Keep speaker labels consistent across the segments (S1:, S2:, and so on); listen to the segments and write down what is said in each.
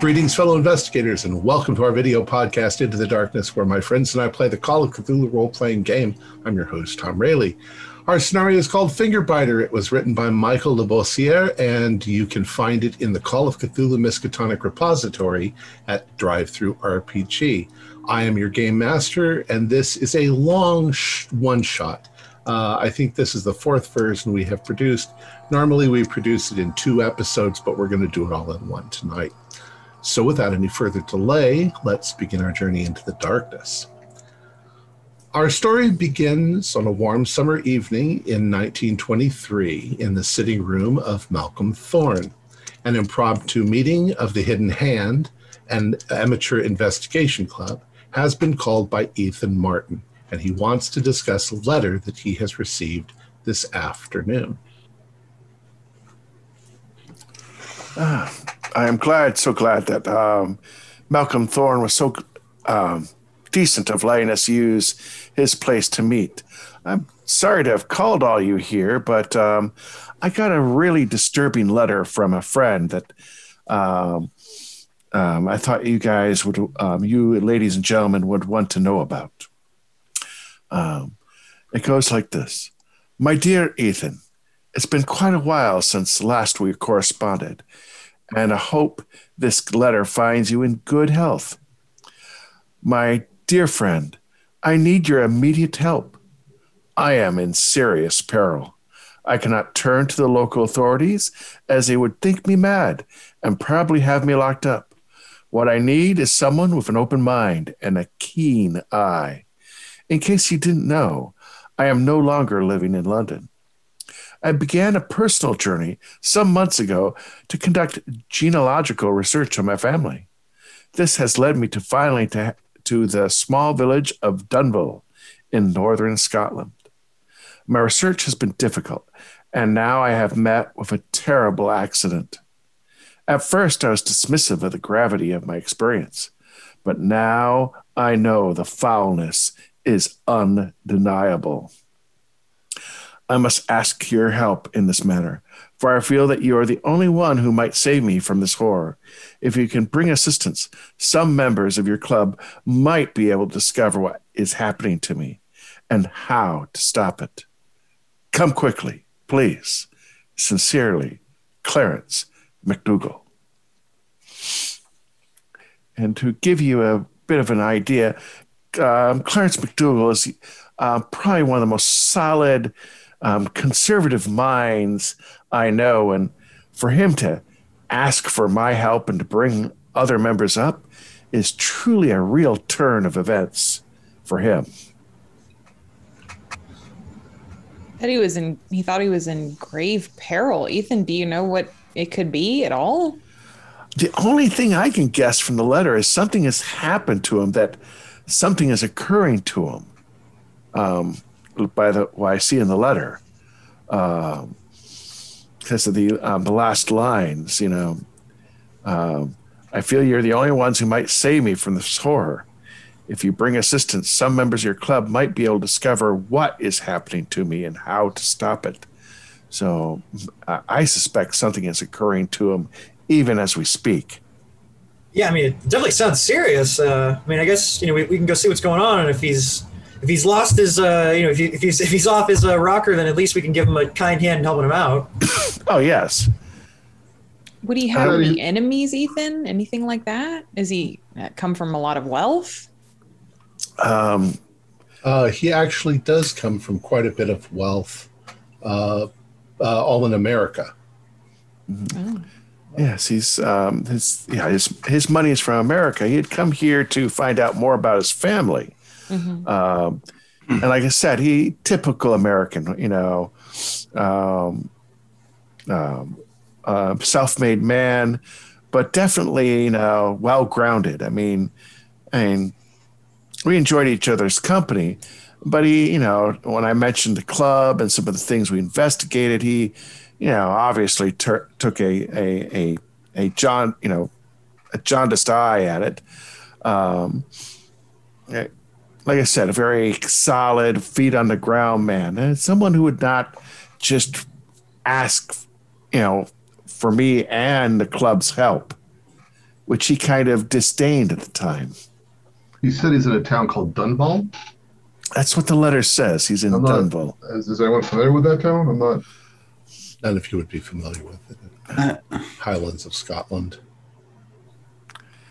S1: Greetings, fellow investigators, and welcome to our video podcast, Into the Darkness, where my friends and I play the Call of Cthulhu role playing game. I'm your host, Tom Rayleigh. Our scenario is called Fingerbiter. It was written by Michael LaBossiere, and you can find it in the Call of Cthulhu Miskatonic repository at DriveThru RPG. I am your game master, and this is a long sh- one shot. Uh, I think this is the fourth version we have produced. Normally, we produce it in two episodes, but we're going to do it all in one tonight. So, without any further delay, let's begin our journey into the darkness. Our story begins on a warm summer evening in 1923 in the sitting room of Malcolm Thorne, an impromptu meeting of the Hidden Hand and Amateur Investigation Club has been called by Ethan Martin, and he wants to discuss a letter that he has received this afternoon.
S2: Ah, I am glad, so glad that um, Malcolm Thorne was so um, decent of letting us use his place to meet. I'm sorry to have called all you here, but um, I got a really disturbing letter from a friend that um, um, I thought you guys would, um, you ladies and gentlemen, would want to know about. Um, it goes like this My dear Ethan, it's been quite a while since last we corresponded and I hope this letter finds you in good health. My dear friend, I need your immediate help. I am in serious peril. I cannot turn to the local authorities as they would think me mad and probably have me locked up. What I need is someone with an open mind and a keen eye. In case you didn't know, I am no longer living in London. I began a personal journey some months ago to conduct genealogical research on my family. This has led me to finally to, to the small village of Dunville in northern Scotland. My research has been difficult, and now I have met with a terrible accident. At first, I was dismissive of the gravity of my experience, but now I know the foulness is undeniable. I must ask your help in this matter, for I feel that you are the only one who might save me from this horror. If you can bring assistance, some members of your club might be able to discover what is happening to me and how to stop it. Come quickly, please. Sincerely, Clarence McDougall. And to give you a bit of an idea, um, Clarence McDougall is uh, probably one of the most solid um, conservative minds I know. And for him to ask for my help and to bring other members up is truly a real turn of events for him.
S3: That he was in, he thought he was in grave peril. Ethan, do you know what it could be at all?
S2: The only thing I can guess from the letter is something has happened to him that something is occurring to him. Um, by the what I see in the letter, um, because of the um, the last lines. You know, um, I feel you're the only ones who might save me from this horror. If you bring assistance, some members of your club might be able to discover what is happening to me and how to stop it. So I suspect something is occurring to him even as we speak.
S4: Yeah, I mean, it definitely sounds serious. Uh, I mean, I guess you know we, we can go see what's going on, and if he's if he's lost his, uh, you know, if, he, if he's if he's off his uh, rocker, then at least we can give him a kind hand and helping him out.
S2: oh yes.
S3: Would he have any enemies, Ethan? Anything like that? Is he uh, come from a lot of wealth?
S1: Um, uh, he actually does come from quite a bit of wealth, uh, uh, all in America.
S2: Oh. Yes, he's um, his yeah his his money is from America. He had come here to find out more about his family, Mm-hmm. Um, and like I said, he typical American, you know, um, um, uh, self-made man, but definitely, you know, well-grounded. I mean, I mean, we enjoyed each other's company, but he, you know, when I mentioned the club and some of the things we investigated, he, you know, obviously ter- took a, a, a, a John, you know, a jaundiced eye at it. Um, like I said, a very solid, feet on the ground man, and someone who would not just ask, you know, for me and the club's help. which he kind of disdained at the time.
S5: He said he's in a town called Dunval.
S2: That's what the letter says. He's in
S5: I'm not-
S2: Dunval.
S5: Is, is anyone familiar with that town? I'm not.
S1: None of you would be familiar with it.
S6: Uh,
S1: Highlands of Scotland.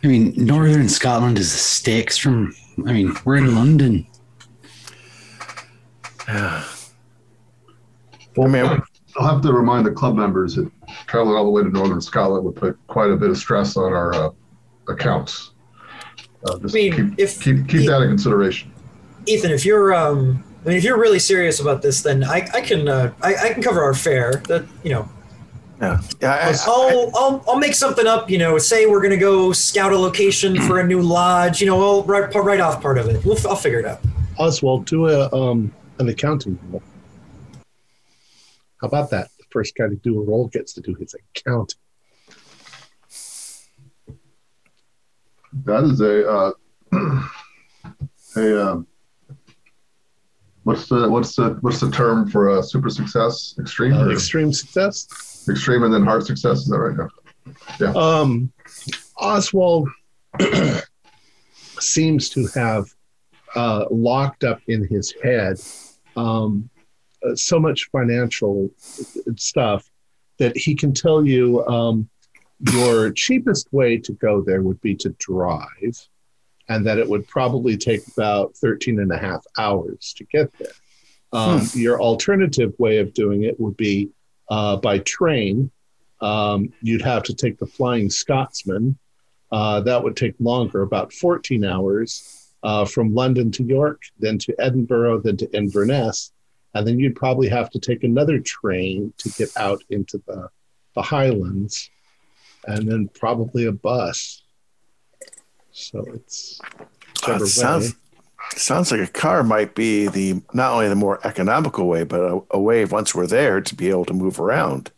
S6: I mean, Northern Scotland is the stakes from. I mean, we're in London.
S2: I mean,
S5: I'll have to remind the club members that traveling all the way to northern Scotland would put quite a bit of stress on our uh, accounts. Uh, just
S4: I mean,
S5: keep,
S4: if-
S5: keep keep that in consideration.
S4: Ethan, if you're um, I mean, if you're really serious about this, then I, I can uh, I, I can cover our fare. That you know,
S2: yeah, yeah. I- I-
S4: I'll, I'll I'll make something up. You know, say we're gonna go scout a location for a new lodge. You know, I'll write write off part of it. We'll, I'll figure it out.
S1: Oswald, do a um an accounting roll. How about that? The first guy to do a roll gets to do his accounting.
S5: That is a uh, a um, what's the what's the what's the term for a super success? Extreme,
S1: Uh, extreme success.
S5: Extreme, and then hard success. Is that right? Now. Yeah.
S1: Um, Oswald seems to have uh, locked up in his head um, uh, so much financial stuff that he can tell you um, your cheapest way to go there would be to drive, and that it would probably take about 13 and a half hours to get there. Um, Your alternative way of doing it would be uh, by train. Um, you'd have to take the Flying Scotsman. Uh, that would take longer, about 14 hours uh, from London to York, then to Edinburgh, then to Inverness. And then you'd probably have to take another train to get out into the, the Highlands, and then probably a bus. So it's way.
S2: sounds sounds like a car might be the not only the more economical way, but a, a way once we're there to be able to move around.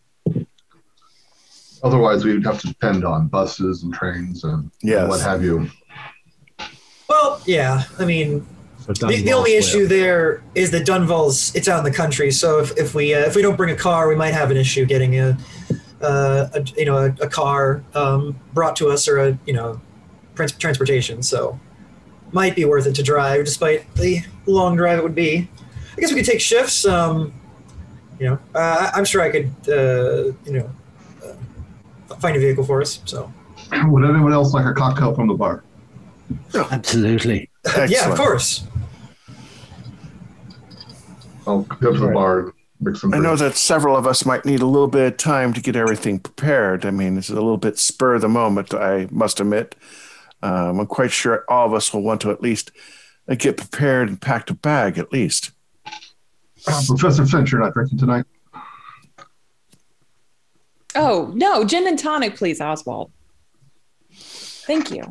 S5: Otherwise, we would have to depend on buses and trains and
S2: Yes.
S5: what have you.
S4: Well, yeah. I mean,
S1: So
S4: the, the only issue
S1: up.
S4: there is that Dunval's it's out in the country. So if, if we uh, if we don't bring a car, we might have an issue getting a, uh, a you know a, a car um, brought to us or a you know trans- transportation. So might be worth it to drive, despite the long drive it would be. I guess we could take shifts. Um, you know, uh, I- I'm sure I could uh, you know uh, find a vehicle for us. So
S5: Would anyone else like a cocktail from the bar?
S6: Absolutely.
S4: yeah, of course.
S5: I'll go to the
S1: Right.
S5: bar and mix some
S2: I know that several of us might need a little bit of time to get everything prepared. I mean, it's a little bit spur of the moment, I must admit. Um, I'm quite sure all of us will want to at least uh, get prepared and packed a bag at least.
S5: Uh, Professor Finch, you're not drinking tonight.
S3: Oh no, gin and tonic, please, Oswald. Thank you.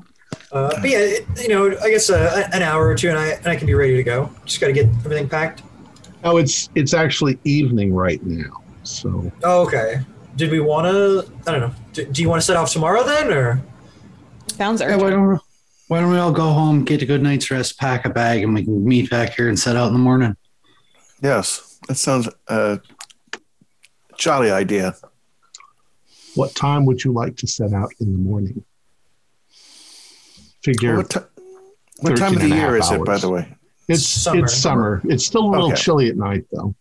S4: Uh, but yeah, it, you know, I guess uh, an hour or two, and I and I can be ready to go. Just got to get everything packed.
S1: Oh, it's it's actually evening right now. So
S4: Oh, okay. Did we want to? I don't know. Do, do you want to set off tomorrow then, or
S3: Sounds
S6: Yeah, why don't we, why don't we all go home, get a good night's rest, pack a bag, and we can meet back here and set out in the morning.
S2: Yes, that sounds a jolly idea.
S1: what time would you like to set out in the morning? Figure
S2: What, ti- what time of the year
S1: half
S2: is it, by the way?
S1: it's
S4: Summer.
S1: it's summer. It's still a little
S2: Okay.
S1: chilly at night though.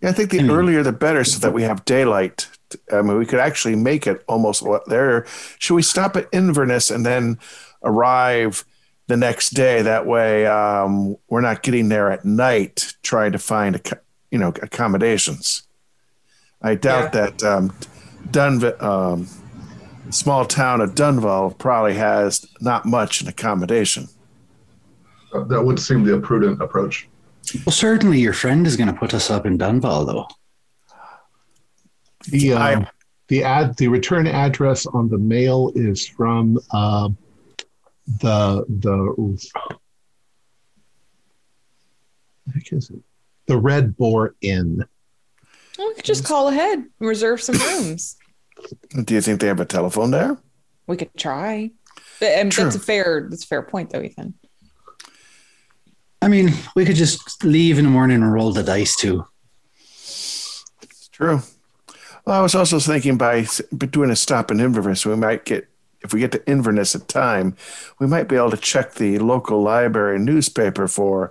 S2: Yeah, I think the earlier the better, so that we have daylight. I mean, we could actually make it almost there. Should we stop at Inverness and then arrive the next day? That way, um, we're not getting there at night trying to find, acc- you know, accommodations. I doubt that um, Dunv- um, small town of Dunval probably has not much in accommodation.
S5: That would seem the prudent approach.
S6: Well, certainly your friend is going to put us up in Dunval, though.
S1: The um,
S2: I-
S1: the ad the return address on the mail is from uh, the the I think is it the Red Boar Inn.
S3: Well, we could just call ahead and reserve some rooms.
S2: Do you think they have a telephone there?
S3: We could try. But, and
S2: True.
S3: that's a fair that's a fair point though, Ethan.
S6: I mean, we could just leave in the morning and roll the dice too.
S2: It's True. Well, I was also thinking by, doing a stop in Inverness, we might get if we get to Inverness at time, we might be able to check the local library newspaper for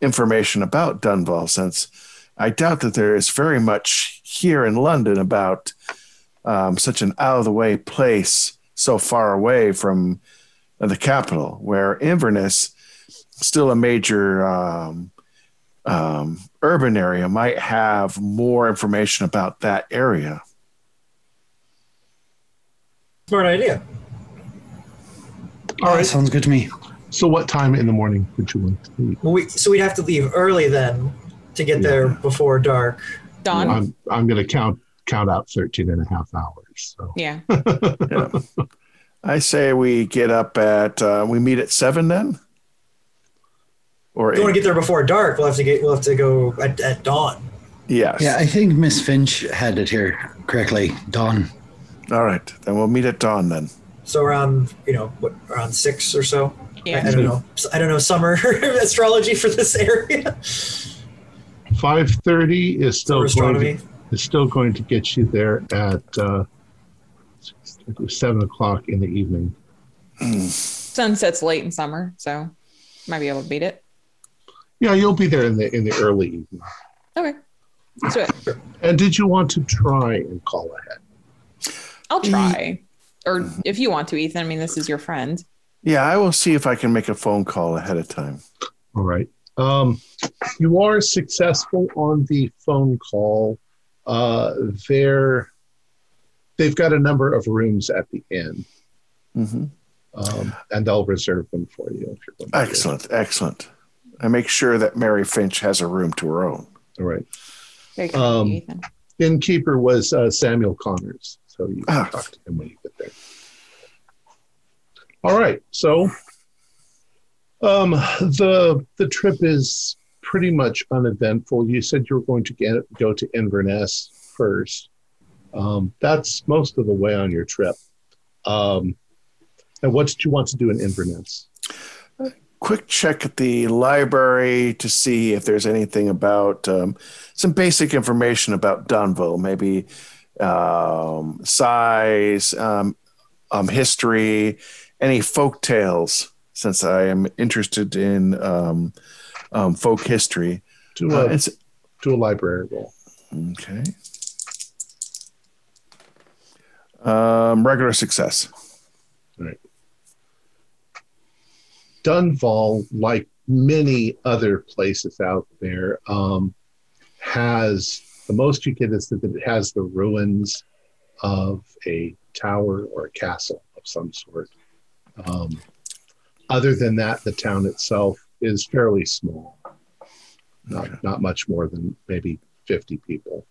S2: information about Dunval, since I doubt that there is very much here in London about um, such an out of the way place so far away from the capital, where Inverness, still a major um, um, urban area, might have more information about that area.
S4: Smart idea.
S1: All right.
S6: Sounds good to me.
S1: So, what time in the morning would you want to leave?
S4: Well, we, so we'd have to leave early then to get there before dark.
S3: Dawn.
S1: I'm, I'm going to count count out 13 and a half hours. So,
S3: yeah.
S2: Yeah. I say we get up at uh, we meet at seven then, or
S4: If you want to get there before dark, we'll have to get we'll have to go at, at dawn.
S2: yes.
S6: Yeah, I think Miss Finch had it here correctly. Dawn.
S2: All right, then we'll meet at dawn then.
S4: So around you know what around six or so. I,
S3: Yeah.
S4: I don't know. I don't know summer astrology for this area.
S1: 5:30 is still
S4: Summer
S1: going
S4: astronomy.
S1: to, is still going to get you there at uh, seven o'clock in the evening.
S3: Sun sets late in summer, so might be able to beat it.
S1: Yeah, you'll be there in the in the early evening.
S3: Okay. Let's do it.
S1: And did you want to try and call ahead?
S3: I'll try. Or if you want to, Ethan. I mean, this is your friend.
S2: Yeah, I will see if I can make a phone call ahead of time.
S1: All right. Um, you are successful on the phone call. Uh, they're they've got a number of rooms at the inn,
S2: hmm
S1: um, and they'll reserve them for you if you're going. To.
S2: Excellent, excellent. I make sure that Mary Finch has a room to her own.
S1: All right.
S3: Very kind
S1: Um,
S3: Ethan.
S1: Innkeeper was uh, Samuel Connors, so you can
S2: Ah.
S1: talk to him when you get there. All right, so um, the the trip is pretty much uneventful. You said you were going to get go to Inverness first. Um, that's most of the way on your trip. Um, and what did you want to do in Inverness?
S2: Quick check at the library to see if there's anything about um, some basic information about Dunville, maybe um, size, um, um, history, any folk tales, since I am interested in um, um, folk history.
S1: Do
S2: Uh,
S1: a
S2: it's,
S1: do a library roll.
S2: okay. Um, regular success.
S1: Dunval, like many other places out there, um, has the most you get is that it has the ruins of a tower or a castle of some sort. Um, other than that, the town itself is fairly small, not not much more than maybe fifty people.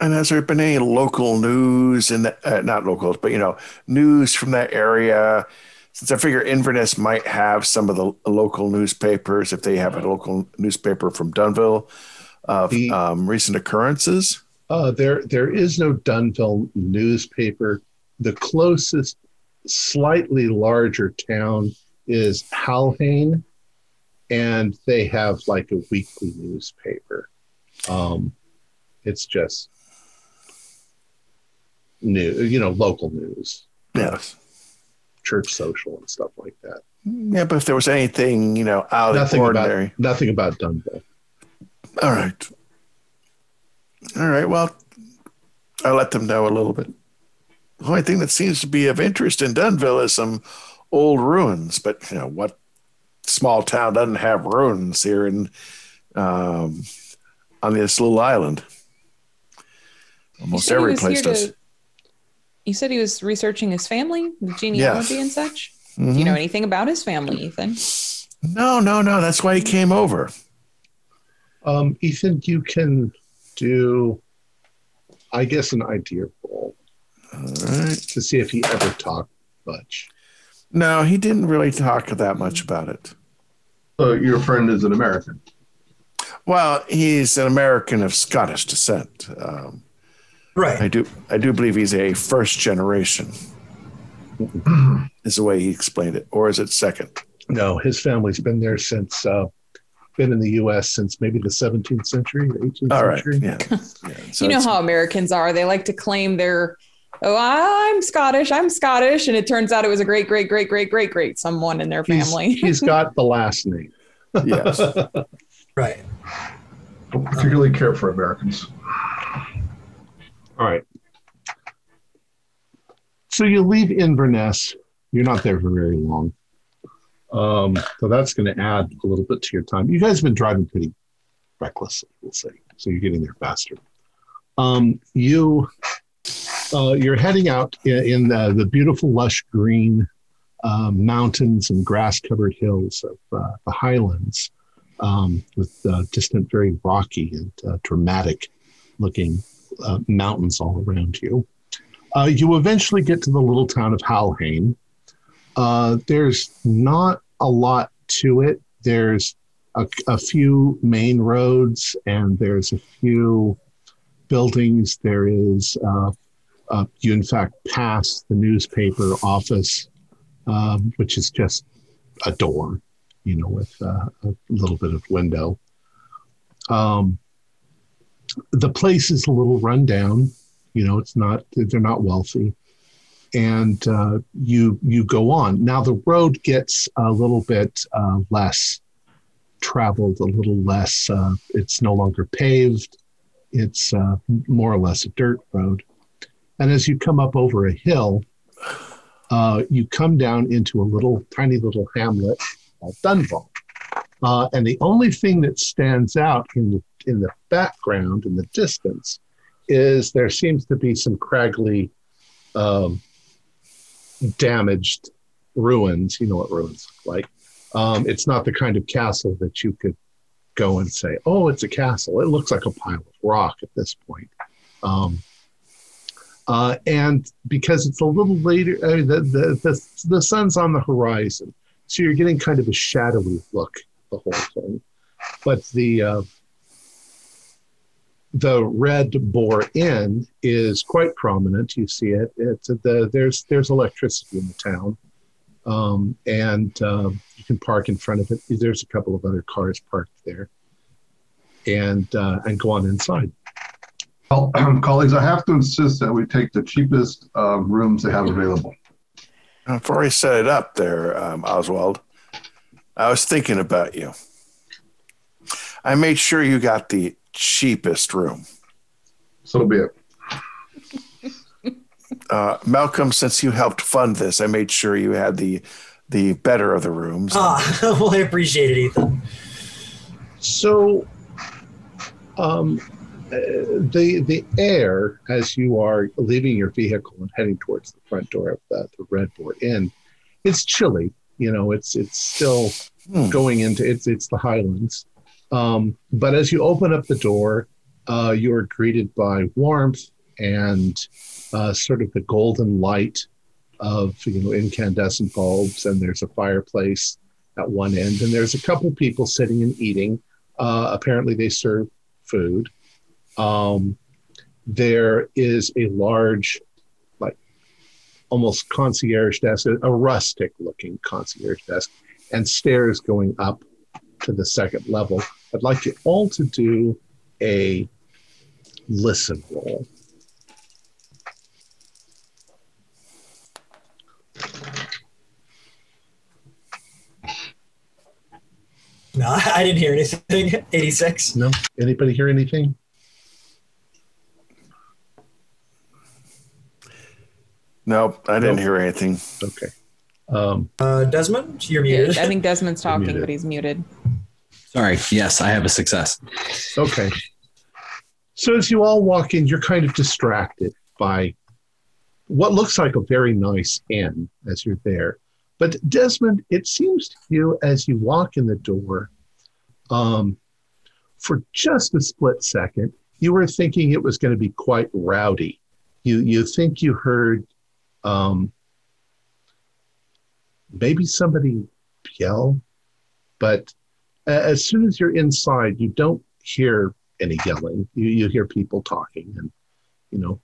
S2: And has there been any local news in the, uh, not locals, but you know, news from that area? Since I figure Inverness might have some of the local newspapers, if they have a local newspaper from Dunville, of
S1: The-
S2: um, recent occurrences.
S1: Uh, there, there is no Dunville newspaper. The closest, slightly larger town is Halhane, and they have like a weekly newspaper. Um, it's just new, you know, local news,
S2: Yes.
S1: Church social, and stuff like that.
S2: Yeah, but if there was anything, you know, out of
S1: Nothing
S2: ordinary.
S1: about nothing about Dunville.
S2: All right. All right. Well, I'll let them know a little bit. The only thing that seems to be of interest in Dunville is some old ruins, but you know what small town doesn't have ruins here in um, on this little island? Almost every place does.
S3: to- You said he was researching his family, the genealogy and such. Do
S2: Mhm.
S3: you know anything about his family, Ethan?
S2: No, no, no. That's why he came over.
S1: Um, Ethan, you can do, I guess, an idea roll
S2: All right.
S1: to see if he ever talked much.
S2: No, he didn't really talk that much about it.
S5: So your friend is an American.
S2: Well, he's an American of Scottish descent. Um, I do, I do believe he's a first generation. is the way he explained it, or is it second?
S1: No, his family's been there since, uh, been in the U.S. since maybe the 17th century, 18th
S2: All right,
S1: century.
S2: yeah. yeah. So
S3: you know how Americans are. They like to claim their oh, I'm Scottish. I'm Scottish. And it turns out it was a great, great, great, great, great, great someone in their
S1: He's-
S3: family.
S1: he's got the last name.
S2: Yes.
S4: Right.
S5: Don't particularly care for Americans.
S1: All right. So you leave Inverness. You're not there for very long. Um, so that's going to add a little bit to your time. You guys have been driving pretty recklessly, we'll say. So you're getting there faster. Um, you, uh, you're heading out in, in the, the beautiful, lush green uh, mountains and grass-covered hills of uh, the Highlands, um, with uh, distant, very rocky and uh, dramatic-looking uh, mountains all around you. Uh, you eventually get to the little town of Halhane. Uh, there's not a lot to it. There's a, a few main roads and there's a few buildings. There is, uh, uh, you in fact pass the newspaper office, um, which is just a door, you know, with uh, a little bit of window. Um, the place is a little rundown. You know, it's not they're not wealthy, and uh, you you go on. Now the road gets a little bit uh, less traveled, a little less. Uh, it's no longer paved. It's uh, more or less a dirt road, and as you come up over a hill, uh, you come down into a little tiny little hamlet called Dunval. Uh, and the only thing that stands out in the in the background in the distance is there seems to be some craggly, um, damaged ruins. You know what ruins look like. Um, it's not the kind of castle that you could go and say, "Oh, it's a castle." It looks like a pile of rock at this point. Um, uh, and because it's a little later, I mean, the, the the the sun's on the horizon, so you're getting kind of a shadowy look the whole thing. But the uh, the Red Boar Inn is quite prominent. You see it. It's the there's there's electricity in the town, um, and um, you can park in front of it. There's a couple of other cars parked there, and uh, and go on inside.
S5: Well, colleagues, I have to insist that we take the cheapest um, rooms they have available.
S2: Before I set it up there, um, Oswald, I was thinking about you. I made sure you got the cheapest room.
S5: So be it.
S2: Uh, Malcolm, since you helped fund this, I made sure you had the the better of the rooms.
S4: Ah, well, I appreciate it, Ethan.
S1: So, um, uh, the the air as you are leaving your vehicle and heading towards the front door of the, the Red Boar Inn, it's chilly. You know, it's it's still
S2: Hmm.
S1: going into it's it's the Highlands. Um, but as you open up the door, uh, you are greeted by warmth and uh, sort of the golden light of you know incandescent bulbs, and there's a fireplace at one end, and there's a couple people sitting and eating. Uh, apparently, they serve food. Um, there is a large, like almost concierge desk, a, a rustic looking concierge desk, and stairs going up to the second level. I'd like you all to do a listen roll.
S4: No, I didn't hear anything. 86.
S1: No? Anybody hear anything?
S2: Nope, I didn't
S1: Nope.
S2: hear anything.
S1: Okay. Um,
S4: Uh, Desmond, you're
S3: Yeah,
S4: muted.
S3: I think Desmond's talking, but he's muted.
S6: Sorry. Yes, I have a success.
S1: Okay. So as you all walk in, you're kind of distracted by what looks like a very nice inn as you're there. But Desmond, it seems to you as you walk in the door, um, for just a split second, you were thinking it was going to be quite rowdy. You you think you heard um, maybe somebody yell, but as soon as you're inside, you don't hear any yelling. You you hear people talking and you know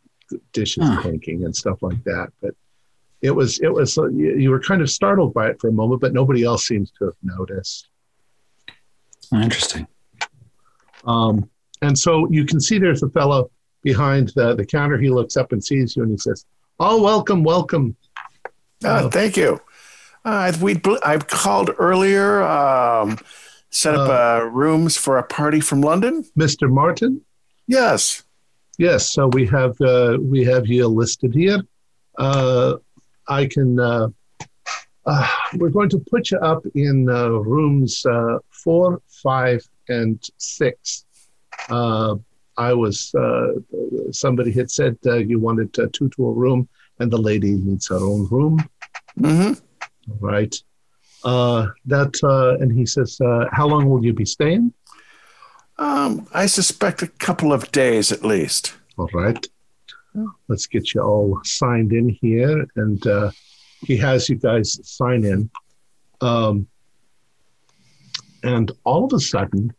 S1: dishes
S6: Huh.
S1: clinking and stuff like that. But it was it was uh, you, you were kind of startled by it for a moment, but nobody else seems to have noticed.
S6: Interesting.
S1: Um, and so you can see there's a fellow behind the, the counter. He looks up and sees you and he says, Oh, welcome, welcome.
S2: Uh, thank you. Uh, we I called earlier, um, set up uh, rooms for a party from London.
S1: Mr. Martin?
S2: Yes.
S1: Yes, so we have uh, we have you listed here. Uh, I can. Uh, uh, we're going to put you up in uh, rooms uh, four, five, and six. Uh, I was. Uh, somebody had said uh, you wanted uh, two to a room, and the lady needs her own room.
S2: hmm
S1: Right. Uh, that uh, and he says, uh, "How long will you be staying?"
S2: Um, I suspect a couple of days at least.
S1: All right. Let's get you all signed in here. And uh, he has you guys sign in. Um, and all of a sudden,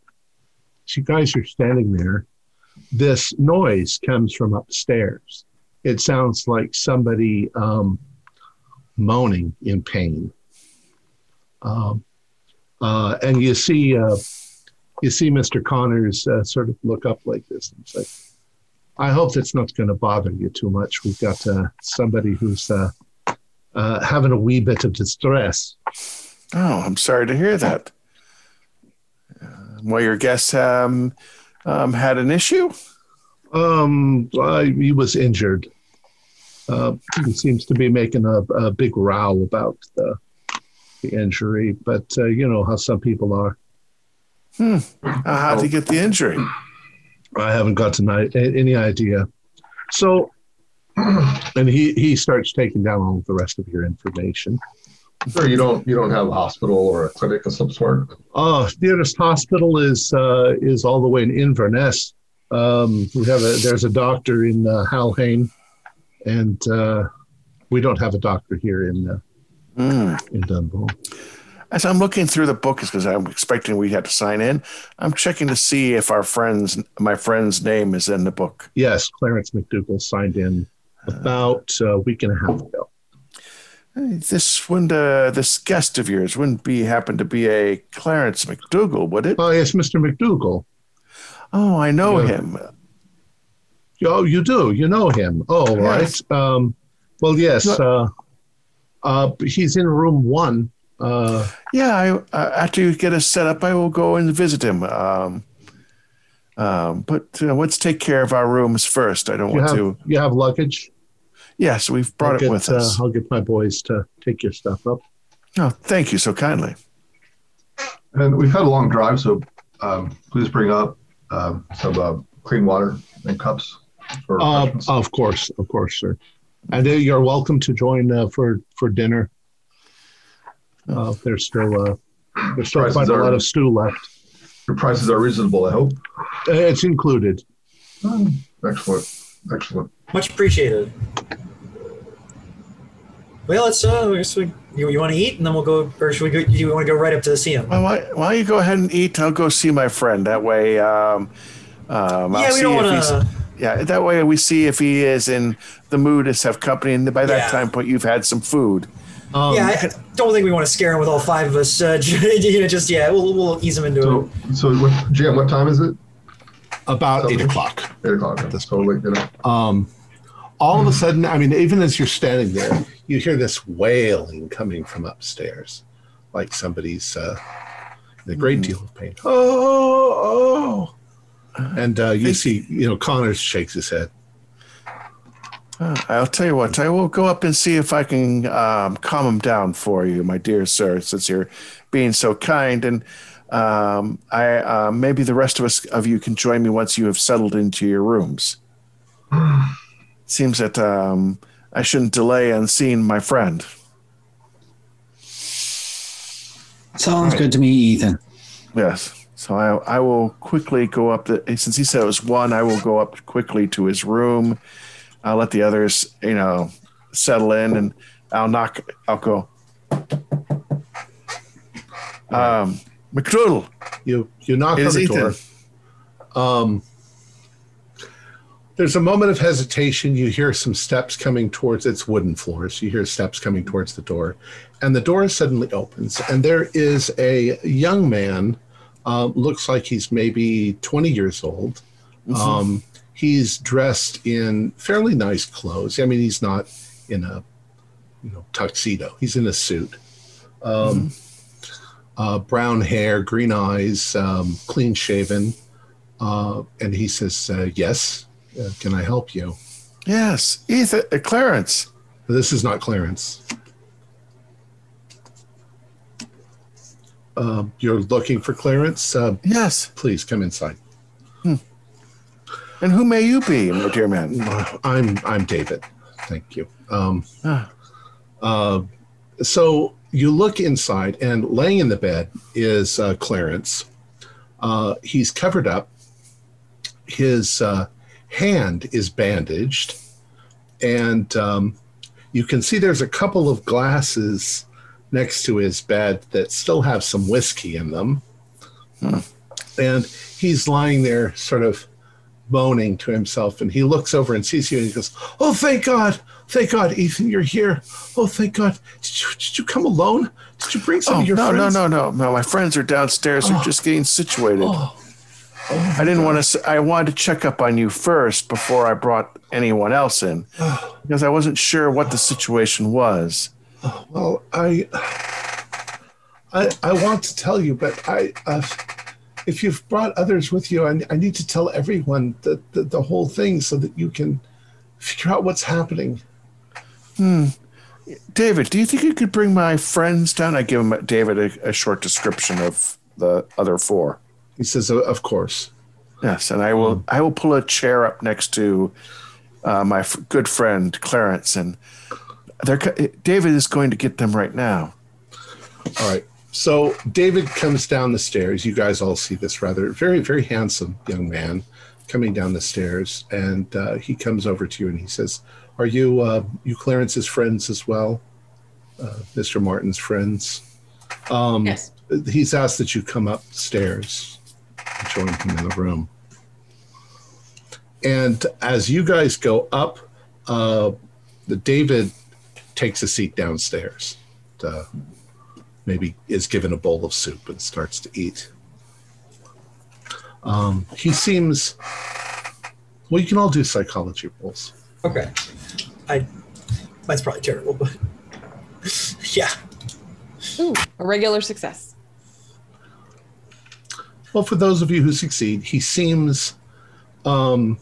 S1: as you guys are standing there, this noise comes from upstairs. It sounds like somebody um, moaning in pain. Um, uh, and you see, uh, you see Mr. Connors uh, sort of look up like this and say, I hope that's not going to bother you too much. We've got uh, somebody who's uh, uh, having a wee bit of distress.
S2: Oh, I'm sorry to hear that. Uh, well, your guest um, um, had an issue.
S1: Um, uh, he was injured. Uh, he seems to be making a, a big row about the, the injury, but uh, you know how some people are.
S2: Uh, how did he get the injury?
S1: I haven't got tonight any idea. So, and he he starts taking down all the rest of your information.
S5: Sure, you don't you don't have a hospital or a clinic of some sort.
S1: Oh, nearest hospital is uh, is all the way in Inverness. Um, we have a there's a doctor in uh, Halhane, and uh, we don't have a doctor here in uh,
S2: Mm.
S1: in Dunboyne.
S2: As I'm looking through the book, because I'm expecting we had to sign in, I'm checking to see if our friend's my friend's name is in the book.
S1: Yes, Clarence McDougall signed in about a week and a half ago.
S2: This wouldn't uh, this guest of yours wouldn't be happen to be a Clarence McDougall, would it?
S1: Oh, yes, Mr. McDougall.
S2: Oh, I know
S1: Yeah.
S2: him.
S1: Oh, you do. You know him. Oh,
S2: Yes.
S1: right. Um, well, yes. Uh, uh, he's in room one. Uh,
S2: Yeah, I, uh, after you get us set up, I will go and visit him. Um, um, but uh, let's take care of our rooms first. I don't
S1: you
S2: want
S1: have
S2: to.
S1: you have luggage.
S2: Yes, we've brought
S1: I'll
S2: it
S1: get,
S2: with us.
S1: Uh, I'll get my boys to take your stuff up.
S2: oh, thank you so kindly.
S5: And we've had a long drive, so um, please bring up um, some uh, clean water and cups for
S1: Uh, of course, of course, sir. And uh, you're welcome to join uh, for for dinner. Uh, there's still uh, there's still
S5: Prices
S1: quite a
S5: are-
S1: lot of stew left.
S5: Your prices are reasonable, I hope.
S1: Uh, It's included.
S5: Excellent, excellent.
S4: Much appreciated. Well, let's uh, I guess we, you, you want to eat, and then we'll go, or should we go? You want to go right up to see him?
S2: Well, why, why don't you go ahead and eat? I'll go see my friend. That way, um, um, I'll
S4: yeah, we
S2: see
S4: don't want to.
S2: Yeah, that way we see if he is in the mood to have company, and by that
S4: Yeah.
S2: time point, you've had some food.
S1: Um,
S4: yeah, I don't think we want to scare him with all five of us. Uh, you know, just yeah, we'll, we'll ease him into
S5: So,
S4: it.
S5: so what, Jim, what time is it?
S1: about eight o'clock.
S5: Eight o'clock. That's totally, you know.
S1: Um, all of a sudden, I mean, even as you're standing there, you hear this wailing coming from upstairs, like somebody's uh, in a great deal of pain. Oh, oh. And uh, you see, you know, Connors shakes his head.
S2: Uh, I'll tell you what, I will go up and see if I can um, calm him down for you, my dear sir, since you're being so kind. And um, I uh, maybe the rest of us of you can join me once you have settled into your rooms. Seems that um, I shouldn't delay on seeing my friend.
S6: Sounds good to me, Ethan.
S2: Yes. So I, I will quickly go up to, since he said it was one, I will go up quickly to his room. I'll let the others, you know, settle in and I'll knock, I'll go. Um, McDoodle,
S1: You you knock on the
S2: Ethan.
S1: door. Um, there's a moment of hesitation. You hear some steps coming towards its wooden floors. You hear steps coming towards the door, and the door suddenly opens, and there is a young man. Um, looks like he's maybe 20 years old. Um, he's dressed in fairly nice clothes. I mean, he's not in a you know tuxedo. He's in a suit. Um, uh, brown hair, green eyes, um, clean shaven, uh, and he says, uh, "Yes, uh, can I help you?"
S2: Yes, Ethan, uh, Clarence.
S1: This is not Clarence. Uh, you're looking for Clarence. Uh,
S2: Yes.
S1: please come inside.
S2: And who may you be, my dear man?
S1: I'm I'm David. Thank you. Um,
S2: Ah.
S1: uh, so you look inside, and laying in the bed is uh, Clarence. Uh, he's covered up. His uh, hand is bandaged, and um, you can see there's a couple of glasses next to his bed that still have some whiskey in them. Hmm. And he's lying there, sort of moaning to himself and he looks over and sees you and he goes oh thank god thank god ethan you're here oh thank god did you, did you come alone did you bring some
S2: Oh
S1: of your
S2: no,
S1: friends
S2: no, no, no, no! My friends are downstairs. They're oh. just getting situated. Oh. Oh I didn't want to. I wanted to check up on you first before I brought anyone else in, because I wasn't sure what the situation was.
S1: Well i i i want to tell you but i uh, if you've brought others with you I, I need to tell everyone the, the the whole thing so that you can figure out what's happening Hmm.
S2: David, do you think you could bring my friends down? I give him David a, a short description of the other four.
S1: he says "Uh, of course
S2: Yes, and I will. I will pull a chair up next to uh, my f- good friend Clarence, and they're, David is going to get them right now.
S1: All right. So David comes down the stairs. You guys all see this rather very, very handsome young man coming down the stairs, and uh, he comes over to you and he says, "Are you uh, you Clarence's friends as well, uh, Mr. Martin's friends?" Um,
S3: Yes.
S1: He's asked that you come upstairs and join him in the room. And as you guys go up, uh, the David takes a seat downstairs. Uh, maybe is given a bowl of soup and starts to eat. Um, he seems. Well, you can all do psychology rolls.
S4: Okay. I mine's probably terrible, but yeah.
S3: Ooh, a regular success.
S1: Well, for those of you who succeed, he seems um,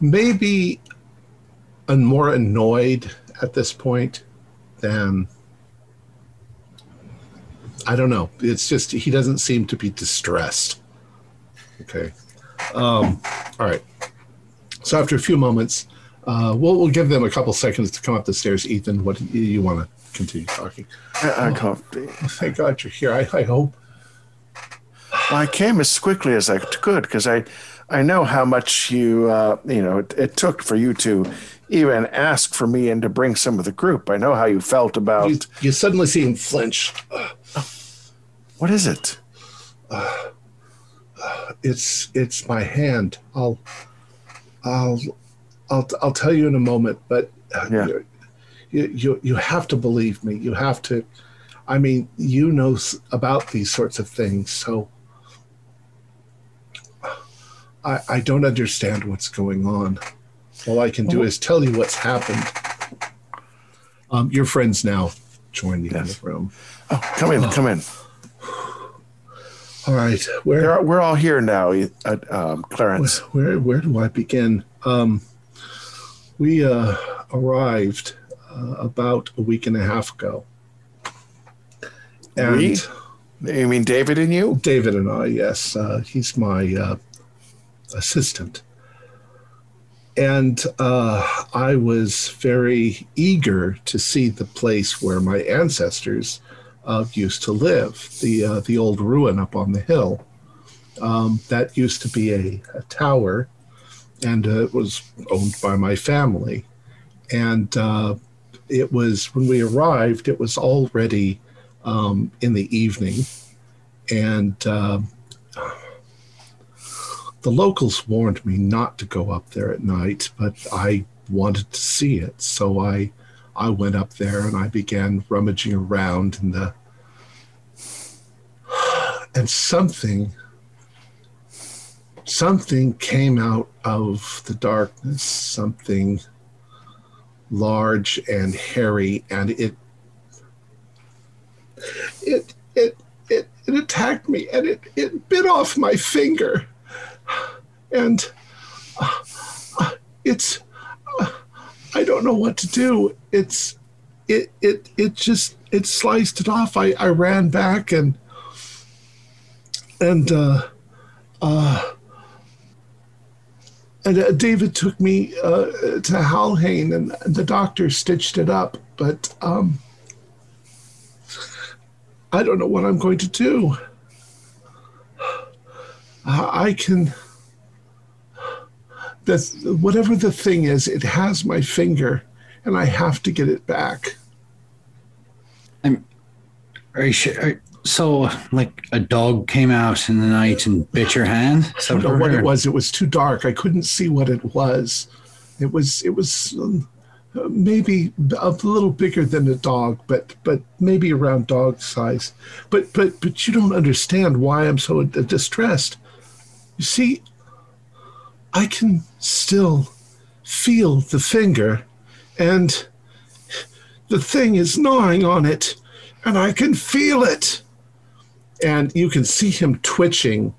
S1: maybe a more annoyed at this point than I don't know. It's just he doesn't seem to be distressed. Okay. Um, all right. So after a few moments, uh, we'll we'll give them a couple seconds to come up the stairs. Ethan, what do you, you want to continue talking?
S2: I, I, can't-
S1: Thank God you're here. I, I hope.
S2: well, I came as quickly as I could because I, I know how much you, uh, you know, it, it took for you to even ask for me and to bring some of the group. I know how you felt about
S1: You, you suddenly see him flinch.
S2: what is it?
S1: it's it's my hand. I'll I'll I'll I'll tell you in a moment, but uh,
S2: Yeah.
S1: you, you you have to believe me. You have to. I mean, you know about these sorts of things, so I I don't understand what's going on. All I can do is tell you what's happened. Um, your friends now join you in the room.
S2: Oh, come in, come in.
S1: All right, where
S2: We're, we're all here now, uh, um, Clarence.
S1: Where where do I begin? Um, we uh, arrived uh, about a week and a half ago, and
S2: We? You mean David and you?
S1: David and I, yes, uh, he's my uh, assistant, and uh, I was very eager to see the place where my ancestors uh, used to live, the uh, the old ruin up on the hill. Um, that used to be a, a tower, and uh, it was owned by my family. And uh, it was when we arrived, it was already um, in the evening, and uh, the locals warned me not to go up there at night, but I wanted to see it, so I I went up there and I began rummaging around in the and something something came out of the darkness, something large and hairy, and it it it it, it attacked me and it, it bit off my finger. And uh, it's uh, I don't know what to do. It's it it it just it sliced it off. I, I ran back and and uh uh and uh, David took me uh, to Halhane, and the doctor stitched it up. But um, I don't know what I'm going to do. I can. That's whatever the thing is. It has my finger, and I have to get it back.
S6: I'm. Are you sure? Are, so, like a dog came out in the night and bit your hand.
S1: I don't know what it was. It was too dark. I couldn't see what it was. It was. It was. Um, maybe a little bigger than a dog, but but maybe around dog size. But but but you don't understand why I'm so distressed. You see, I can still feel the finger, and the thing is gnawing on it, and I can feel it. And you can see him twitching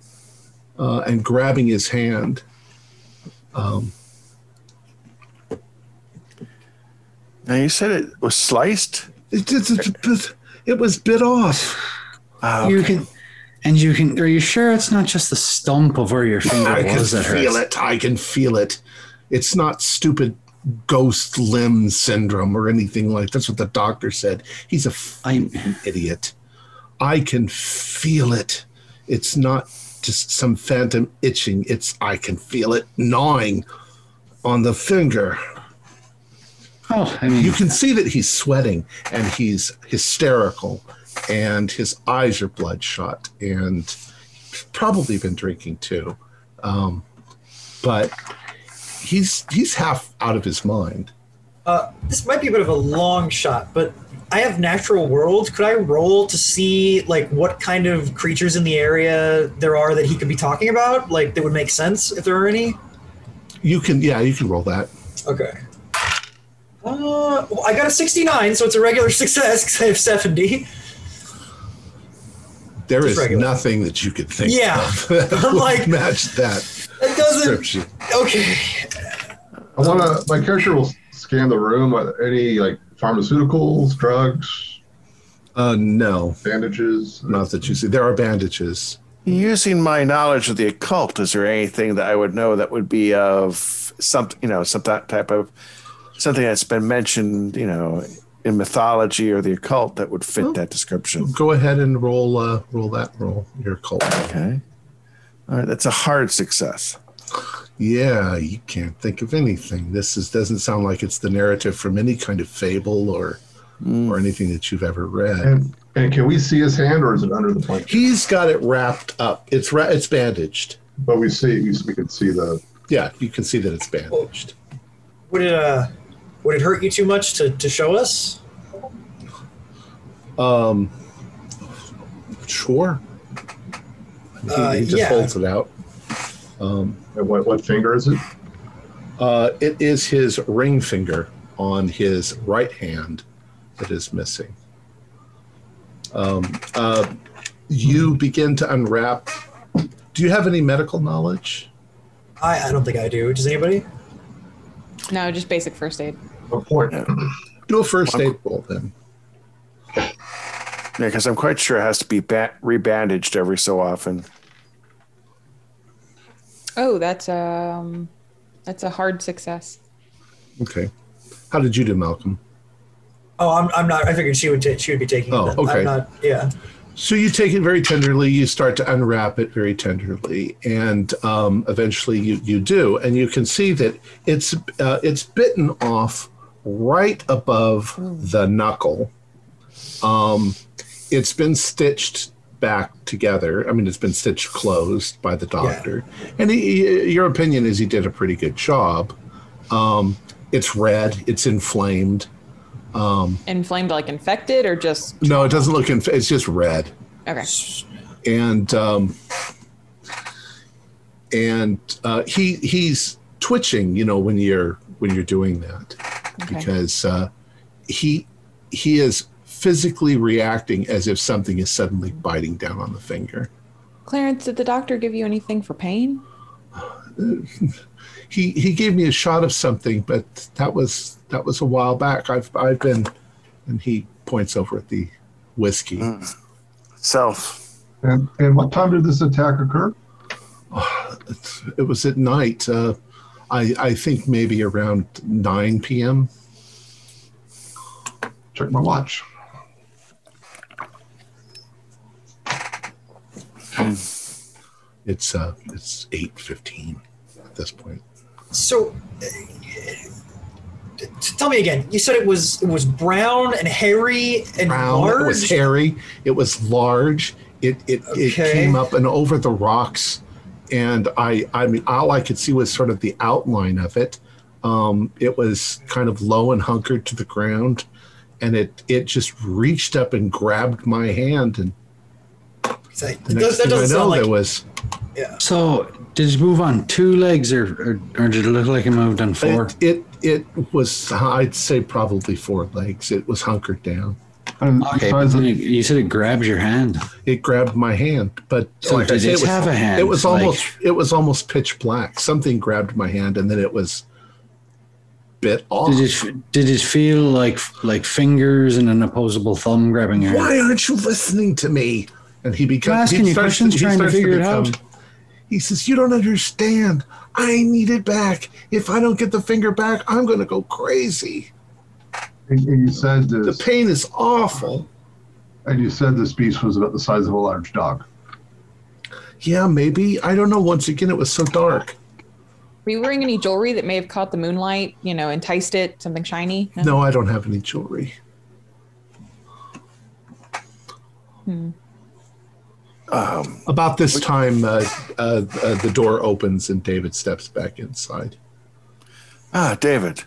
S1: uh, and grabbing his hand. Um,
S2: Now you said it was sliced.
S1: It, it, it, it was bit off.
S2: Ah,
S6: You can, and you can. Are you sure it's not just the stump of where your finger was?
S1: I can
S6: was that
S1: feel
S6: hurts?
S1: it. I can feel it. It's not stupid ghost limb syndrome or anything like that's what the doctor said. He's a
S6: I'm.
S1: idiot. I can feel it. It's not just some phantom itching. It's I can feel it gnawing on the finger.
S6: Oh, I mean,
S1: You can see that he's sweating and he's hysterical and his eyes are bloodshot and probably been drinking too. Um, but he's he's half out of his mind.
S4: Uh, this might be a bit of a long shot, but I have natural world. Could I roll to see like what kind of creatures in the area there are that he could be talking about? Like that would make sense if there are any.
S1: You can yeah, you can roll that.
S4: Okay. Uh, well, I got a 69, so it's a regular success because I have 70.
S1: There
S4: Just regular.
S1: nothing that you could think
S4: Yeah.
S1: of that
S4: I'm
S1: would
S4: like-
S1: match that
S4: It doesn't.
S1: description.
S4: Okay.
S5: I want to. My character will scan the room. Are Any like pharmaceuticals, drugs,
S1: Uh, no,
S5: bandages?
S1: not that you see. There are bandages.
S2: Using my knowledge of the occult, is there anything that I would know that would be of something, you know, some type of something that's been mentioned, you know, in mythology or the occult that would fit
S1: Oh.
S2: that description?
S1: Go ahead and roll uh, roll that roll. Your cult.
S2: Okay. All right, that's a hard success.
S1: Yeah, you can't think of anything. This is doesn't sound like it's the narrative from any kind of fable or or anything that you've ever read.
S5: And and can we see his hand, or is it under the blanket?
S1: He's got it wrapped up. It's ra- it's bandaged.
S5: But we see. We, we can see the.
S1: Yeah, you can see that it's bandaged.
S4: Would it uh, would it hurt you too much to, to show us?
S1: Um, sure. He,
S4: Uh,
S1: he just
S4: yeah.
S1: holds it out. Um,
S5: And what what finger is it?
S1: uh, it is his ring finger on his right hand that is missing. Um, uh, you begin to unwrap. Do you have any medical knowledge?
S4: I, I don't think I do. Does anybody?
S3: No, just basic first aid.
S5: What point?
S1: Do a first aid roll then.
S2: Yeah, because I'm quite sure it has to be ba- rebandaged every so often.
S3: Oh, that's um, that's a hard success.
S1: Okay. How did you do, Malcolm?
S4: Oh, I'm, I'm not. I figured she would ta- she would be taking
S1: Oh,
S4: it.
S1: okay.
S4: I'm not. Yeah.
S1: So you take it very tenderly. You start to unwrap it very tenderly, and um, eventually you you do, and you can see that it's uh, it's bitten off right above the knuckle. Um, it's been stitched back together. I mean, it's been stitched closed by the doctor, and he, he- your opinion is he did a pretty good job. Um, it's red. It's inflamed.
S3: Inflamed, like infected, or just
S1: No, it doesn't look. Inf- it's just red.
S3: okay?
S1: and um, and uh, he he's twitching. You know when you're when you're doing that
S3: Okay.
S1: because uh, he he is physically reacting as if something is suddenly biting down on the finger.
S3: Clarence, did the doctor give you anything for pain?
S1: He he gave me a shot of something, but that was that was a while back. I've I've been, and he points over at the whiskey.
S2: Self.
S5: And, and what time did this attack occur?
S1: It's- It was at night. Uh, I I think maybe around nine p.m.
S5: Check my watch.
S1: It's uh it's eight fifteen at this point.
S4: So, uh, t- tell me again. You said it was it was brown and hairy and
S1: Brown.
S4: large.
S1: It was hairy. It was large. It it, it came up and over the rocks, and I I mean all I could see was sort of the outline of it. Um, it was kind of low and hunkered to the ground, and it it just reached up and grabbed my hand, and
S4: That,
S1: the
S4: that
S1: next
S4: that
S1: thing I
S4: doesn't
S1: know,
S4: sound like
S1: there was
S6: So did it move on two legs, or or, or did it look like it moved on four?
S1: it, it it was I'd say probably four legs. It was hunkered down.
S5: And
S6: Okay, but
S5: besides
S6: then
S5: the,
S6: it- you said it grabs your hand.
S1: It grabbed my hand, but
S6: So
S1: like I
S6: did
S1: say,
S6: it
S1: it was,
S6: have a hand?
S1: It was
S6: Like-
S1: almost it was almost pitch black. Something grabbed my hand, and then it was bit off.
S6: Did it did it feel like like fingers and an opposable thumb grabbing your hand?
S1: Why aren't you listening to me? And he becomes
S6: asking
S1: he
S6: you questions,
S1: he
S6: trying to
S1: starts
S6: figure it out.
S1: He says, "You don't understand. I need it back. If I don't get the finger back, I'm going to go crazy.
S5: and, and you said
S1: The pain is awful."
S5: and you said this beast was about the size of a large dog.
S1: Yeah, maybe. I don't know. Once again, it was so dark.
S3: Were you wearing any jewelry that may have caught the moonlight, you know, enticed it? Something shiny?
S1: No, I don't have any jewelry. Hmm.
S2: Um,
S1: About this time, uh, uh, uh, the door opens and David steps back inside.
S2: ah, David,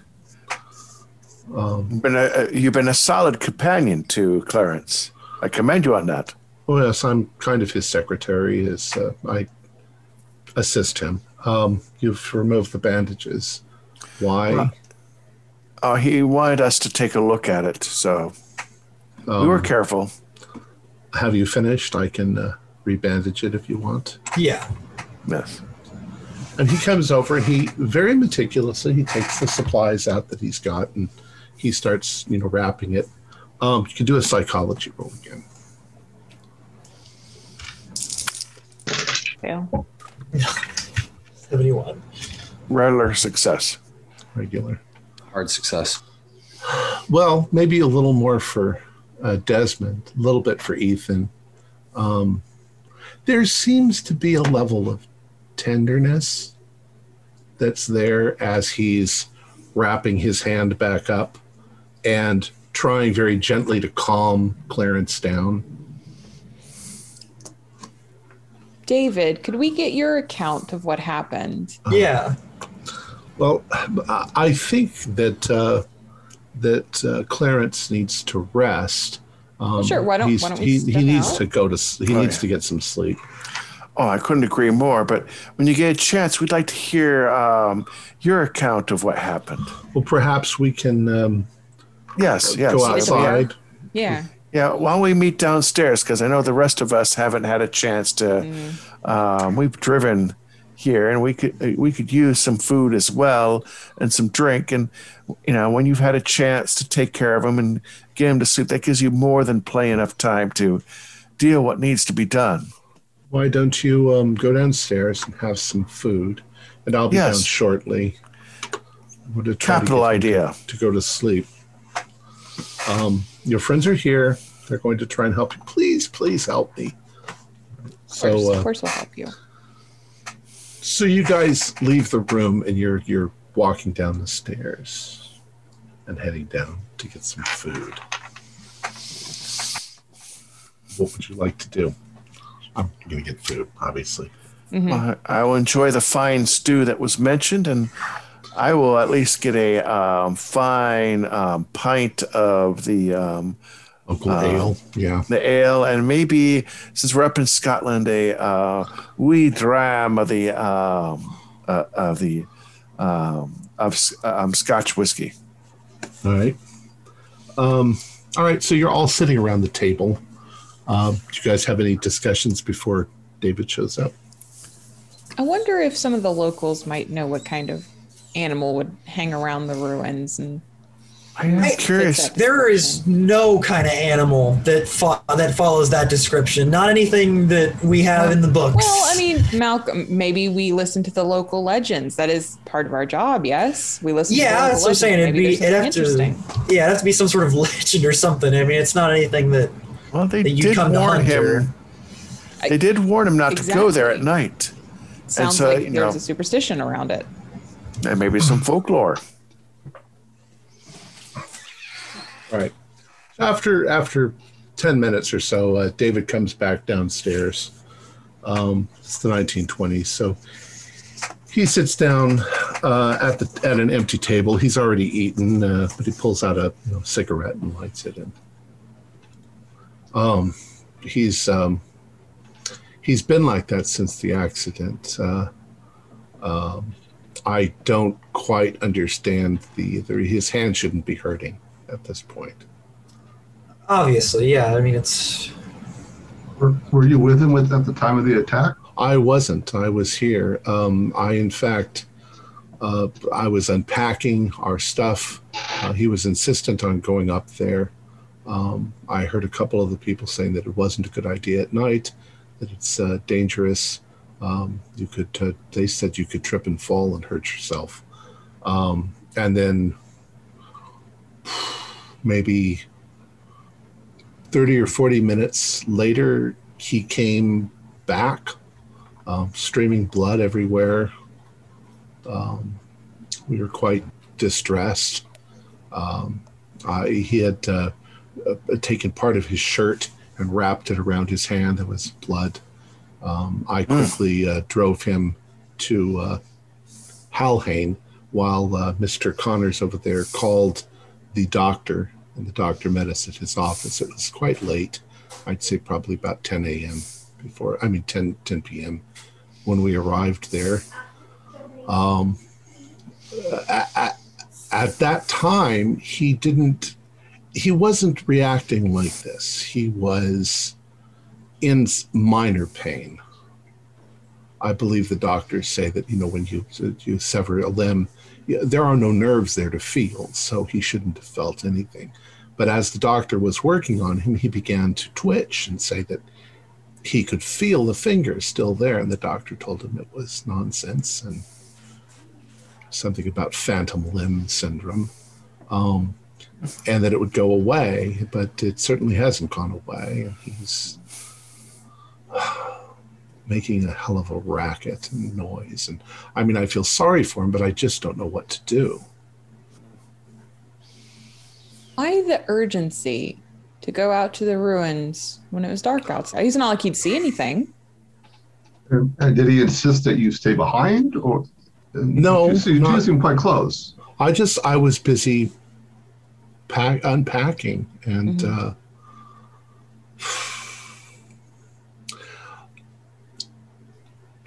S1: Um,
S2: you've been a, you've been a solid companion to Clarence. I commend you on that.
S1: oh yes, I'm kind of his secretary. His, uh, I assist him. Um, you've removed the bandages. Why?
S2: Uh, he wanted us to take a look at it, so we
S1: Um,
S2: were careful.
S1: have you finished? I can uh, rebandage it if you want.
S4: yeah.
S2: Yes.
S1: And he comes over and he very meticulously he takes the supplies out that he's got and he starts, you know, wrapping it. Um, you can do a psychology roll again.
S3: Fail.
S4: Seventy-one.
S2: Regular success.
S1: Regular.
S6: Hard success.
S1: Well, maybe a little more for uh, Desmond, a little bit for Ethan. Um, there seems to be a level of tenderness that's there as he's wrapping his hand back up and trying very gently to calm Clarence down.
S3: David, could we get your account of what happened?
S4: Yeah.
S1: Well, I I think that uh, that uh, Clarence needs to rest. Um,
S3: Sure, why don't-
S1: he's-
S3: why don't we
S1: he, he needs
S3: out?
S1: to go to he
S2: Oh,
S1: needs
S2: yeah.
S1: to get some sleep.
S2: Oh, I couldn't agree more. But when you get a chance, we'd like to hear um, your account of what happened.
S1: Well, perhaps we can um,
S2: Yes, yes.
S1: go
S2: Yeah.
S1: outside.
S3: Yeah.
S2: Yeah, why don't we meet downstairs? Because I know the rest of us haven't had a chance to. Um, we've driven here, and we could we could use some food as well and some drink. And you know, when you've had a chance to take care of them and get them to sleep, that gives you more than play enough time to deal what needs to be done.
S1: Why don't you um, go downstairs and have some food, and I'll be
S2: Yes.
S1: down shortly. I'm gonna try to
S2: Capital idea.
S1: to go to sleep. Um, your friends are here. They're going to try and help you. Please, please help me.
S3: Of course,
S1: So,
S3: of
S1: uh,
S3: course we'll help you.
S1: so you guys leave the room and you're you're walking down the stairs and heading down to get some food. What would you like to do? I'm going to get food, obviously.
S2: I I will enjoy the fine stew that was mentioned, and I will at least get a um, fine um, pint of the um,
S1: Uncle
S2: Uh,
S1: Ale. Yeah.
S2: the ale, and maybe since we're up in Scotland, a uh, wee dram of the um, uh, of the um, of um, Scotch whiskey.
S1: All right. Um, all right. So you're all sitting around the table. Um, do you guys have any discussions before David shows up?
S3: I wonder if some of the locals might know what kind of animal would hang around the ruins and
S2: I am
S4: Hey,
S2: curious.
S4: There is no kind of animal that fo- that follows that description. Not anything that we have in the books.
S3: Well, I mean, Malcolm, maybe we listen to the local legends. That is part of our job, yes? We listen to the
S4: yeah,
S3: local
S4: that's what I'm saying.
S3: legends.
S4: It'd be it'd have
S3: something
S4: to
S3: interesting.
S4: yeah, it'd have to be some sort of legend or something. I mean, it's not anything that
S2: Well, they
S4: that you
S2: did
S4: come to
S2: warn
S4: hunt or-
S2: him. They did warn him not to go there at night,
S3: Sounds
S2: so,
S3: like
S2: you
S3: there's
S2: know-
S3: a superstition around it.
S2: and maybe some folklore.
S1: Right. After after ten minutes or so, uh, David comes back downstairs. Um, it's the 1920s, so he sits down uh, at the at an empty table. He's already eaten, uh, but he pulls out a you know, cigarette and lights it. In. Um, he's um, he's been like that since the accident. Uh, um, I don't quite understand the, the his hand shouldn't be hurting at this point.
S4: obviously, yeah. I mean, it's
S5: Were, were you with him with, at the time of the attack?
S1: I wasn't. I was here. Um, I, in fact, uh, I was unpacking our stuff. Uh, he was insistent on going up there. Um, I heard a couple of the people saying that it wasn't a good idea at night, that it's uh, dangerous. Um, you could. Uh, they said you could trip and fall and hurt yourself. Um, and then maybe 30 or 40 minutes later, he came back, um, streaming blood everywhere. Um, we were quite distressed. Um, I, he had uh, uh, taken part of his shirt and wrapped it around his hand. There was blood. Um, I quickly uh, drove him to uh, Halhane while uh, Mr. Connors over there called the doctor, and the doctor met us at his office. It was quite late. I'd say probably about 10 a.m. before, I mean, 10, 10 p.m. when we arrived there. Um, at, at, at that time, he didn't, he wasn't reacting like this. He was in minor pain. I believe the doctors say that, you know, when you, you sever a limb, there are no nerves there to feel, so he shouldn't have felt anything. But as the doctor was working on him, he began to twitch and say that he could feel the fingers still there. And the doctor told him it was nonsense and something about phantom limb syndrome, um, and that it would go away. But it certainly hasn't gone away. He's making a hell of a racket and noise. And I mean, I feel sorry for him, but I just don't know what to do.
S3: Why the urgency to go out to the ruins when it was dark outside? It's not like he'd see anything.
S5: And, and did he insist that you stay behind, or
S1: No,
S5: You seem,
S1: not-
S5: seem quite close.
S1: I just I was busy pack unpacking and uh,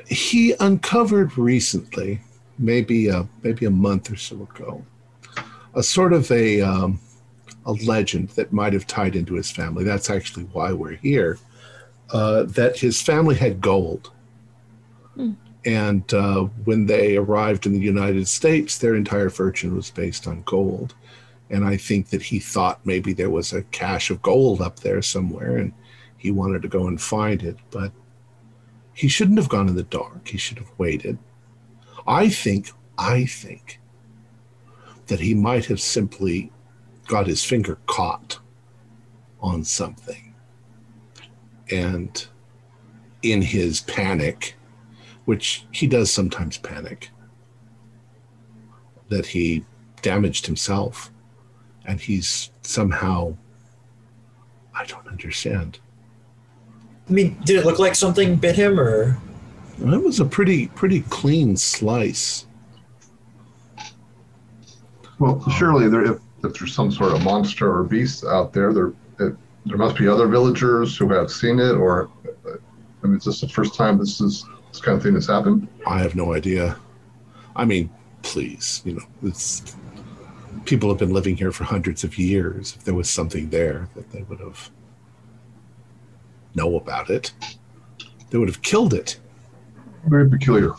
S1: he uncovered recently, maybe a, maybe a month or so ago, a sort of a um, a legend that might have tied into his family. That's actually why we're here. Uh, that his family had gold. And uh, when they arrived in the United States, their entire fortune was based on gold. And I think that he thought maybe there was a cache of gold up there somewhere and he wanted to go and find it. But he shouldn't have gone in the dark. He should have waited. I think, I think that he might have simply got his finger caught on something. And in his panic, which he does sometimes panic, that he damaged himself and he's somehow, I don't understand.
S4: I mean, did it look like something bit him, or
S1: That was a pretty, pretty clean slice.
S5: Well, surely there, if, if there's some sort of monster or beast out there, there, it, there must be other villagers who have seen it, or I mean, is this the first time this is this kind of thing has happened?
S1: I have no idea. I mean, please, you know, it's people have been living here for hundreds of years. If there was something there that they would have know about it, they would have killed it.
S5: Very peculiar.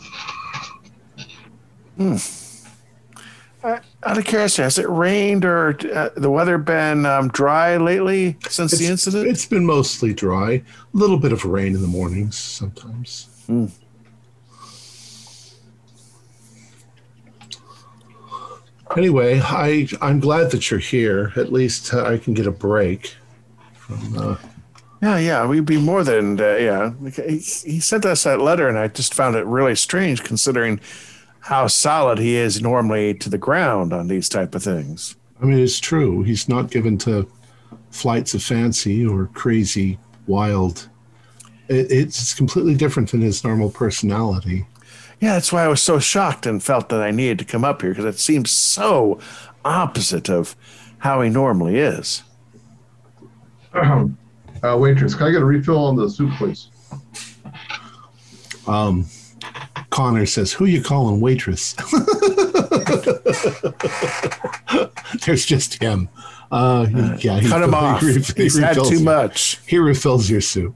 S2: Uh, out of curiosity, has it rained or uh, the weather been um, dry lately since the incident?
S1: It's been mostly dry. A little bit of rain in the mornings sometimes. Anyway, I I'm glad that you're here. At least uh, I can get a break from.
S2: Yeah, yeah, we'd be more than uh, yeah. He, he sent us that letter, and I just found it really strange, considering how solid he is normally to the ground on these type of things.
S1: I mean, it's true. He's not given to flights of fancy or crazy, wild. It, it's completely different than his normal personality.
S2: Yeah, that's why I was so shocked and felt that I needed to come up here because it seems so opposite of how he normally is.
S5: Uh, waitress, can I get a refill on the soup, please?
S1: Um, Connor says, "Who you calling waitress?" There's just him. Uh, he- yeah, he-
S2: Cut him
S1: he
S2: off.
S1: ref- he
S2: He's had too
S1: you.
S2: much.
S1: He refills your soup.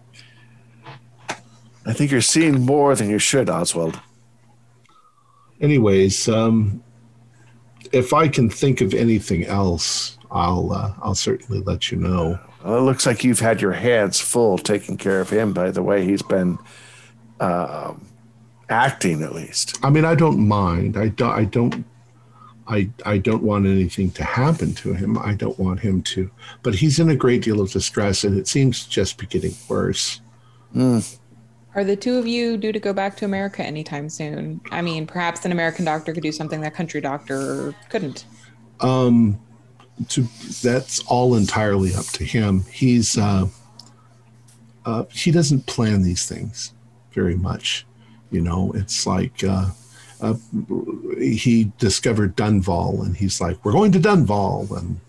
S2: I think you're seeing more than you should, Oswald.
S1: Anyways, um, if I can think of anything else, I'll uh, I'll certainly let you know.
S2: Well, it looks like you've had your hands full taking care of him by the way he's been um, acting, at least.
S1: I mean, I don't mind. I don't. I don't. I I don't want anything to happen to him. I don't want him to. But he's in a great deal of distress, and it seems to just be getting worse.
S3: Are the two of you due to go back to America anytime soon? I mean, perhaps an American doctor could do something that country doctor couldn't.
S1: Um, to that's all entirely up to him. He's uh, uh, he doesn't plan these things very much. You know, it's like uh, uh, he discovered Dunval, and he's like, "We're going to Dunval," and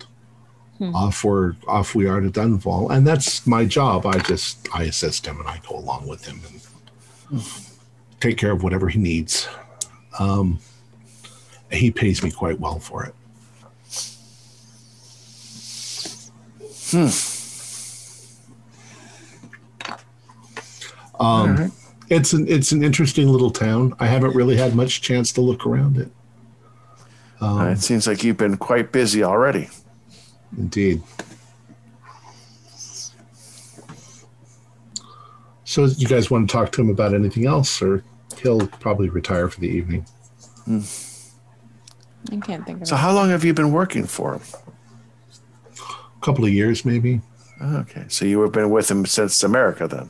S1: off we're off we are to Dunval, and that's my job. I just I assist him, and I go along with him and take care of whatever he needs. Um, he pays me quite well for it. Um, It's an it's an interesting little town. I haven't really had much chance to look around it.
S2: Uh, it seems like you've been quite busy already.
S1: Indeed. So, you guys want to talk to him about anything else, or he'll probably retire for the evening?
S3: I can't think of
S2: So,
S3: it.
S2: how long have you been working for him?
S1: A couple of years, maybe.
S2: Okay, so you have been with him since America, then.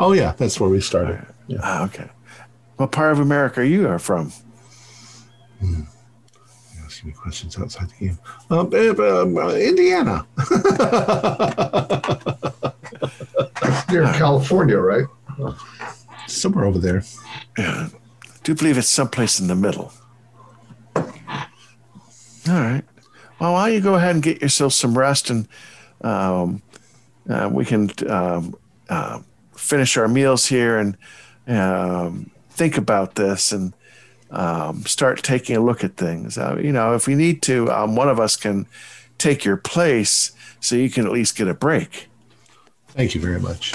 S1: Oh yeah, that's where we started. Yeah.
S2: Ah, okay. What part of America are you are from?
S1: Asking me questions outside the game. Um, uh, um, uh, Indiana.
S5: Near California, right?
S1: Somewhere over there.
S2: I do believe it's someplace in the middle. All right. Well, why don't you go ahead and get yourself some rest, and um, uh, we can um, uh, finish our meals here and um, think about this and um, start taking a look at things. Uh, you know, if we need to, um, one of us can take your place so you can at least get a break.
S1: Thank you very much.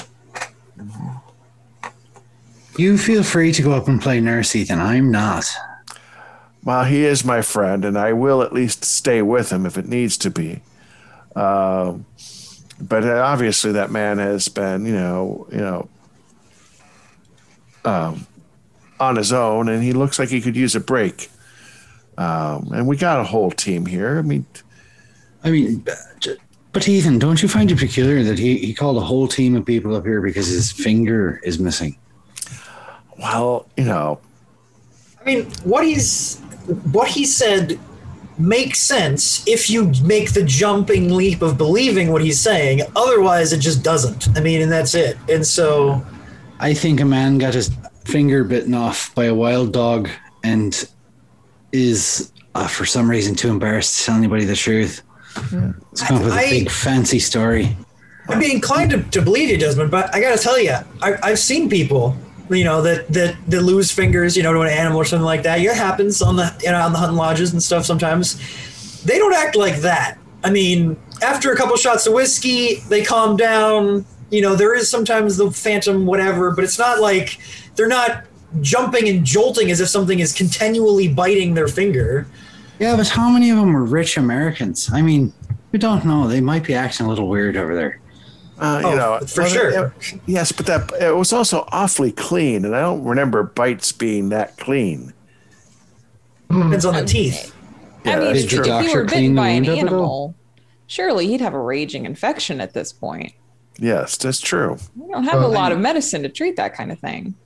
S6: You feel free to go up and play nurse, Ethan. I'm not.
S2: Well, he is my friend, and I will at least stay with him if it needs to be. Um, but obviously, that man has been, you know, you know, um, on his own, and he looks like he could use a break. Um, and we got a whole team here. I mean,
S6: I mean, but- but Ethan, don't you find it peculiar that he, he called a whole team of people up here because his finger is missing?
S2: well, you know,
S4: I mean, what he's what he said makes sense if you make the jumping leap of believing what he's saying. Otherwise, it just doesn't. I mean, and that's it. And so,
S6: I think a man got his finger bitten off by a wild dog and is, uh, for some reason, too embarrassed to tell anybody the truth. It's come up with a big fancy story.
S4: I'd be inclined to, to believe you, Desmond, but I gotta tell you, I, I've seen people, you know, that, that that lose fingers, you know, to an animal or something like that. It happens on the you know on the hunting lodges and stuff. Sometimes they don't act like that. I mean, after a couple shots of whiskey, they calm down. You know, there is sometimes the phantom whatever, but it's not like they're not jumping and jolting as if something is continually biting their finger.
S6: Yeah, but how many of them are rich Americans? I mean, we don't know. They might be acting a little weird over there.
S2: Uh, you
S4: Oh,
S2: know,
S4: for sure.
S2: it- yes, but that it was also awfully clean, and I don't remember bites being that clean.
S4: Depends on the teeth.
S3: I
S2: Yeah,
S3: mean, if, if he were bitten by an
S6: wound up at all?
S3: animal, surely he'd have a raging infection at this point.
S2: Yes, that's true.
S3: We don't have a
S5: Uh,
S3: lot of medicine to treat that kind of thing.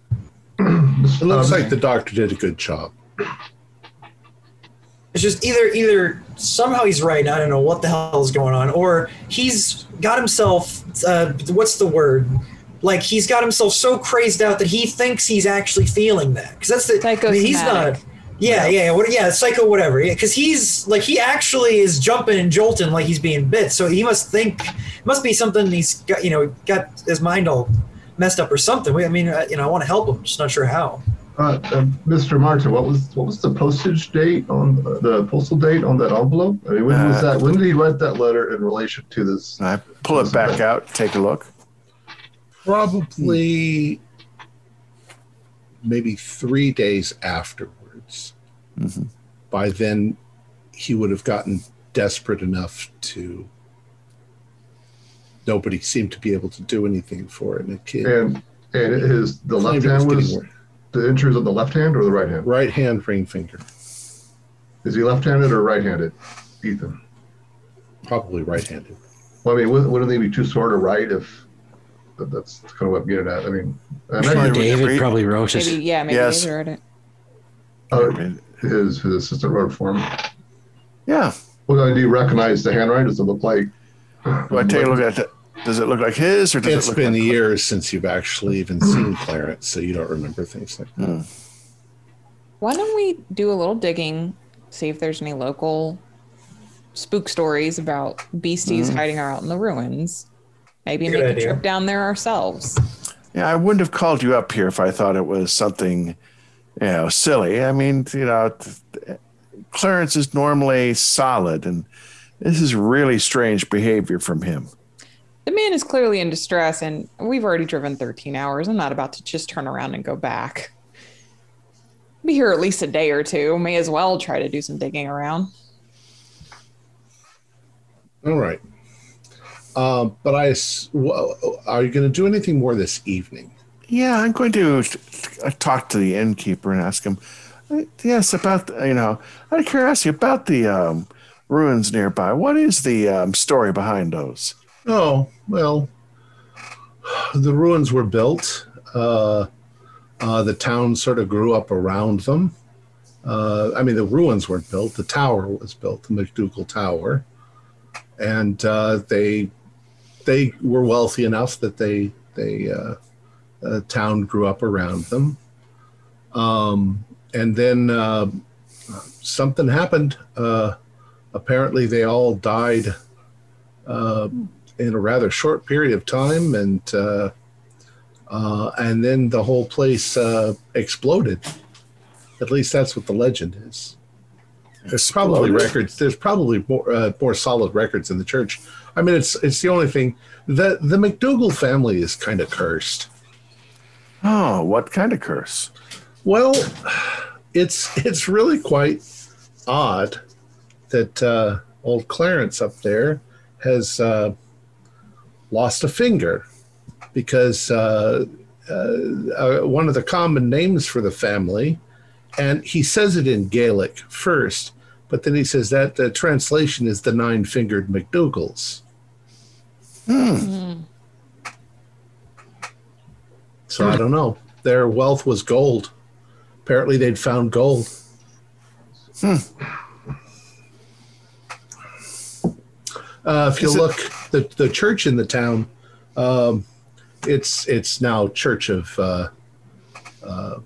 S1: It looks
S5: Um,
S1: like the doctor did a good job.
S4: It's just either either somehow he's right. and I don't know what the hell is going on, or he's got himself. Uh, what's the word? Like he's got himself so crazed out that he thinks he's actually feeling that. Because that's the. I mean, he's not. Yeah, yeah, yeah, what, yeah, psycho, whatever. Yeah, because he's like he actually is jumping and jolting like he's being bit. So he must think must be something he's got. You know, got his mind all messed up or something. We- I mean, uh, you know, I want to help him, just not sure how.
S5: Uh, uh, Mr. Martin, what was what was the postage date on uh, the postal date on that envelope? I mean, when was
S2: Uh,
S5: that? When did he write that letter in relation to this?
S2: I pull it back out, take a look.
S1: Probably maybe three days afterwards.
S2: Mhm.
S1: By then, he would have gotten desperate enough to. Nobody seemed to be able to do anything for it. And a kid
S5: And and his the left
S1: it was
S5: hand was
S1: worse.
S5: the injuries on the left hand or the right hand?
S1: right hand ring finger,
S5: Is he left-handed or right-handed, Ethan?
S1: probably right-handed.
S5: Well, I mean, wouldn't, wouldn't they be too sore to write if that, that's kind of what I'm getting at? I mean, I
S2: Sure.
S5: imagine
S2: David-
S6: David probably wrote it.
S3: Maybe, yeah, maybe
S2: Yes.
S3: David wrote it.
S5: uh, his his assistant wrote it for him.
S2: Yeah.
S5: Well, do you recognize the handwriting? Does it look like?
S2: Do I take a look at it? Does it look like his, or does
S1: It's
S2: it look
S1: been
S2: like
S1: years since you've actually even seen Clarence, so you don't remember things like that. Hmm.
S3: Why don't we do a little digging, see if there's any local spook stories about beasties hmm. hiding out in the ruins? Maybe
S4: Good
S3: make a trip down there ourselves.
S2: Yeah, I wouldn't have called you up here if I thought it was something, you know, silly. I mean, you know, th- Clarence is normally solid, and this is really strange behavior from him.
S3: The man is clearly in distress, and we've already driven 13 hours. I'm not about to just turn around and go back. Be here at least a day or two. May as well try to do some digging around.
S1: All right. Um, but I, well, are you going to do anything more this evening?
S2: Yeah, I'm going to uh, talk to the innkeeper and ask him. uh, Yes, about you know, out of curiosity about the um, ruins nearby. What is the um, story behind those?
S1: Oh, well, the ruins were built. Uh, uh, the town sort of grew up around them. Uh, I mean, the ruins weren't built. The tower was built, the McDougall Tower, and uh, they they were wealthy enough that they they uh, uh, town grew up around them. Um, and then something happened. Apparently, they all died. In a rather short period of time, and uh, uh, and then the whole place uh, exploded. At least that's what the legend is. There's probably records. There's probably more uh, more solid records in the church. I mean, it's it's the only thing. the The McDougall family is kind of cursed.
S2: Oh, what kind of curse?
S1: Well, it's it's really quite odd that uh, old Clarence up there has uh, lost a finger because uh, uh, uh, one of the common names for the family, and he says it in Gaelic first, but then he says that the translation is the nine fingered McDougalls.
S2: Hmm.
S1: So I don't know. Their wealth was gold. Apparently, they'd found gold. Uh, if you
S2: Is it-
S1: look, the the church in the town, um, it's it's now Church of uh, uh,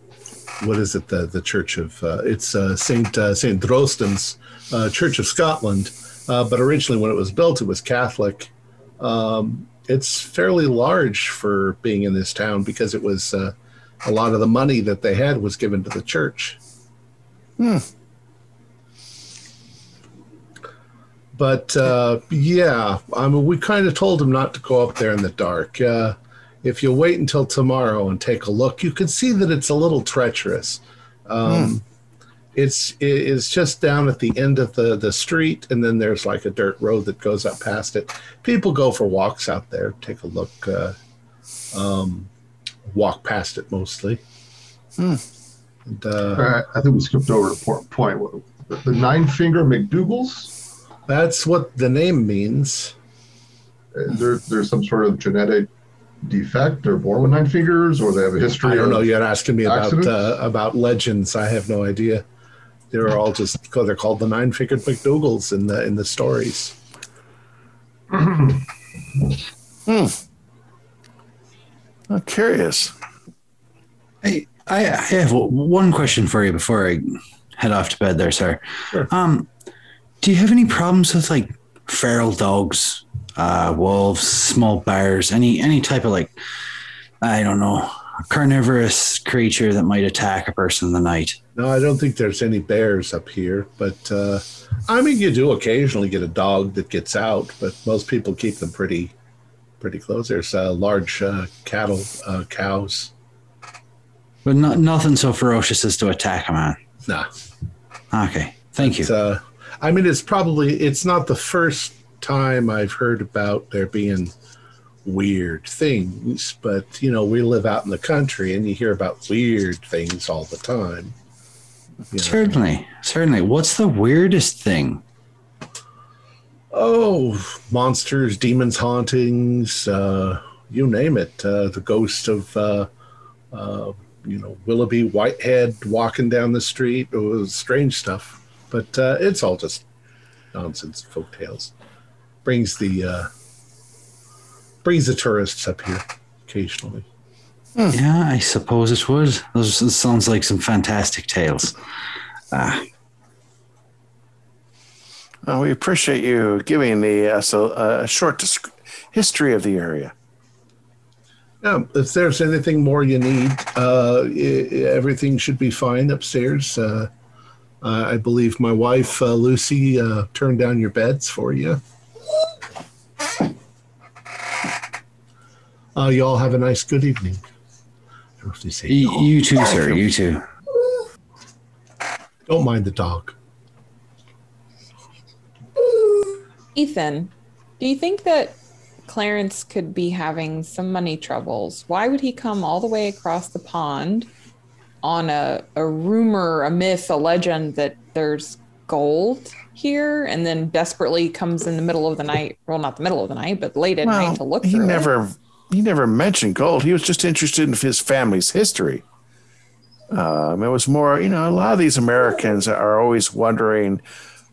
S1: what is it? The the Church of uh, it's uh, Saint uh, Saint Drostan's uh, Church of Scotland. But originally, when it was built, it was Catholic. Um, it's fairly large for being in this town because it was a lot of the money that they had was given to the church.
S2: Hmm.
S1: But uh, yeah, I mean, we kind of told him not to go up there in the dark. Uh, if you wait until tomorrow and take a look, you can see that it's a little treacherous. Um, It's it- it's just down at the end of the the street, and then there's like a dirt road that goes up past it. People go for walks out there, take a look, uh, um, walk past it mostly.
S2: Hmm.
S1: And, uh,
S5: All right, I think we skipped over a po- point. The, the nine finger McDougall's.
S1: That's what the name means.
S5: There, there's some sort of genetic defect. They're born with nine fingers, or they have a history.
S1: I don't know. You're asking me about uh, about legends. I have no idea. They're all just they're called the nine fingered McDougall's in the in the stories. hmm.
S2: I'm curious.
S6: I, I I have one question for you before I head off to bed there, sir.
S1: Sure.
S6: Um, do you have any problems with like feral dogs, uh, wolves, small bears, any any type of like I don't know, carnivorous creature that might attack a person in the night?
S1: No, I don't think there's any bears up here, but uh, I mean, you do occasionally get a dog that gets out, but most people keep them pretty, pretty close. There's uh, large uh, cattle, uh, cows.
S6: But not nothing so ferocious as to attack a man.
S1: Nah,
S6: Okay, thank you.
S1: I mean, it's probably it's not the first time I've heard about there being weird things, but you know, we live out in the country, and you hear about weird things all the time. You know.
S6: Certainly, certainly. What's the weirdest thing?
S1: Oh, monsters, demons, hauntings, uh, you name it. Uh, the ghost of, uh, uh, you know, Willoughby Whitehead walking down the street. It was strange stuff, but uh, it's all just nonsense, folk tales. Brings the uh, brings the tourists up here occasionally.
S6: Yeah, I suppose it would. Those this sounds like some fantastic tales. Ah,
S2: Uh, we appreciate you giving the uh, so, uh, a short disc- history of the area.
S1: Yeah, if there's anything more you need, uh, i- i- everything should be fine upstairs. Uh, uh, I believe my wife uh, Lucy uh, turned down your beds for you. Uh, you all have a nice good evening. I don't know if say
S6: y-
S1: dog.
S6: you too, sir. You too.
S1: Don't mind the dog.
S3: Ethan, do you think that Clarence could be having some money troubles? Why would he come all the way across the pond on a, a rumor, a myth, a legend that there's gold here and then desperately comes in the middle of the night? Well, not the middle of the night, but late at night to look
S2: he
S3: through it?
S2: never he never mentioned gold. He was just interested in his family's history. Um, it was more, you know, a lot of these Americans are always wondering,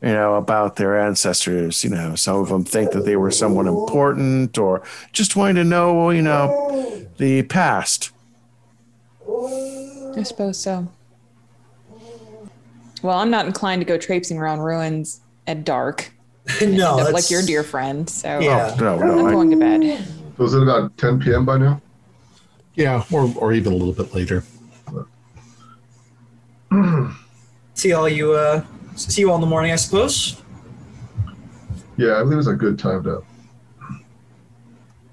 S2: you know, about their ancestors. You know, some of them think that they were someone important, or just wanting to know, you know, the past.
S3: I suppose so. Well, I'm not inclined to go traipsing around ruins at dark.
S4: no,
S3: up like your dear friend. So
S4: Yeah.
S2: No,
S3: I'm
S2: I,
S3: going to bed.
S5: Was it about 10 p.m. by now?
S1: Yeah, or, or even a little bit later.
S4: See all you. Uh, see you all in the morning, I suppose.
S5: Yeah, I believe it's a good time to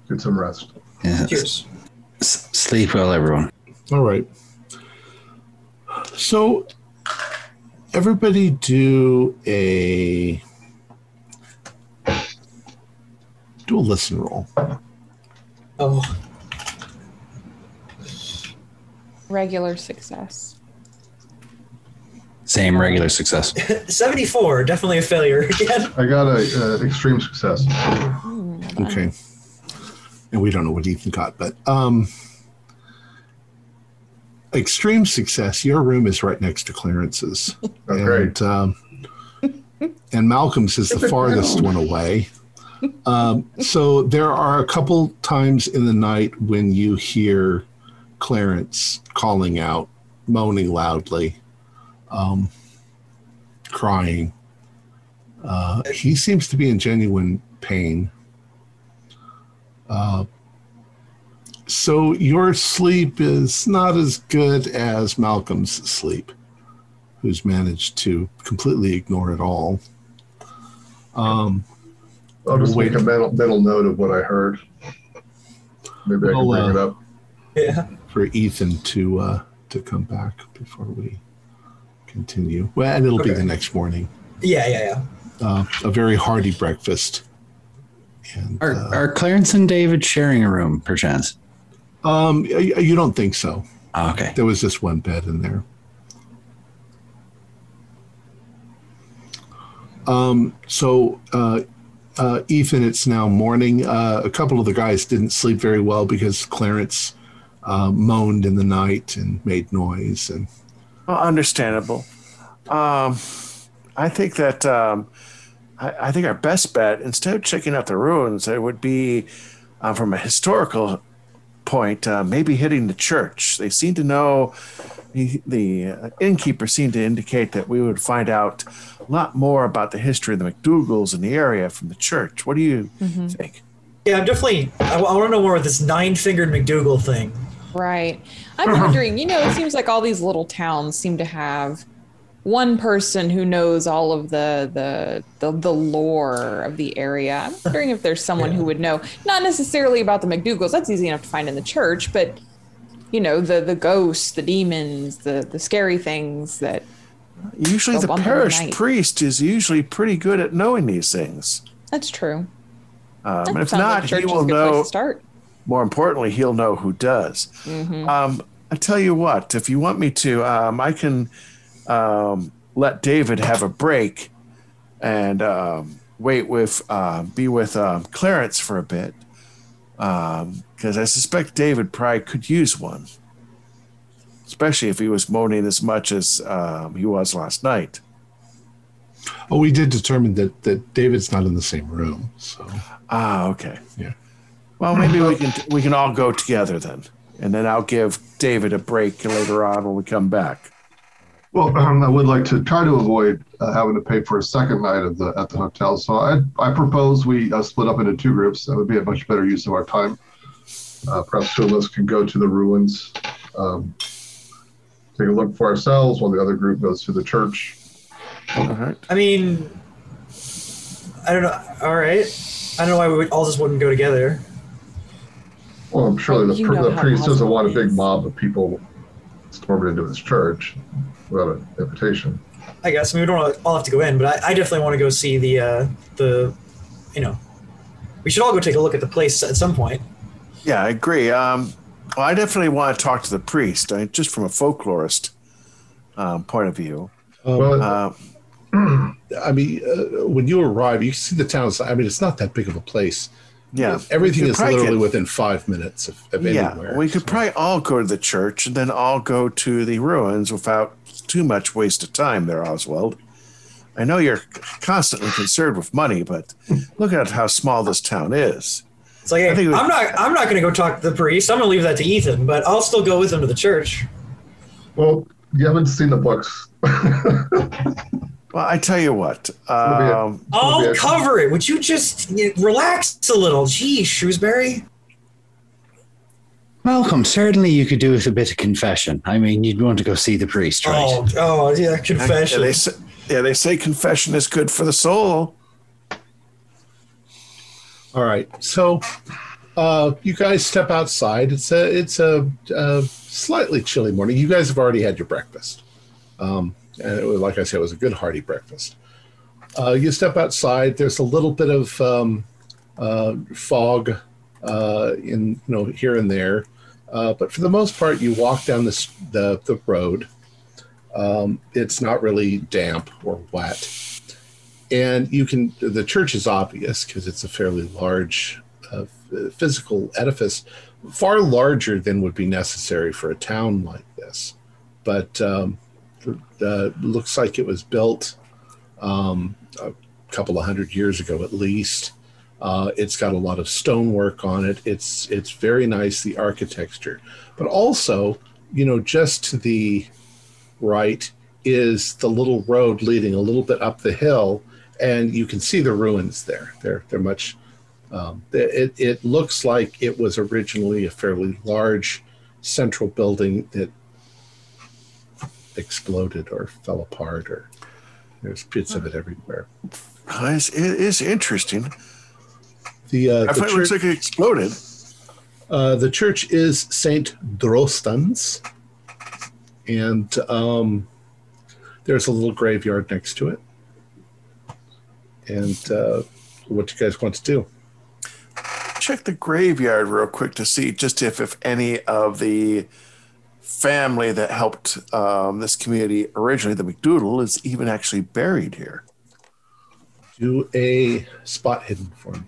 S5: get some rest.
S6: Yeah.
S4: Cheers.
S6: S- sleep well, everyone.
S1: All right. So, everybody do a do a listen roll.
S4: Oh,
S3: Regular success.
S6: Same regular success.
S4: 74, definitely a failure again.
S5: I got a uh, extreme success.
S1: Okay. And we don't know what Ethan got, but um extreme success. Your room is right next to Clarence's.
S5: Oh,
S1: and um and Malcolm's is the farthest one away. Um, so there are a couple times in the night when you hear Clarence calling out, moaning loudly, um, crying. Uh, he seems to be in genuine pain. Uh, so your sleep is not as good as Malcolm's sleep, who's managed to completely ignore it all. Um,
S5: I'll just
S1: Wait.
S5: make a mental, mental note of what I heard. Maybe I can bring
S1: uh,
S5: it up.
S4: Yeah.
S1: for Ethan to uh, to come back before we continue. Well, and it'll be the next morning.
S4: Yeah, yeah, yeah.
S1: Uh, a very hearty breakfast. And
S6: Are,
S1: uh,
S6: are Clarence and David sharing a room, perchance?
S1: Um, you don't think so?
S6: Oh, okay.
S1: There was just one bed in there. Um, so, uh, uh, Ethan, it's now morning. Uh, a couple of the guys didn't sleep very well because Clarence uh, moaned in the night and made noise. And
S2: Well, understandable. Um, I think that um, I, I think our best bet, instead of checking out the ruins, it would be uh, from a historical point, uh, maybe hitting the church. They seem to know. The, the uh, innkeeper seemed to indicate that we would find out a lot more about the history of the McDougalls in the area from the church. What do you think?
S4: Yeah, I'm definitely. I, want to know more about this nine-fingered McDougall thing.
S3: Right. I'm wondering, you know, it seems like all these little towns seem to have one person who knows all of the the the, the lore of the area. I'm wondering if there's someone who would know, not necessarily about the McDougalls. That's easy enough to find in the church, but you know, the the ghosts, the demons, the the scary things that
S2: Usually, the parish priest is usually pretty good at knowing these things.
S3: that's true.
S2: Um,
S3: That
S2: and if
S3: sounds like
S2: not, he will know.
S3: start.
S2: more importantly, he'll know who does.
S3: Mm-hmm.
S2: Um, I tell you what, if you want me to, um, I can um, let David have a break and um, wait with, uh, be with um, Clarence for a bit, because I suspect David probably could use one, especially if he was moaning as much as um, he was last night.
S1: oh, we did determine that that David's not in the same room. So
S2: Ah, okay.
S1: Yeah.
S2: Well, maybe we can we can all go together then, and then I'll give David a break later on when we come back.
S5: Well, um, I would like to try to avoid uh, having to pay for a second night of the at the hotel. So I I propose we uh, split up into two groups. That would be a much better use of our time. Uh, perhaps two of us can go to the ruins, um, take a look for ourselves, while the other group goes to the church.
S2: All right.
S4: I mean, I don't know. All right. I don't know why we would, all just wouldn't go together.
S5: Well, surely the,
S3: You
S5: pr- the priest doesn't want a big mob of people storming into his church without an invitation.
S4: I guess. I mean, we don't all have to go in, but I, I definitely want to go see the uh, the, you know, we should all go take a look at the place at some point.
S2: Yeah, I agree. Um, well, I definitely want to talk to the priest, I, just from a folklorist um, point of view.
S1: um,
S5: Well,
S2: Uh,
S1: I mean, uh, when you arrive, you see the town. I mean, it's not that big of a place.
S2: Yeah,
S1: everything
S2: We could
S1: is literally
S2: get-
S1: within five minutes of, of
S2: Yeah,
S1: anywhere.
S2: we could
S1: So-
S2: probably all go to the church and then all go to the ruins without too much waste of time there, Oswald. I know you're constantly concerned with money, but look at how small this town is.
S4: It's like,
S2: I
S4: hey,
S2: think was-
S4: I'm not. I'm not going to go talk to the priest. I'm going to leave that to Ethan, but I'll still go with him to the church.
S5: well, you haven't seen the books.
S2: Well, I tell you what,
S5: It'll be a-
S2: um,
S4: I'll cover it. Would you just you know, relax a little? Gee, Shrewsbury.
S6: Malcolm, certainly you could do with a bit of confession. I mean, you'd want to go see the priest, right?
S4: Oh, oh, yeah,
S2: yeah,
S4: confession.
S2: they say, yeah, they say confession is good for the soul.
S1: All right, so uh, you guys step outside. It's a it's a, a slightly chilly morning. You guys have already had your breakfast, um, and it was, like I said, it was a good hearty breakfast. Uh, you step outside. There's a little bit of um, uh, fog uh, in you know here and there, uh, but for the most part, you walk down this the the road. Um, it's not really damp or wet and you can the church is obvious because it's a fairly large uh, physical edifice far larger than would be necessary for a town like this but um, uh, looks like it was built um, a couple of hundred years ago at least. Uh, it's got a lot of stonework on it. It's it's very nice the architecture. But also you know just to the right is the little road leading a little bit up the hill and you can see the ruins there. They're they're much Um, it, it looks like it was originally a fairly large central building that exploded or fell apart, or there's bits of it everywhere.
S2: Uh, It's, it is interesting.
S1: The uh,
S2: I
S1: the,
S2: thought it looks
S1: church,
S2: like it exploded.
S1: uh, the church is Saint Drostan's, and um, there's a little graveyard next to it. And uh, what you guys want to do?
S2: Check the graveyard real quick to see just if, if any of the family that helped um, this community originally, the McDoodle, is even actually buried here.
S1: Do a spot hidden for me.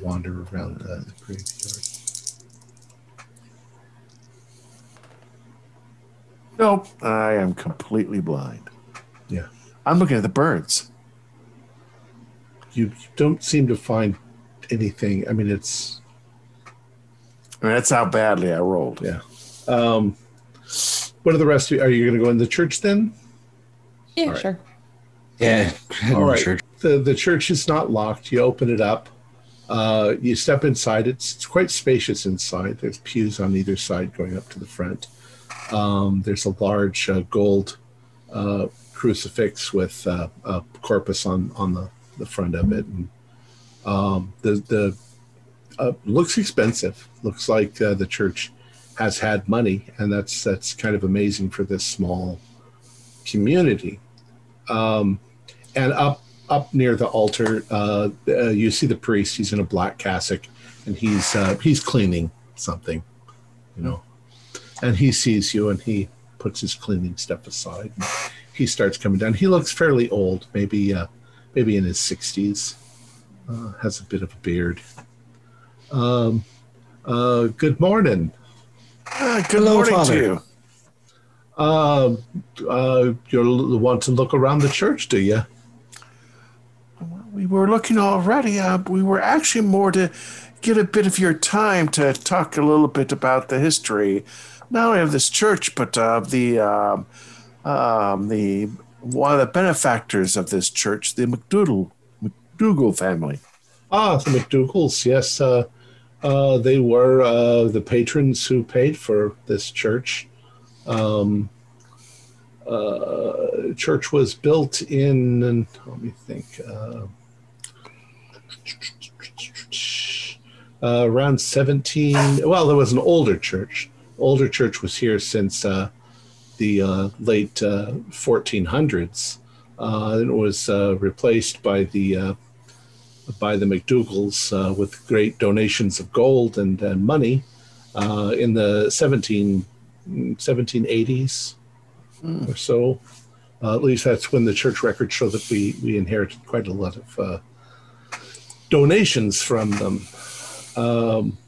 S1: Wander around uh, the graveyard.
S2: Nope, I am completely blind.
S1: Yeah.
S2: I'm looking at the birds.
S1: You, you don't seem to find anything. I mean, it's
S2: I mean, that's how badly I rolled.
S1: yeah. Um, what are the rest of you? Are you going to go in the church then?
S3: Yeah,
S1: All right.
S3: sure.
S6: Yeah. head
S1: All
S6: in the church.
S1: The the church is not locked. You open it up. Uh, you step inside. It's, it's quite spacious inside. There's pews on either side going up to the front. Um, there's a large uh, gold uh, crucifix with uh, a corpus on on the, the front of it, and um, the the uh, looks expensive. Looks like uh, the church has had money, and that's that's kind of amazing for this small community. Um, and up up near the altar, uh, uh, you see the priest. He's in a black cassock, and he's uh, he's cleaning something, you know. And he sees you, and he puts his cleaning stuff aside. He starts coming down. He looks fairly old, maybe uh, maybe in his sixties. Uh, has a bit of a beard. Um, uh, good morning.
S2: Ah, good
S6: Hello,
S2: morning
S6: Father.
S2: to you.
S1: Uh, uh, you want to look around the church, do you?
S2: We were looking already. Uh, we were actually more to get a bit of your time to talk a little bit about the history, not only of this church, but of the um, um, the one of the benefactors of this church, the McDoodle McDougall family.
S1: Ah, the McDougalls. yes. Uh, uh, they were uh, the patrons who paid for this church. Um, uh, church was built in, let me think, uh, uh, around 17. Well, there was an older church. Older church was here since uh, the late uh, 1400s. Uh, it was replaced by the by the McDougalls uh, with great donations of gold and, and money uh, in the 17, 1780s or so. Uh, at least that's when the church records show that we, we inherited quite a lot of uh, donations from them. Um,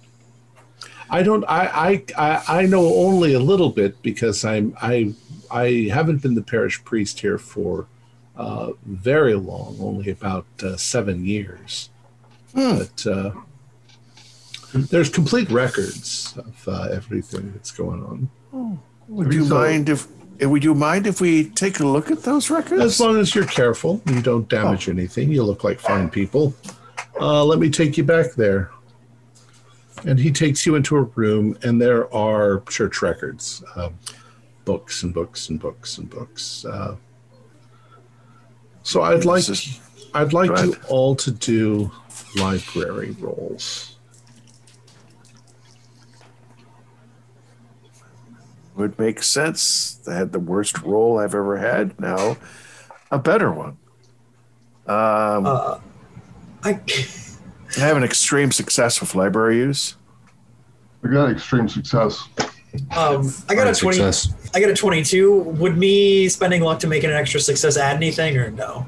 S1: I don't. I, I I I know only a little bit because I'm I I haven't been the parish priest here for uh, very long, only about uh, seven years. But uh, there's complete records of uh, everything that's going on.
S2: Would you
S5: So-
S2: mind if? eh, Would you mind if we take a look at those records?
S1: As long as you're careful you don't damage anything, you look like fine people. Uh, let me take you back there. And he takes you into a room, and there are church records, um, books and books and books and books. So I'd like
S2: This is-
S1: I'd like you all to do library rolls.
S2: would make sense. I had the worst role I've ever had. Now, a better one. Um,
S4: Uh, I
S2: I have an extreme success with library use.
S5: We got extreme success.
S4: um I got a twenty.
S6: success.
S4: I get a twenty-two. Would me spending luck to make it an extra success add anything or no?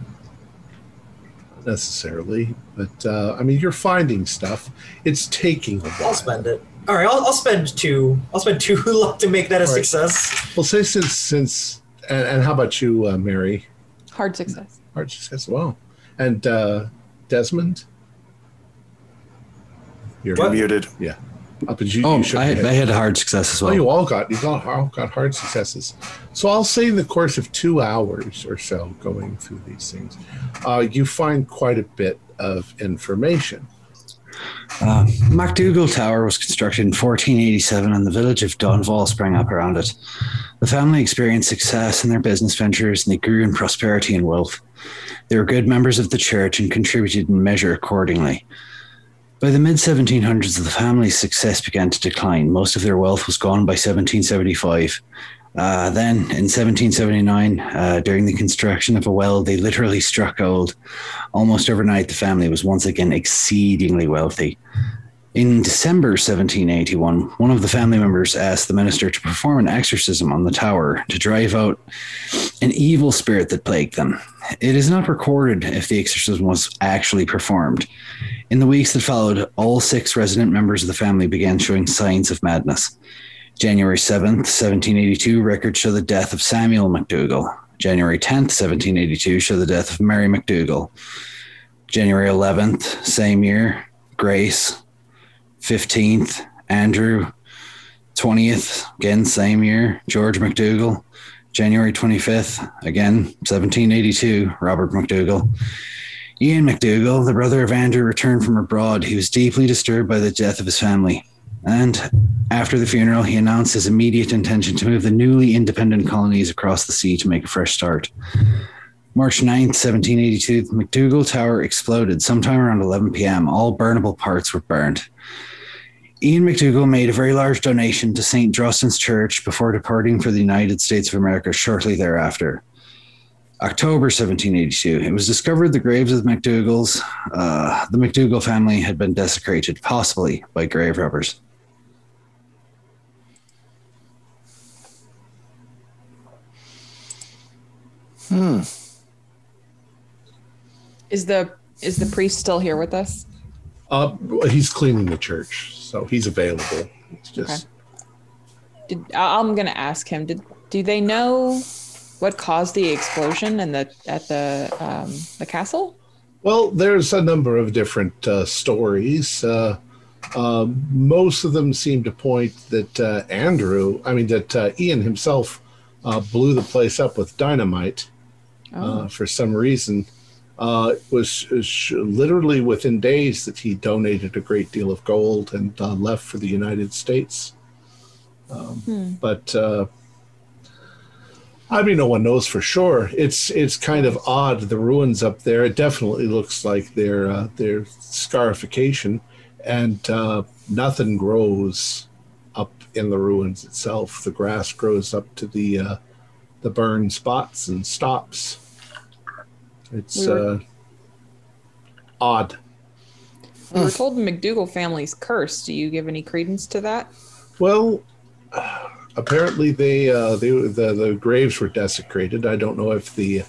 S1: necessarily, but uh, I mean, you're finding stuff. It's taking a while.
S4: I'll spend it. All right, I'll, I'll spend two. I'll spend two luck to make that a
S1: All right.
S4: success.
S1: Well, say since since, and, and how about you, uh, Mary?
S3: Hard success.
S1: Hard success. Wow. And uh, Desmond, you're
S4: What?
S2: Muted.
S1: Yeah. Uh, but you,
S6: Oh,
S1: you
S6: I,
S1: head.
S6: I had a hard success as well.
S1: Oh,
S6: well.
S1: you all got you all got hard successes. So I'll say in the course of two hours or so going through these things, uh, you find quite a bit of information.
S6: Uh, McDougall Tower was constructed in 1487 and the village of Dunval sprang up around it. The family experienced success in their business ventures and they grew in prosperity and wealth. They were good members of the church and contributed in measure accordingly. By the mid 1700s, the family's success began to decline. Most of their wealth was gone by 1775. Uh, then, in 1779, uh, during the construction of a well, they literally struck gold. Almost overnight, the family was once again exceedingly wealthy. In December 1781, one of the family members asked the minister to perform an exorcism on the tower to drive out an evil spirit that plagued them. It is not recorded if the exorcism was actually performed. In the weeks that followed, all six resident members of the family began showing signs of madness. January 7th, 1782, records show the death of Samuel McDougall. January 10th, 1782, show the death of Mary McDougall. January 11th, same year, Grace. 15th, Andrew. 20th, again, same year, George McDougall. January 25th, again, 1782, Robert McDougall. Ian McDougall, the brother of Andrew, returned from abroad. He was deeply disturbed by the death of his family. And after the funeral, he announced his immediate intention to move the newly independent colonies across the sea to make a fresh start. March 9th, 1782, the McDougall Tower exploded sometime around 11 p.m. All burnable parts were burned. Ian McDougall made a very large donation to St. Drostan's Church before departing for the United States of America shortly thereafter. October 1782, it was discovered the graves of the McDougalls, uh, the McDougall family had been desecrated, possibly by grave robbers. Hmm.
S3: Is the is the priest still here with us?
S1: Uh, he's cleaning the church, so he's available. It's just
S3: Did I- I'm gonna ask him? Did do they know what caused the explosion in the at the um, the castle?
S1: Well, there's a number of different uh, stories. Uh, um, most of them seem to point that uh, Andrew, I mean, that uh, Ian himself uh, blew the place up with dynamite uh, for some reason. Uh, it was, it was literally within days that he donated a great deal of gold and uh, left for the United States. Um, But uh, I mean, no one knows for sure. It's it's kind of odd. The ruins up there. It definitely looks like they're uh, they're scarification, and uh, nothing grows up in the ruins itself. The grass grows up to the uh, the burn spots and stops. It's
S3: We were-
S1: uh, odd.
S3: We were told the McDougall family's cursed. Do you give any credence to that?
S1: Well, apparently they uh, they the the graves were desecrated. I don't know if the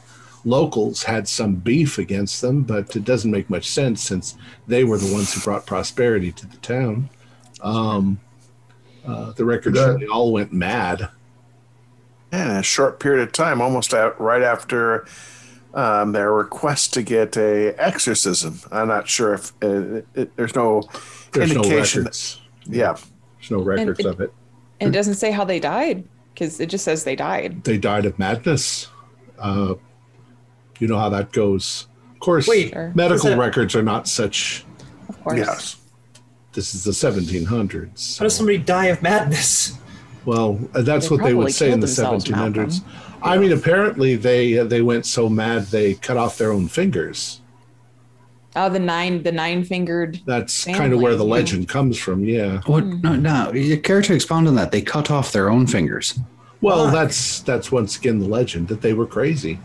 S1: locals had some beef against them, but it doesn't make much sense since they were the ones who brought prosperity to the town. Um, uh, the records show
S5: That-
S1: they all went mad.
S2: Yeah, in a short period of time, almost out right after um, their request to get a exorcism. I'm not sure if uh, it, there's no
S1: There's no
S2: indication.
S1: records.
S2: yeah,
S1: There's no records
S3: it-
S1: of it.
S3: And it doesn't say how they died because it just says they died.
S1: They died of madness. Uh, you know how that goes. Of course,
S4: Wait,
S1: medical
S4: that-
S1: records are not such.
S3: Of course.
S2: yes.
S1: This is the 1700s.
S4: How does somebody die of madness?
S1: Well, uh, that's
S3: They
S1: what they would say in the
S3: killed themselves,
S1: 1700s. I mean, apparently they uh, they went so mad they cut off their own fingers.
S3: Oh, the nine the nine fingered.
S1: That's
S3: Family,
S1: kind of where the legend comes from. Yeah.
S6: What? Hmm. No, no. You care to expound on that? They cut off their own fingers.
S1: Well,
S4: Why?
S1: that's that's once again the legend that they were crazy.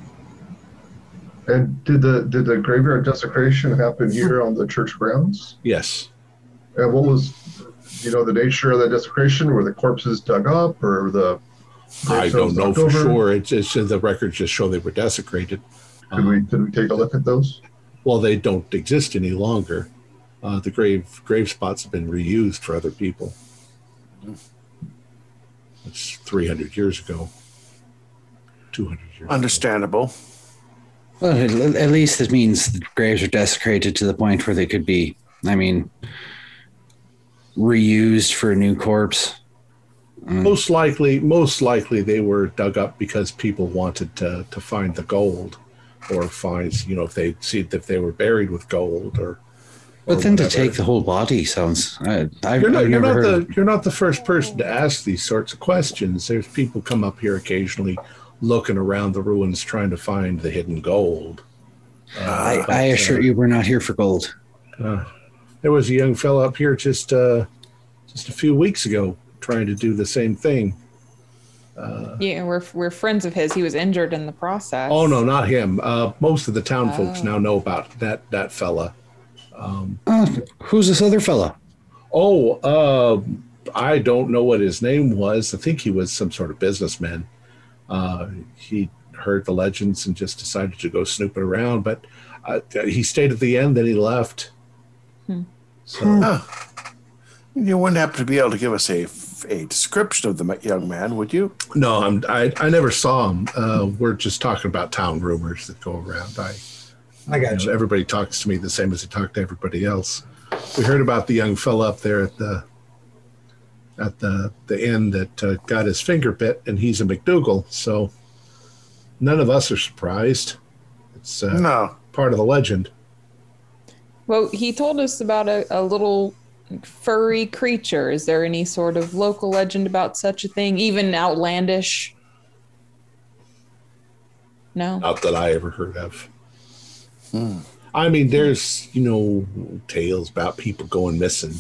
S5: And did the did the graveyard desecration happen here on the church grounds?
S1: Yes.
S5: And what was, you know, the nature of that desecration? Were the corpses dug up, or the?
S1: I don't know for
S5: over?
S1: sure. It's just the records just show they were desecrated.
S5: Could we um, could we take a look at those?
S1: Well, they don't exist any longer. Uh, the grave grave spots have been reused for other people. It's 300 years ago. 200 years. ago.
S2: Understandable.
S6: Well, at, at least it means the graves are desecrated to the point where they could be. I mean, reused for a new corpse.
S1: Most likely, most likely they were dug up because people wanted to to find the gold, or find you know if they see if they were buried with gold or. or
S6: But then to take the whole body sounds. I, I've,
S1: You're not,
S6: I've
S1: you're not the you're not the first person to ask these sorts of questions. There's people come up here occasionally, looking around the ruins trying to find the hidden gold.
S6: I, I assure you, we're not here for gold.
S1: Uh, there was a young fellow up here just uh, just a few weeks ago trying to do the same thing.
S3: Yeah, we're we're friends of his. He was injured in the process.
S1: Oh no, not him. Uh, most of the town folks
S3: Oh.
S1: now know about that that fella.
S6: Oh, who's this other fella?
S1: Oh, uh, I don't know what his name was. I think he was some sort of businessman. Uh, he heard the legends and just decided to go snooping around, but uh, he stayed at the end, then he left. So,
S2: Oh. You wouldn't happen to be able to give us a, a description of the young man, would you?
S1: no, I'm, I, I never saw him. Uh, we're just talking about town rumors that go around. I,
S4: I
S1: you
S4: got
S1: know,
S4: you.
S1: everybody talks to me the same as they talk to everybody else. We heard about the young fella up there at the at the the inn that uh, got his finger bit, and he's a McDougall. So none of us are surprised. It's uh,
S2: No.
S1: part of the legend.
S3: Well, he told us about a, a little furry creature. Is there any sort of local legend about such a thing, even outlandish? No.
S1: Not that I ever heard of. Hmm. I mean, there's you know tales about people going missing,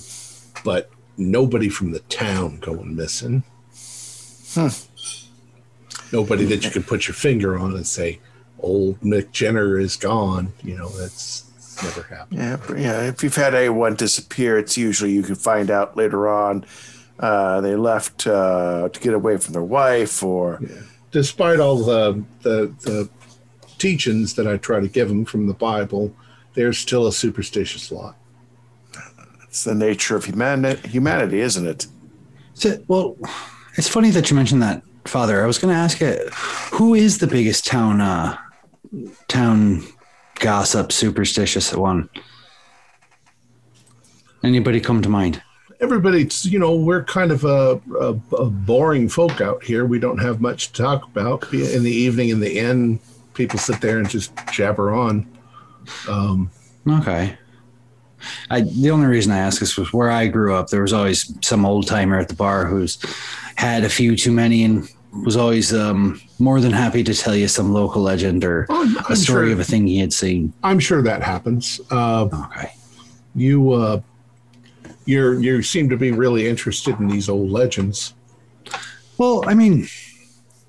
S1: but nobody from the town going missing. Nobody that you can put your finger on and say, "Old Mick Jenner is gone." You know, that's, that's never happened.
S2: Yeah, yeah. If you've had anyone disappear, it's usually you can find out later on. Uh, they left uh, to get away from their wife, or
S1: Despite all the the, the teachings that I try to give them from the Bible, they're still a superstitious lot.
S2: it's the nature of humanity, humanity isn't it?
S6: So, well, it's funny that you mentioned that, Father. I was going to ask you, who is the biggest town uh, town gossip superstitious one? Anybody come to mind?
S1: everybody's you know we're kind of a, a, a boring folk out here we don't have much to talk about in the evening in the inn people sit there and just jabber on um,
S6: Okay. I the only reason I ask this was where I grew up. There was always some old timer at the bar who's had a few too many and was always um, more than happy to tell you some local legend or
S1: Oh, I'm-
S6: a
S1: I'm
S6: story
S1: sure.
S6: of a thing he had seen.
S1: i'm sure that happens uh,
S6: Okay.
S1: you uh, you're you seem to be really interested in these old legends
S6: Well, I mean,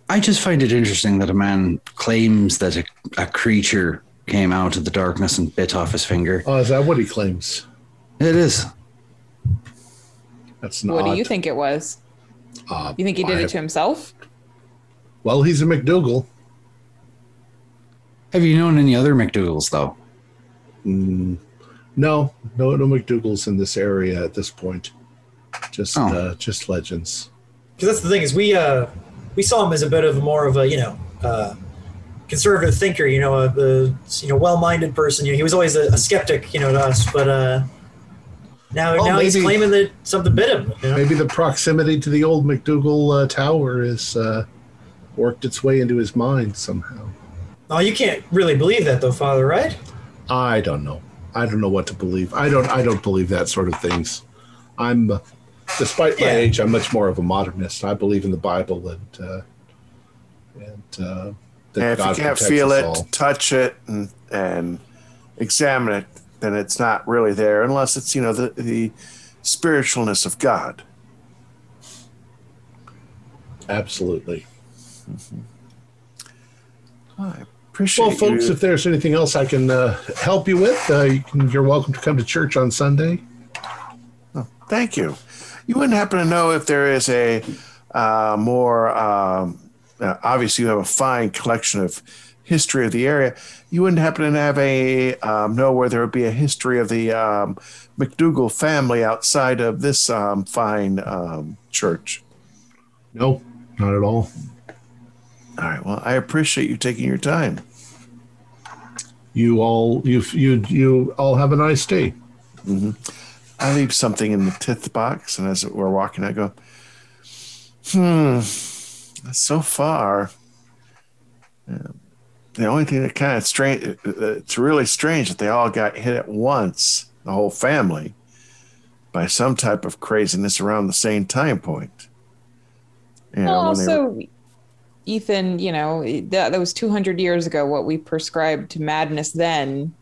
S6: I just find it interesting that a man claims that a, a creature came out of the darkness and bit off his finger.
S1: oh is that what he claims
S6: It is.
S1: that's not
S3: What do you think it was?
S1: uh,
S3: You think he did
S1: I-
S3: it to himself?
S1: Well he's a mcdougall
S6: Have you known any other McDougalls though?
S1: Mm, no no no mcdougalls in this area at this point just
S6: Oh.
S1: uh, just legends
S4: Because that's the thing is we uh we saw him as a bit of more of a you know uh, conservative thinker, you know, a, a you know well-minded person. You know, he was always a, a skeptic, you know, to us. But uh, now
S1: Well,
S4: now he's claiming that something bit him. You know?
S1: Maybe the proximity to the old McDougall uh, Tower is uh, worked its way into his mind somehow.
S4: Oh, you can't really believe that though, Father, right?
S1: I don't know. I don't know what to believe. I don't. I don't believe that sort of things. I'm, uh, despite my
S4: Yeah.
S1: age, I'm much more of a modernist. I believe in the Bible and uh, and uh,
S2: And if
S1: God
S2: you can't feel it,
S1: all.
S2: touch it, and, and examine it, then it's not really there, unless it's you know the the spiritualness of God.
S1: Absolutely.
S2: I appreciate
S1: Well, folks,
S2: you.
S1: if there's anything else I can uh, help you with, uh, you can, you're welcome to come to church on Sunday.
S2: Thank you. You wouldn't happen to know if there is a uh, more um, uh, obviously you have a fine collection of history of the area. You wouldn't happen to have a um, know where there would be a history of the um, McDougall family outside of this um, fine um, church.
S1: No, not at all.
S2: All right. Well, I appreciate you taking your time.
S1: You all, you you you all have a nice day.
S2: I leave something in the tith box, and as we're walking, I go, "Hmm, so far, uh, the only thing that kind of strange, uh, it's really strange that they all got hit at once, the whole family, by some type of craziness around the same time point." You
S3: well,
S2: know, when they-
S3: also, Ethan, you know, that, that was 200 years ago. What we prescribed to madness then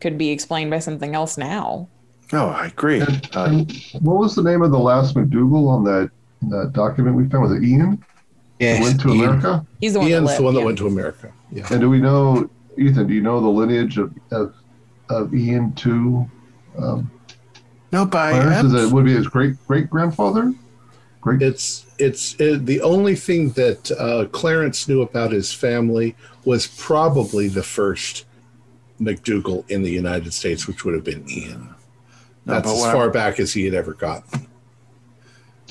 S3: could be explained by something else now.
S2: Oh, I agree.
S5: And,
S2: Uh,
S5: and what was the name of the last McDougall on that that document we found? Was it Ian?
S6: Yeah.
S5: Who went to
S6: Ian.
S5: America?
S3: He's the one
S1: Ian's
S3: that lived,
S1: the one that went to America. Yeah.
S5: And do we know, Ethan? Do you know the lineage of of, of Ian to um,
S2: no, but I
S5: Is it would it be his great great grandfather? Great.
S1: It's it's it, the only thing that uh, Clarence knew about his family was probably the first McDougall in the United States, which would have been Ian.
S2: No,
S1: That's
S2: but
S1: as far
S2: I'm-
S1: back as he had ever gotten.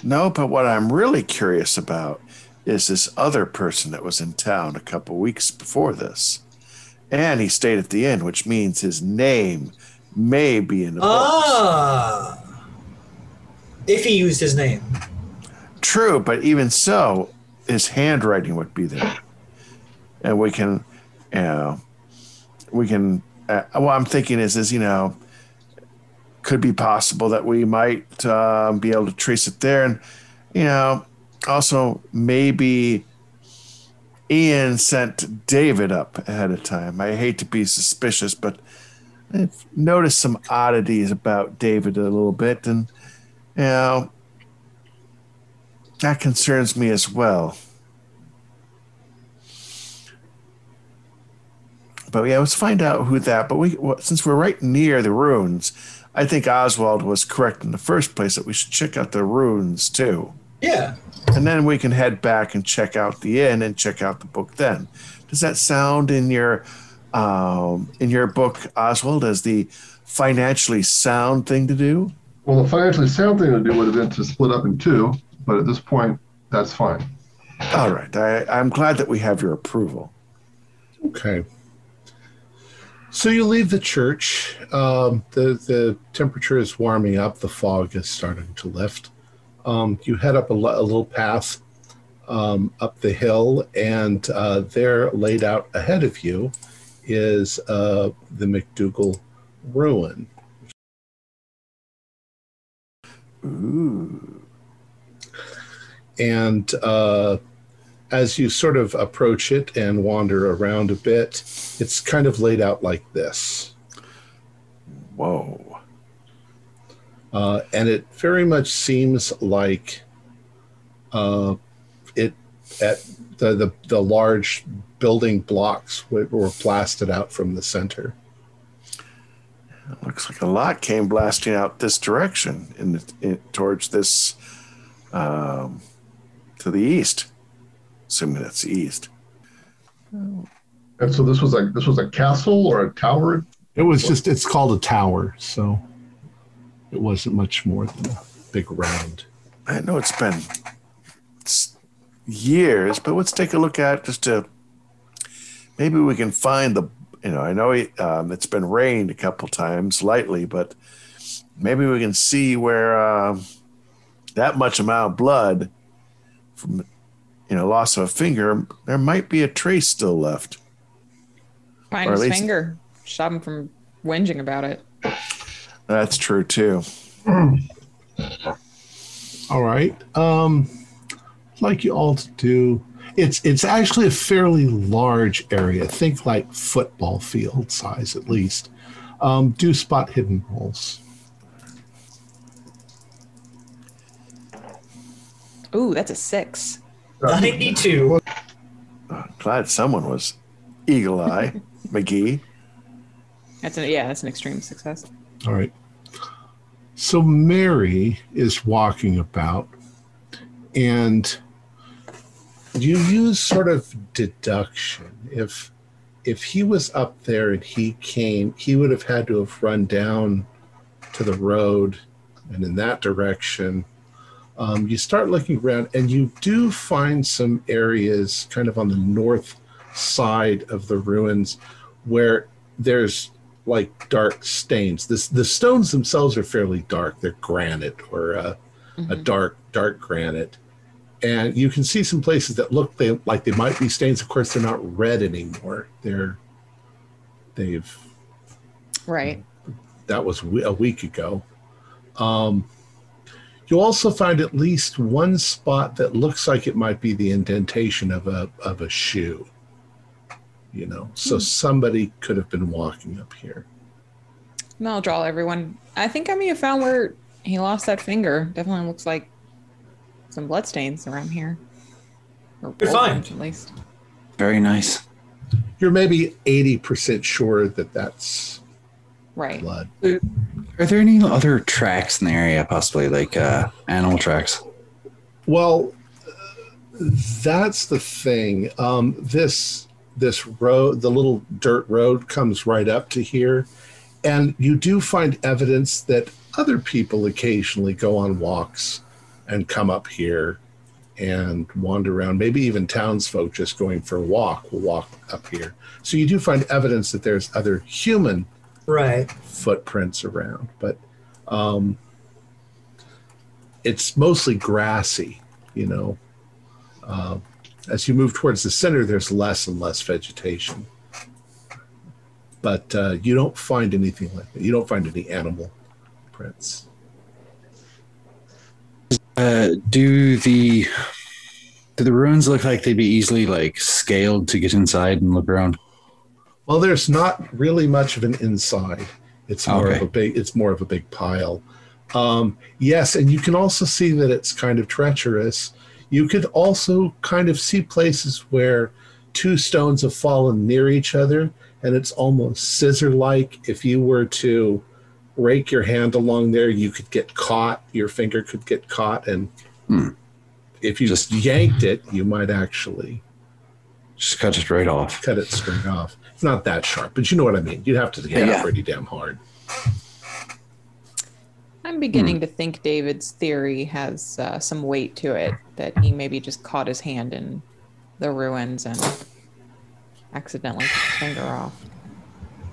S2: No, but what I'm really curious about is this other person that was in town a couple weeks before this. And he stayed at the inn, which means his name may be in the books.
S4: Ah. If he used his name.
S2: True, but even so, his handwriting would be there. And we can, you know, we can, uh, what I'm thinking is, is, you know, could be possible that we might um, be able to trace it there. And, you know, also maybe Ian sent David up ahead of time. I hate to be suspicious, but I've noticed some oddities about David a little bit. And, you know, that concerns me as well. But yeah, let's find out who that. But we, well, since we're right near the ruins, I think Oswald was correct in the first place that we should check out the ruins too,
S4: Yeah.
S2: and then we can head back and check out the inn and check out the book. Then, does that sound in your um, in your book, Oswald, as the financially sound thing to do?
S5: Well, the financially sound thing to do would have been to split up in two, but at this point, that's fine.
S2: All right, I, I'm glad that we have your approval.
S1: Okay. So you leave the church. Um, the the temperature is warming up. The fog is starting to lift. Um, you head up a, a little path um, up the hill, and uh, there, laid out ahead of you, is uh, the McDougall ruin.
S2: Ooh.
S1: And uh, as you sort of approach it and wander around a bit, it's kind of laid out like this.
S2: Whoa.
S1: Uh, and it very much seems like uh, it at the, the the large building blocks were, were blasted out from the center.
S2: It Looks like a lot came blasting out this direction in, the, in towards this um, to the east. Assuming that's the east.
S5: And so this was like this was a castle or a tower.
S1: It was just it's called a tower, so it wasn't much more than a big round.
S2: I know it's been s- years, but let's take a look at just to maybe we can find the. You know, I know it, um, it's been rained a couple times lightly, but maybe we can see where um, that much amount of blood from you know loss of a finger, there might be a trace still left.
S3: Find
S2: Or
S3: his
S2: least-
S3: finger. Stop him from whinging about it.
S2: That's true too.
S1: All right. Um, I'd like you all to do. It's it's actually a fairly large area. Think like football field size at least. Um, do spot hidden rolls.
S3: Ooh, that's a six.
S4: Uh, 92.
S2: Glad someone was eagle eye, McGee.
S3: That's a yeah, that's an extreme success.
S1: All right. So Mary is walking about, and you use sort of deduction. If if he was up there and he came, he would have had to have run down to the road and in that direction. Um, you start looking around, and you do find some areas kind of on the north side of the ruins where there's like dark stains. This the stones themselves are fairly dark. They're granite or uh, a dark dark granite, and you can see some places that look they, like they might be stains. Of course, they're not red anymore. They're they've
S3: Right.
S1: that was a week ago. Um, you also find at least one spot that looks like it might be the indentation of a of a shoe. You know, so hmm. somebody could have been walking up here.
S3: And I'll draw everyone. I think I may have found where he lost that finger. Definitely looks like some bloodstains around here. Or
S4: Good
S3: old
S4: find.
S3: At least.
S6: Very nice.
S1: You're maybe eighty percent sure that that's
S3: Right.
S1: blood.
S6: Are there any other tracks in the area, possibly like uh, animal tracks?
S1: Well, that's the thing. Um, this this road, the little dirt road, comes right up to here, and you do find evidence that other people occasionally go on walks and come up here and wander around. Maybe even townsfolk just going for a walk will walk up here. So you do find evidence that there's other human
S4: Right.
S1: footprints around, but um, it's mostly grassy. You know, uh, as you move towards the center, there's less and less vegetation, but uh, you don't find anything like that. You don't find any animal prints.
S6: Uh, do the do the ruins look like they'd be easily like scaled to get inside and look around?
S1: Well, there's not really much of an inside. It's more
S6: Okay.
S1: of a big. It's more of a big pile. Um, yes, and you can also see that it's kind of treacherous. You could also kind of see places where two stones have fallen near each other, and it's almost scissor-like. If you were to rake your hand along there, you could get caught. Your finger could get caught, and
S6: Hmm.
S1: if you
S6: Just-
S1: yanked it, you might actually
S6: Just cut it right off.
S1: cut it straight off. It's not that sharp, but you know what I mean. You'd have to hit
S6: Yeah.
S1: it pretty damn hard.
S3: I'm beginning to think David's theory has uh, some weight to it. That he maybe just caught his hand in the ruins and accidentally took his finger off.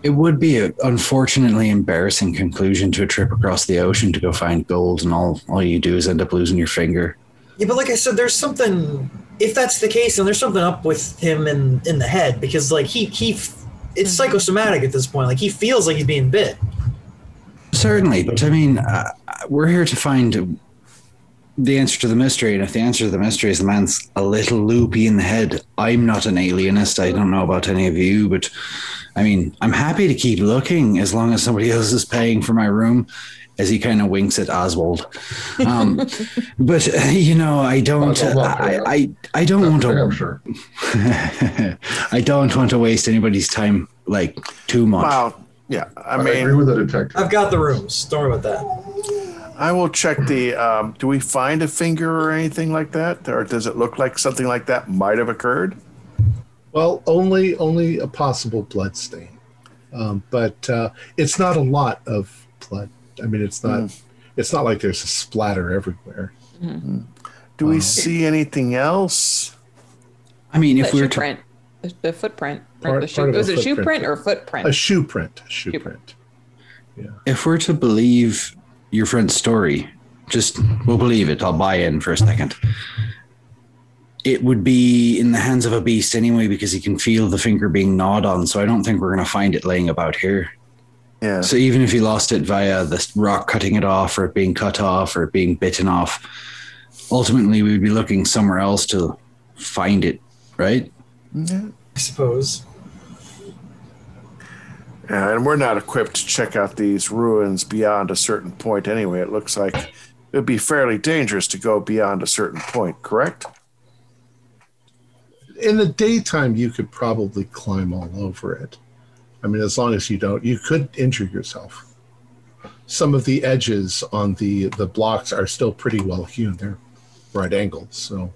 S6: It would be an unfortunately embarrassing conclusion to a trip across the ocean to go find gold, and all all you do is end up losing your finger.
S4: Yeah, but like I said, there's something. If that's the case, then there's something up with him in in the head because like he he, f- it's psychosomatic at this point. Like he feels like he's being bit.
S6: Certainly, but I mean, uh, we're here to find the answer to the mystery, and if the answer to the mystery is the man's a little loopy in the head, I'm not an alienist. I don't know about any of you, but I mean, I'm happy to keep looking as long as somebody else is paying for my room. As he kind of winks at Oswald, um, but uh, you know, I don't,
S5: Well, well,
S6: I, I, I don't want to,
S5: sure.
S6: I don't want to waste anybody's time like too much.
S2: Wow. Yeah. I
S5: I, agree
S2: mean,
S5: with the detective.
S4: I've got the rooms. Don't worry about that.
S2: I will check the. Um, do we find a finger or anything like that, or does it look like something like that might have occurred?
S1: Well, only only a possible blood stain, um, but uh, it's not a lot of blood. I mean, it's not. Mm. It's not like there's a splatter everywhere. Mm-hmm.
S2: Do we um, see anything else?
S6: I mean, if we
S3: shoe
S6: were to,
S3: print, the, the footprint, or
S1: Part-
S3: the shoe,
S1: part of a
S3: was it shoe print or footprint?
S1: A shoe print. A shoe
S3: Shoe
S1: print.
S6: if we're to believe your friend's story, just we'll believe it. I'll buy in for a second. It would be in the hands of a beast anyway because he can feel the finger being gnawed on. So I don't think we're going to find it laying about here.
S2: Yeah.
S6: So even if you lost it via the rock cutting it off, or it being cut off, or it being bitten off, ultimately we would be looking somewhere else to find it, right?
S4: I suppose.
S2: Yeah, and we're not equipped to check out these ruins beyond a certain point anyway. It looks like it would be fairly dangerous to go beyond a certain point, correct?
S1: In the daytime, you could probably climb all over it. I mean, as long as you don't, you could injure yourself. Some of the edges on the the blocks are still pretty well hewn. They're right angles, so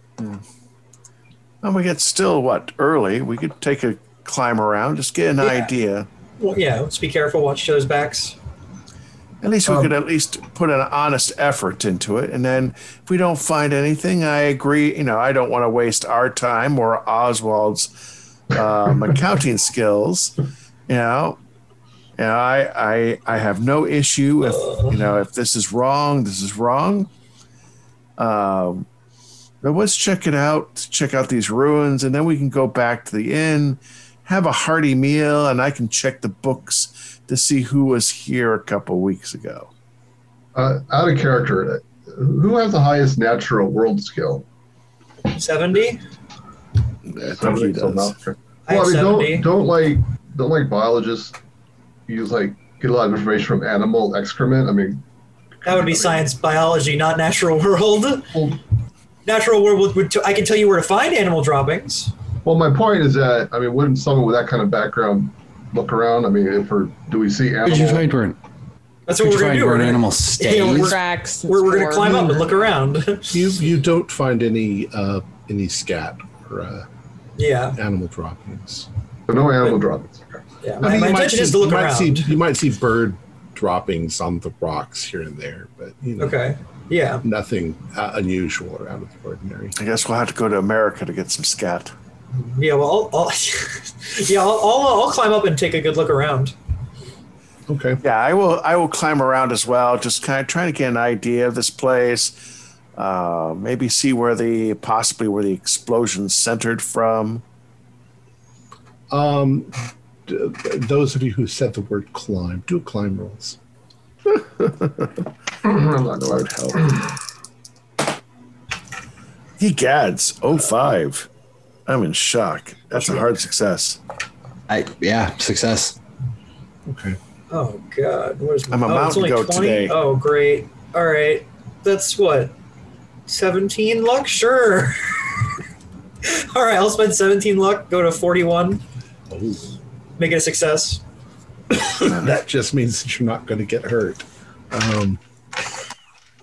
S2: And we get still what early. We could take a climb around, just get an
S4: Yeah.
S2: idea.
S4: Well, yeah. Let's be careful. Watch those backs.
S2: At least we
S4: Um,
S2: could at least put an honest effort into it. And then if we don't find anything, I agree. You know, I don't want to waste our time or Oswald's um, accounting skills. You know, And I, I, I have no issue if you know if this is wrong. This is wrong. Um, but let's check it out. Check out these ruins, and then we can go back to the inn, have a hearty meal, and I can check the books to see who was here a couple weeks ago.
S5: Uh, out of character, who has the highest natural world skill?
S4: 70?
S2: I think he does.
S5: not-
S4: I
S5: Well, I mean,
S4: 70.
S5: don't don't like don't like biologists use like get a lot of information from animal excrement. I mean,
S4: That would be science biology, not natural world.
S5: Well,
S4: Natural world would, would t- I can tell you where to find animal droppings.
S5: well, my point is that I mean, wouldn't someone with that kind of background look around? I mean, if we're do we see
S6: Where'd you find where an,
S4: That's what
S6: where'd
S4: we're
S6: you
S4: going
S6: find
S4: to do.
S6: where
S4: We're
S6: an
S4: gonna,
S6: animal
S4: Yeah, we're-
S3: Tracks.
S4: we're, we're going to climb up and look around.
S1: You you don't find any uh, any scat or uh,
S4: yeah,
S1: animal droppings.
S5: So no animal droppings. Okay.
S4: yeah.
S1: I
S4: My,
S1: mean,
S4: my
S1: you might
S4: intention
S1: see-
S4: is to look
S1: you might
S4: around.
S1: See, you might see bird droppings on the rocks here and there, but you know,
S4: Okay. Yeah.
S1: nothing uh, unusual or out of the ordinary.
S2: I guess we'll have to go to America to get some scat.
S4: Yeah. Well, I'll, I'll yeah, I'll, I'll, I'll climb up and take a good look around.
S1: Okay.
S2: Yeah, I will. I will climb around as well, just kind of trying to get an idea of this place. Uh, maybe see where the possibly where the explosion centered from.
S1: Um, d- those of you who said the word climb, do climb rolls.
S5: I'm not
S2: allowed
S5: going
S2: would help. He gads. Oh five. I'm in shock. That's a hard success.
S6: I yeah, success.
S1: Okay.
S4: Oh God, where's
S2: I'm a
S4: oh,
S2: mountain
S4: only
S2: goat
S4: 20?
S2: today.
S4: Oh great. All right, that's what. Seventeen luck, sure. All right, I'll spend seventeen luck. Go to forty-one.
S1: Oh,
S4: Make it a success.
S1: that just means that you're not going to get hurt. Um,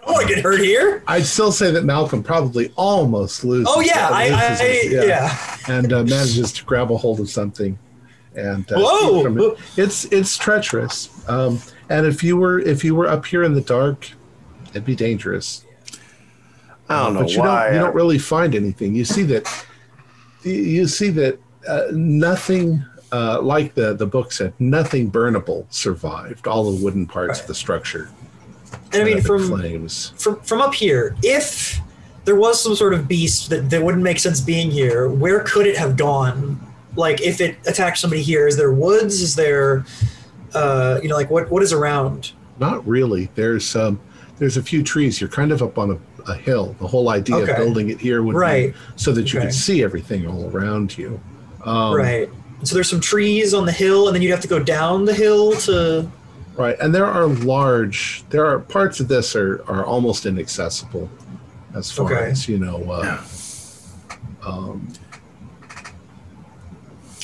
S4: Oh, I get hurt here.
S1: I'd still say that Malcolm probably almost loses.
S4: Oh yeah, I, I,
S1: loses,
S4: I yeah.
S1: and uh, manages to grab a hold of something. And uh,
S4: Whoa!
S1: from it. it's it's treacherous. Um, and if you were if you were up here in the dark, it'd be dangerous.
S2: I don't know
S1: but you
S2: why.
S1: don't you don't really find anything. You see that you- you see that uh, nothing uh, like the the book said nothing burnable survived. All the wooden parts of the structure.
S4: And I mean,
S1: went up in
S4: from
S1: flames.
S4: from from up here, if there was some sort of beast that, that wouldn't make sense being here, where could it have gone? Like, if it attacked somebody here, is there woods? Is there, uh, you know, like what what is around?
S1: Not really. There's um there's a few trees. You're kind of up on a, a hill. The whole idea
S4: Okay.
S1: of building it here would
S4: Right.
S1: be so that you
S4: Okay.
S1: could see everything all around you. Um,
S4: right. So there's some trees on the hill, and then you'd have to go down the hill to.
S1: Right, and there are large. There are parts of this are are almost inaccessible, as far
S4: Okay.
S1: as you know. Uh, um,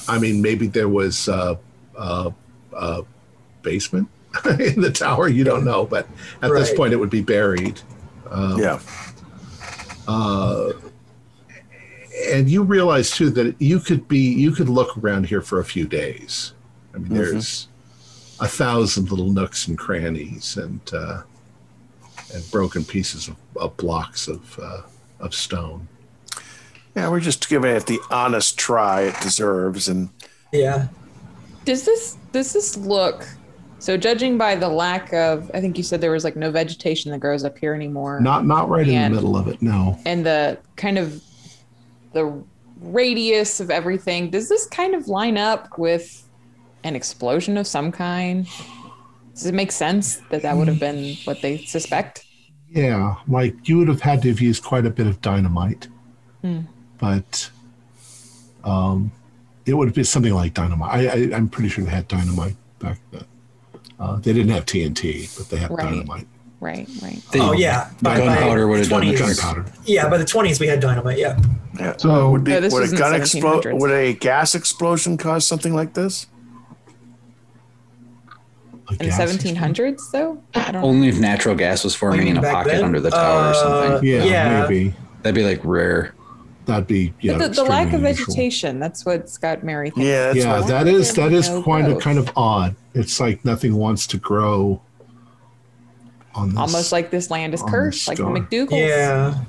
S1: I mean, maybe there was uh, uh, uh, basement in the tower. You don't know, but at this point, it would be buried. Um,
S2: Yeah.
S1: uh, and you realize too that you could be you could look around here for a few days. I mean, there's a thousand little nooks and crannies and uh, and broken pieces of, of blocks of uh, of stone.
S2: Yeah, we're just giving it the honest try it deserves, and
S4: Yeah.
S3: Does this does this look so judging by the lack of I think you said there was like no vegetation that grows up here anymore.
S1: Not not right in the middle of it. No.
S3: and the kind of the radius of everything, does this kind of line up with an explosion of some kind? Does it make sense that that would have been what they suspect?
S1: Yeah, like you would have had to have used quite a bit of dynamite,
S3: Hmm.
S1: but um, it would have been something like dynamite. I, I, I'm pretty sure they had dynamite back then. Uh, they didn't have TNT, but they had
S3: Right.
S1: dynamite.
S3: Right, right.
S6: The
S4: oh yeah. By, by
S6: gunpowder would have done the
S1: Gunpowder.
S4: Yeah, by the twenties we had dynamite. Yeah.
S2: yeah.
S5: So-
S2: would, the,
S3: No,
S2: would a gun
S3: the
S2: explode? Would a gas explosion cause something like this?
S3: In the seventeen hundreds though? I don't
S6: Only if natural gas was forming in a pocket
S4: then?
S6: under the tower or
S4: Uh,
S6: something.
S1: Yeah,
S4: Yeah.
S1: maybe
S6: That'd be like rare.
S1: that'd be yeah.
S3: but the, the lack of
S1: unusual.
S3: vegetation, that's what scott got Mary thinking.
S2: Yeah, that's
S1: yeah that is, that is
S3: No
S1: quite a kind of odd. It's like nothing wants to grow on this.
S3: Almost like this land is cursed, like the
S1: star.
S3: McDougalls.
S4: Yeah.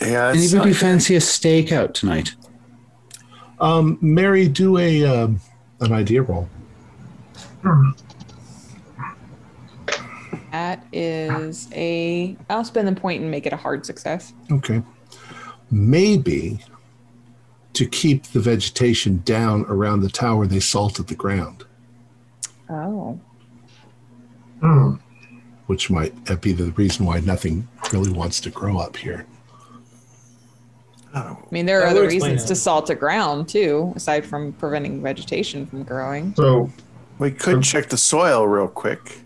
S2: yeah. It's,
S6: Anybody fancy a steak out tonight?
S1: um, Mary, do a um, an idea roll.
S3: That is a. I'll spend the point and make it a hard success.
S1: Okay. Maybe to keep the vegetation down around the tower, they salted the ground,
S3: Oh.
S5: Hmm.
S1: Which might be the reason why nothing really wants to grow up here.
S3: I mean, there are other reasons
S4: it.
S3: to salt the ground too, aside from preventing vegetation from growing.
S5: So
S2: We could check the soil real quick.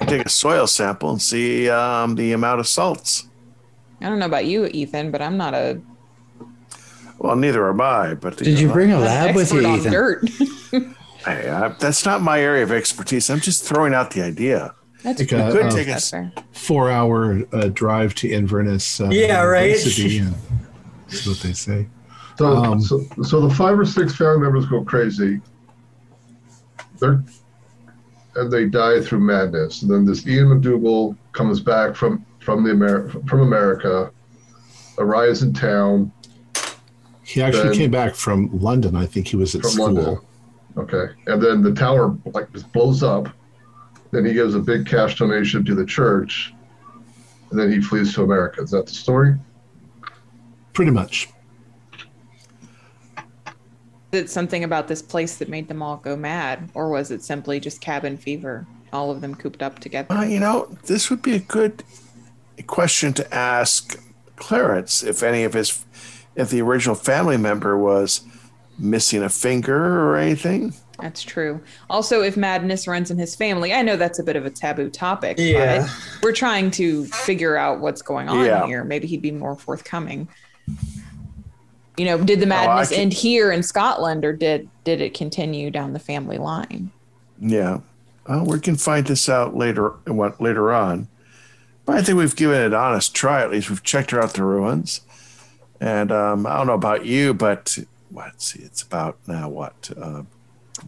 S2: Take a soil sample and see um, the amount of salts.
S3: I don't know about you, Ethan, but I'm not a
S2: Well, neither am I. But
S6: Did you
S2: know,
S6: bring a
S3: I'm not an
S6: lab with you,
S3: on
S6: Ethan?
S3: dirt.
S2: Hey, I, that's not my area of expertise. I'm just throwing out the idea.
S3: That's
S1: Like a,
S2: could
S1: a
S2: take a
S1: four-hour uh, drive to Inverness. Uh,
S4: Yeah, right.
S1: University, That's what they say.
S5: So,
S1: Um,
S5: so, so the five or six family members go crazy. They're and they die through madness. And then this Ian McDougall comes back from from the Amer- from America, arrives in town
S1: He actually
S5: Then-
S1: came back from London. I think he was at school.
S5: London. Okay, and then the tower like just blows up. Then he gives a big cash donation to the church, and then he flees to America. Is that the story?
S1: Pretty much.
S3: Is it something about this place that made them all go mad, or was it simply just cabin fever? All of them cooped up together.
S2: Uh, you know, this would be a good question to ask Clarence if any of his, if the original family member was missing a finger or anything.
S3: That's true. Also, if madness runs in his family, I know that's a bit of a taboo topic.
S4: Yeah.
S3: But we're trying to figure out what's going on
S2: Yeah.
S3: here. Maybe he'd be more forthcoming. You know, did the
S2: I
S3: madness
S2: can-
S3: end here in Scotland, or did did it continue down the family line?
S2: Yeah. Well, we can find this out later what later on. But I think we've given it an honest try. At least we've checked out the ruins. And um, I don't know about you, but let's see, it's about now what uh,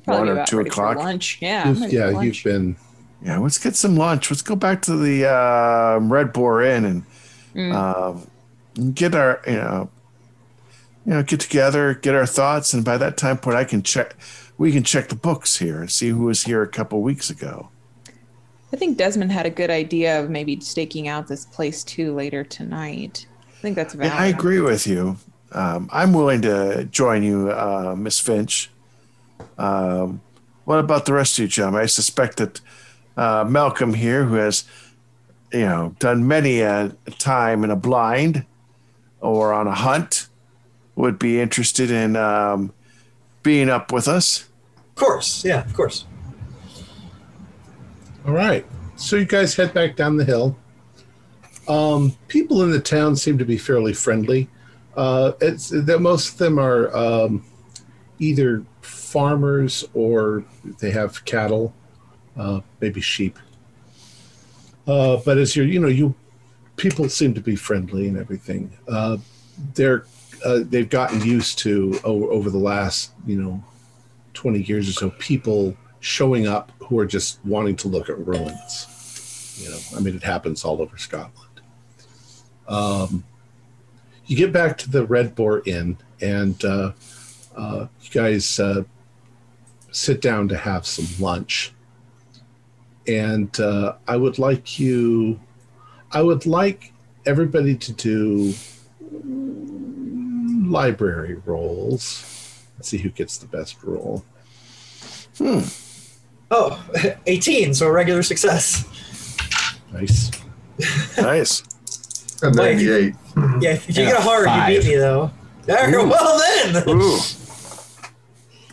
S3: Probably
S2: one or two o'clock.
S3: lunch. Yeah.
S1: You've- yeah,
S3: lunch.
S1: you've been.
S2: Yeah, let's get some lunch. Let's go back to the uh, Red Boar Inn and
S3: Mm.
S2: um, get our you know you know get together, get our thoughts, and by that time point, I can check. We can check the books here and see who was here a couple weeks ago.
S3: I think Desmond had a good idea of maybe staking out this place too later tonight. I think that's valid.
S2: Yeah, I agree with you. Um, I'm willing to join you, uh, Miss Finch. Um, what about the rest of you, John? I suspect that uh, Malcolm here, who has, you know, done many a time in a blind or on a hunt, would be interested in um, being up with us.
S4: Of course, yeah, of course.
S1: All right. So you guys head back down the hill. Um, people in the town seem to be fairly friendly. Uh, it's that most of them are um, either farmers or they have cattle, uh, maybe sheep. Uh, but as you're, you know, you people seem to be friendly and everything. Uh, they're uh, they've gotten used to over the last, you know, twenty years or so, people showing up who are just wanting to look at ruins. You know, I mean, it happens all over Scotland. Um, you get back to the Red Boar Inn, and uh, uh, you guys uh, sit down to have some lunch. And uh, I would like you, I would like everybody to do library rolls. Let's see who gets the best roll.
S4: Oh, 18, so a regular success.
S1: Nice.
S2: Nice.
S5: And
S4: Mike.
S5: 98.
S4: Yeah, if you
S6: And
S4: get a
S6: a
S4: hard,
S6: five.
S4: you beat me though. There, well then.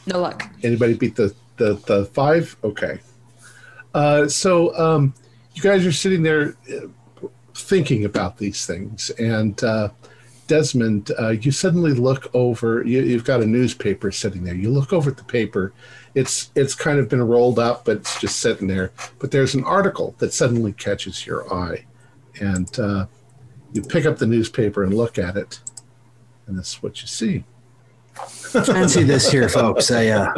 S3: No luck.
S1: Anybody beat the the, the five? Okay. Uh, so um, you guys are sitting there uh, thinking about these things, and uh, Desmond, uh, you suddenly look over. You, you've got a newspaper sitting there. You look over at the paper. It's it's kind of been rolled up, but it's just sitting there. But there's an article that suddenly catches your eye, and uh, you pick up the newspaper and look at it, and that's what you see.
S6: Fancy this here, folks. I, uh,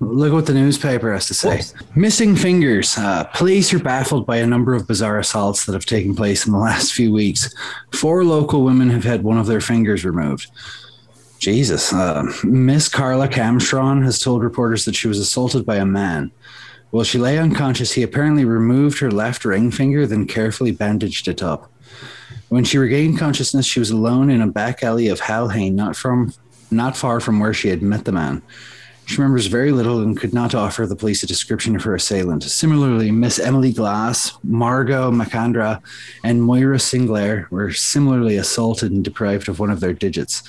S6: look what the newspaper has to say. Missing fingers. Uh, police are baffled by a number of bizarre assaults that have taken place in the last few weeks. Four local women have had one of their fingers removed. Jesus. Uh, Miss Carla Camstron has told reporters that she was assaulted by a man. While she lay unconscious, he apparently removed her left ring finger, then carefully bandaged it up. When she regained consciousness, she was alone in a back alley of Halhane, not from not far from where she had met the man. She remembers very little and could not offer the police a description of her assailant. Similarly, Miss Emily Glass, Margot McAndra, and Moira Sinclair were similarly assaulted and deprived of one of their digits.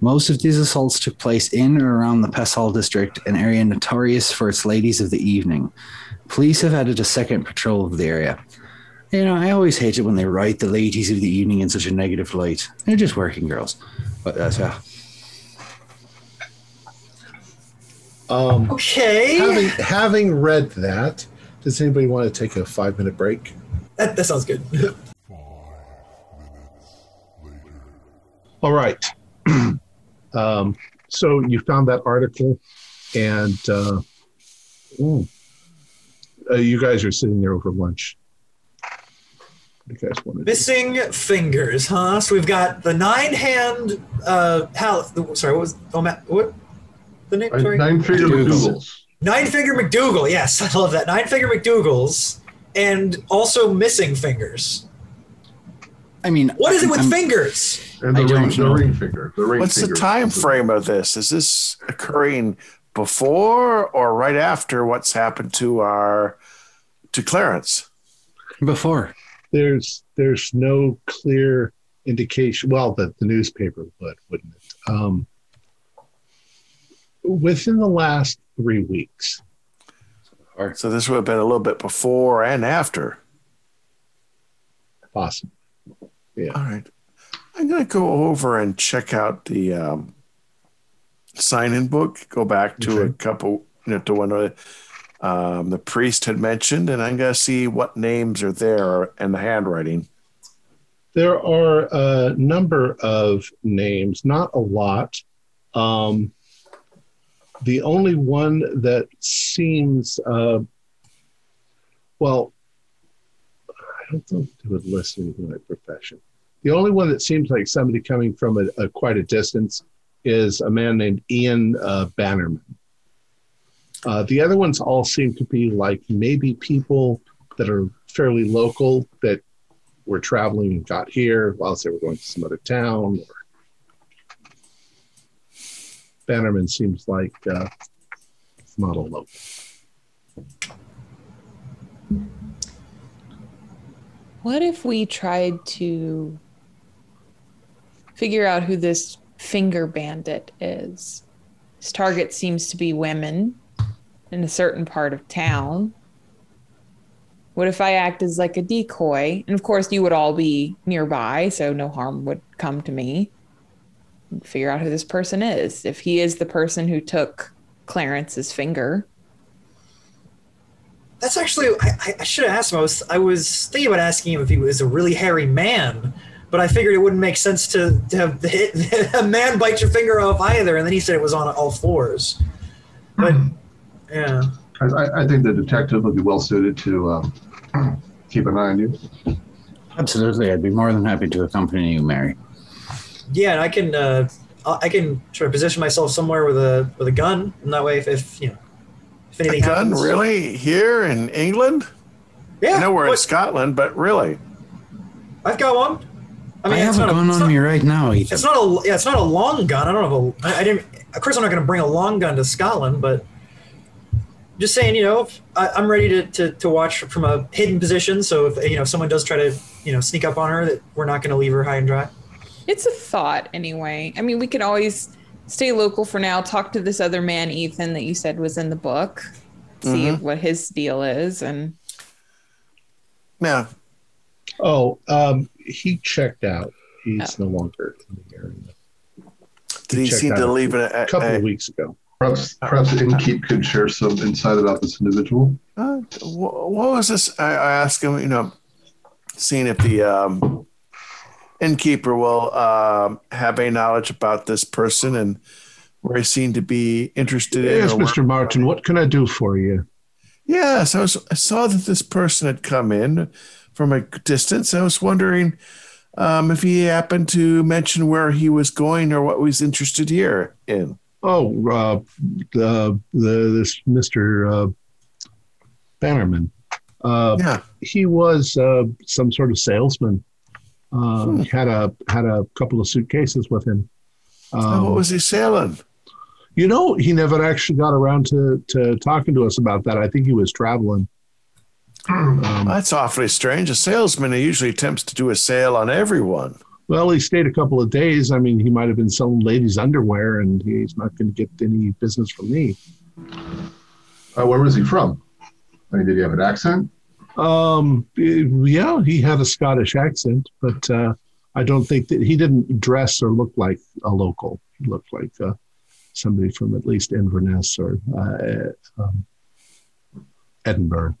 S6: Most of these assaults took place in or around the Pesthall district, an area notorious for its ladies of the evening. Police have added a second patrol of the area. You know, I always hate it when they write the ladies of the evening in such a negative light. They're just working girls. But that's uh,
S1: Um,
S4: Okay.
S1: having having read that, does anybody want to take a five minute break?
S4: That, that sounds good.
S1: All right. um, so you found that article, and uh, ooh, uh, you guys are sitting there over lunch. You guys want to do?
S4: Missing fingers, huh? So we've got the nine hand. Uh, Hal. Sorry, what was? Oh, Matt, what? The name? Sorry.
S5: Nine figure
S6: McDougall's.
S5: McDougall's.
S4: Nine finger McDougall. Yes, I love that. Nine finger McDougall's, and also missing fingers.
S6: I mean,
S4: What is it with
S6: I'm-
S4: fingers?
S5: And
S6: I
S5: the
S6: don't
S5: ring, the ring finger. The ring
S2: What's the time frame of this? Is this occurring before or right after what's happened to our to Clarence?
S6: before?
S1: There's there's no clear indication. Well, that the newspaper would, wouldn't it? Um, within the last three weeks, All right.
S2: So this would have been a little bit before and after.
S1: Awesome. Yeah.
S2: All right. I'm going to go over and check out the um, sign in book, go back to a couple, you know, to one of the, um, the priest had mentioned, and I'm going to see what names are there and the handwriting.
S1: There are a number of names, not a lot. Um, the only one that seems, uh, well, I don't if they would list anything like profession. The only one that seems like somebody coming from a, a quite a distance is a man named Ian uh, Bannerman. Uh, the other ones all seem to be like maybe people that are fairly local that were traveling and got here whilst they were going to some other town. Or Bannerman seems like uh, not a local.
S3: What if we tried to figure out who this finger bandit is? His target seems to be women in a certain part of town. What if I act as like a decoy? And of course, you would all be nearby, so no harm would come to me. Figure out who this person is. If he is the person who took Clarence's finger,
S4: That's actually. I, I- I should have asked him. I was. I was thinking about asking him if he was a really hairy man, but I figured it wouldn't make sense to, to have the, a man bite your finger off either. And then he said it was on all fours. But yeah.
S5: I, I- I think the detective would be well suited to um, keep an eye on you.
S6: Absolutely, I'd be more than happy to accompany you, Mary.
S4: Yeah, and I can uh, I I can try to position myself somewhere with a with a gun, and that way, if, if you know, if
S2: A
S4: anything
S2: gun,
S4: happens,
S2: really? Here in England?
S4: yeah,
S2: I know we're in Scotland, but really?
S4: I've got one. I
S6: I,
S4: mean, it's
S6: have a
S4: not
S6: gun
S4: it's
S6: on
S4: not,
S6: me right now, Ethan.
S4: It's not a yeah, it's not a long gun. I don't know if a, I, I didn't. Of course, I'm not going to bring a long gun to Scotland, but just saying, you know, if I, I'm ready to, to to watch from a hidden position. So if you know if someone does try to you know sneak up on her, that we're not going to leave her high and dry.
S3: It's a thought anyway. I mean, we could always stay local for now, talk to this other man, Ethan, that you said was in the book, see what his deal is. And
S2: Yeah.
S1: Oh, um, he checked out. He's no longer in the area.
S2: Did he
S1: checked
S2: seem to leave it
S1: A
S2: at,
S1: couple
S2: at,
S1: of weeks ago.
S5: Perhaps, perhaps Inkeep could share some insight about this individual.
S2: Uh, what was this? I, I asked him, you know, seeing if the um, innkeeper will um, have a knowledge about this person and where he seemed to be interested in.
S1: Yes, Mr. Martin, what can I do for you?
S2: Yes, I, was, I saw that this person had come in from a distance. I was wondering um, if he happened to mention where he was going or what he was interested here in.
S1: Oh, uh, the, the this Mr. Uh, Bannerman. Uh,
S2: Yeah.
S1: he was uh, some sort of salesman. Uh,
S2: Hmm.
S1: Had a had a couple of suitcases with him. Um,
S2: what was he selling?
S1: you know, he never actually got around to to talking to us about that. I think he was traveling. Um,
S2: That's awfully strange. A salesman he usually attempts to do a sale on everyone.
S1: well, he stayed a couple of days. I mean, he might have been selling ladies' underwear, and he's not going to get any business from me.
S5: Uh, where was he from? I mean, did he have an accent?
S1: Um, yeah, he had a Scottish accent, but uh, I don't think that he didn't dress or look like a local. He looked like uh, somebody from at least Inverness or uh, um, Edinburgh.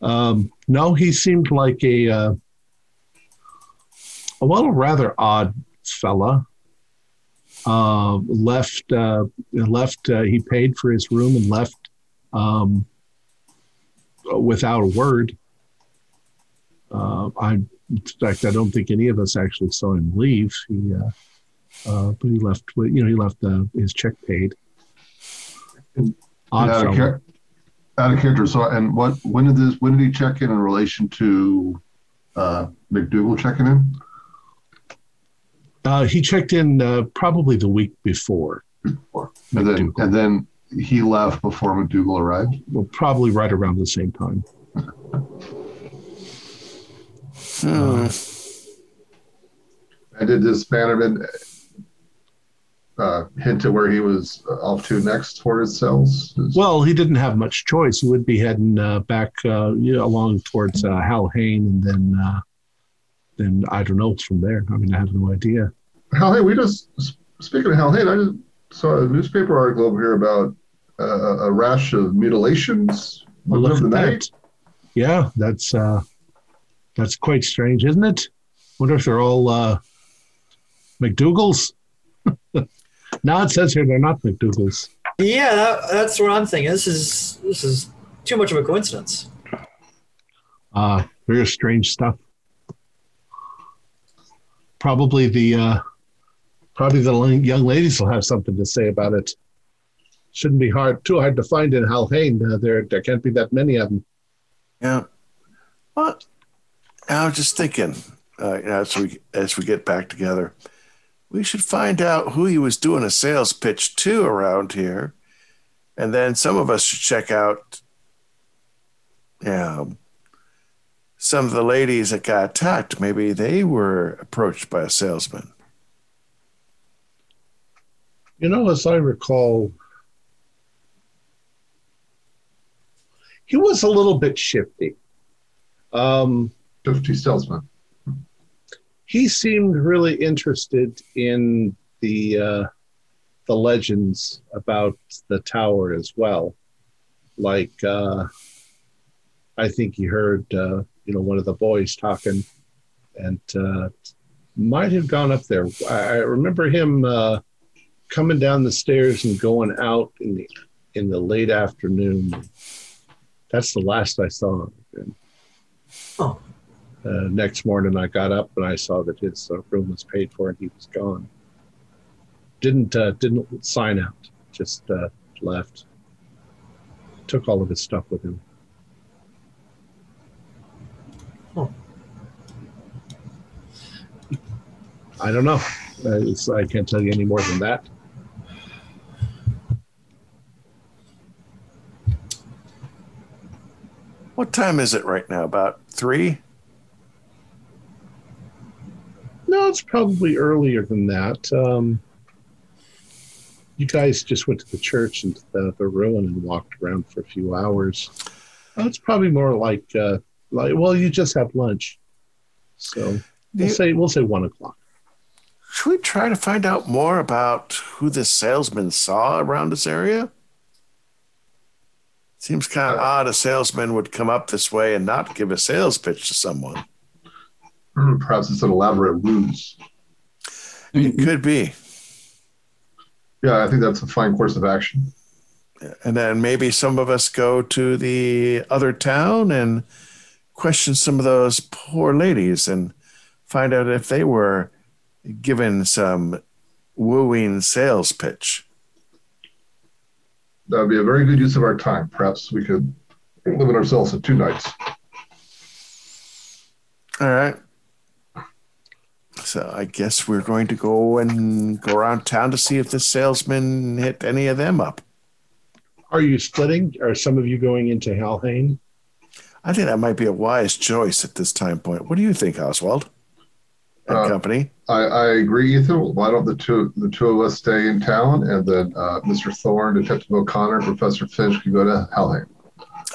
S1: Um, no, he seemed like a uh, well, a rather odd fella. Uh, left, uh, left. He paid for his room and left. Um, without a word. Uh, I, in fact, I don't think any of us actually saw him leave. He, uh, uh, but he left. You know, he left uh, his check paid. Odd
S5: out, of char- out of character. So, and what? When did this? When did he check in in relation to uh, McDougall checking in?
S1: Uh, he checked in uh, probably the week before,
S5: Or, and then, and then he left before McDougall arrived.
S1: well, probably right around the same time.
S2: Hmm.
S5: And did this Bannerman uh, hint at where he was off to next for his cells?
S1: Well, he didn't have much choice. He would be heading uh, back uh, you know, along towards uh, Halhane, and then uh, then I don't know from there. I mean, I have no idea.
S5: Halhane, we just speaking of Halhane, I just saw a newspaper article over here about uh, a rash of mutilations
S1: Well,
S5: middle
S1: look
S5: of
S1: at
S5: the
S1: that. Yeah, that's uh, that's quite strange, isn't it? Wonder if they're all uh, McDougall's. now it says here they're not McDougall's.
S4: Yeah, that, that's what I'm thinking. This is this is too much of a coincidence.
S1: Uh, very strange stuff. Probably the uh, probably the young ladies will have something to say about it. Shouldn't be hard too hard to find in Halhane. Uh, there there can't be that many of them.
S2: Yeah. What? I was just thinking, uh, as we as we get back together, we should find out who he was doing a sales pitch to around here, and then some of us should check out, yeah, some of the ladies that got attacked. Maybe they were approached by a salesman.
S1: You know, as I recall, he was a little bit shifty. Um,
S5: Fifty salesmen.
S1: he seemed really interested in the uh, the legends about the tower as well. Like, uh, I think he heard uh, you know one of the boys talking, and uh, might have gone up there. I, I remember him uh, coming down the stairs and going out in the in the late afternoon. That's the last I saw of him.
S4: Oh.
S1: Uh, next morning, I got up and I saw that his uh, room was paid for and he was gone. Didn't uh, didn't sign out, just uh, left. Took all of his stuff with him.
S4: Oh.
S1: I don't know. Uh, I can't tell you any more than that.
S2: What time is it right now? About three.
S1: No, it's probably earlier than that. Um, you guys just went to the church and the, the ruin and walked around for a few hours. Oh, it's probably more like uh, like well, you just have lunch, so we'll
S2: you-
S1: say we'll say one o'clock.
S2: Should we try to find out more about who this salesman saw around this area? Seems kind of odd a salesman would come up this way and not give a sales pitch to someone.
S5: Hmm, perhaps it's an elaborate ruse.
S2: It could be.
S5: Yeah, I think that's a fine course of action.
S2: And then maybe some of us go to the other town and question some of those poor ladies and find out if they were given some wooing sales pitch.
S5: That would be a very good use of our time. Perhaps we could limit ourselves to two nights.
S2: All right. So I guess we're going to go and go around town to see if the salesman hit any of them up.
S1: Are you splitting? Are some of you going into Halhane?
S2: I think that might be a wise choice at this time point. What do you think, Oswald? And
S5: Uh,
S2: company.
S5: I, I agree, Ethan. Why don't the two the two of us stay in town, and then uh, Mr. Thorne, Detective O'Connor, and Professor Finch can go to Hellheim.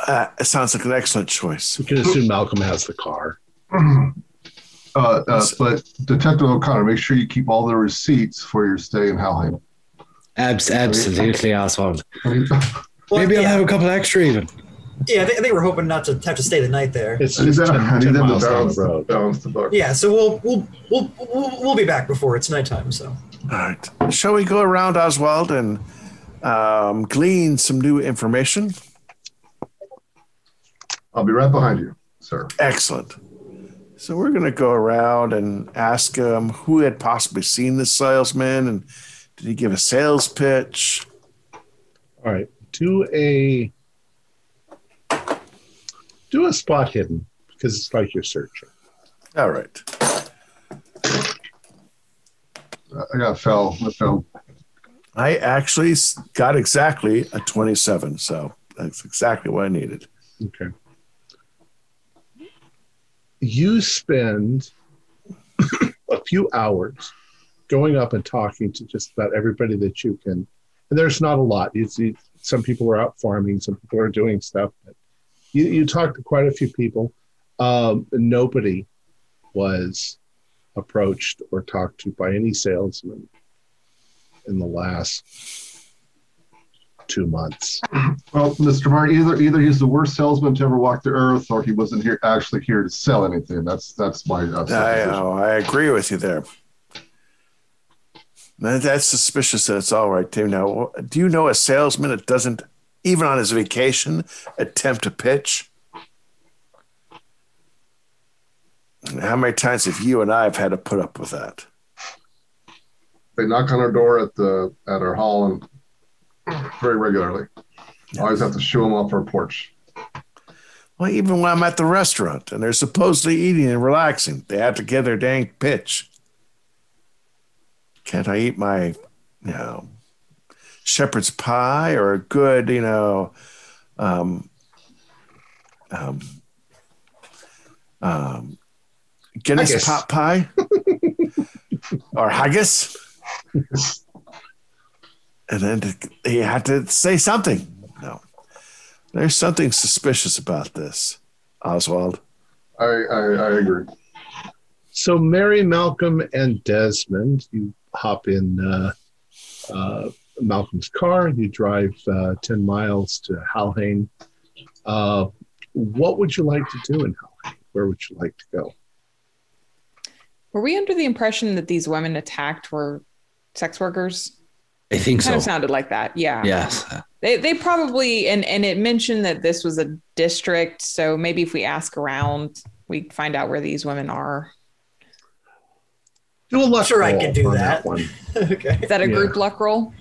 S2: Uh, it sounds like an excellent choice.
S1: We can assume Malcolm has the car.
S5: Uh, uh, but Detective O'Connor, make sure you keep all the receipts for your stay in Halheim.
S6: Abs- absolutely, Oswald. Maybe I'll have a couple extra even.
S4: Yeah I, think, I think we're hoping not to have to stay the night there.
S1: It's just
S5: them,
S1: 10,
S5: I need
S1: 10
S5: them to
S1: miles down the road.
S5: balance the book.
S4: Yeah, so we'll we'll we'll we'll, we'll be back before it's nighttime. So
S2: All right. Shall we go around, Oswald, and um, glean some new information?
S5: I'll be right behind you, sir.
S2: Excellent. So we're going to go around and ask um, who had possibly seen the salesman and did he give a sales pitch?
S1: All right. To a do a spot hidden because it's like you're searching.
S2: All right.
S5: Uh, I got fell. I fell.
S2: I actually got exactly a 27, so that's exactly what I needed.
S1: Okay. You spend a few hours going up and talking to just about everybody that you can. And there's not a lot. You see, some people are out farming, some people are doing stuff. But you, you talk to quite a few people. Um, nobody was approached or talked to by any salesman in the last two months.
S5: Well, Mr. Martin, either either he's the worst salesman to ever walk the earth, or he wasn't here actually here to sell anything. That's that's my uh,
S2: I,
S5: supposition.
S2: oh, I agree with you there. That's suspicious that it's all right, Tim. Now, do you know a salesman that doesn't, even on his vacation, attempt to pitch? How many times have you and I have had to put up with that?
S5: They knock on our door at the at our hall and very regularly. I Always have to shoo them off our porch.
S2: Well, even when I'm at the restaurant and they're supposedly eating and relaxing, they have to get their dang pitch. Can't I eat my, you know, shepherd's pie or a good, you know, um, um, um, Guinness
S1: Haggis.
S2: pot pie or haggis? and then he had to say something. No. There's something suspicious about this, Oswald.
S5: I I, I agree.
S1: So Mary, Malcolm, and Desmond, you hop in uh, uh, Malcolm's car and you drive uh, ten miles to Halhane. Uh, what would you like to do in Halhane? Where would you like to go?
S3: Were we under the impression that these women attacked were sex workers?
S6: I think
S3: Kind
S6: so.
S3: of sounded like that. Yeah.
S6: Yes.
S3: They they probably and and it mentioned that this was a district, so maybe if we ask around, we find out where these women are.
S1: Do a luck
S4: Sure, I can do
S1: on
S4: that.
S1: one.
S4: okay.
S3: Is that a
S1: Yeah.
S3: group luck roll?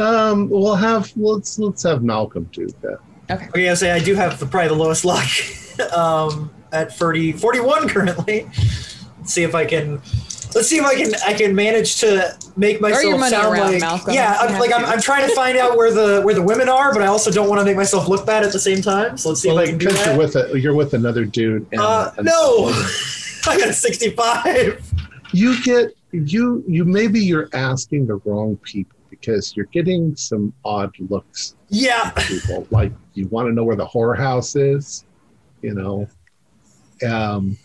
S1: Um, we'll have let's let's have Malcolm do that.
S4: Okay, Okay, I say I do have the, probably the lowest luck um, at 30, 41 currently. Let's see if I can. Let's see if I can. I can manage to make myself
S3: your money
S4: sound
S3: around,
S4: like.
S3: Malcolm.
S4: Yeah, I'm, like I'm. I'm trying to find out where the where the women are, but I also don't want to make myself look bad at the same time. So let's see
S1: Well,
S4: if I
S1: like
S4: can do
S1: because you're with a, you're with another dude. And,
S4: Uh,
S1: and
S4: no, I got a 65.
S1: you get you you maybe you're asking the wrong people because you're getting some odd looks
S4: Yeah,
S1: people like you want to know where the whorehouse is you know um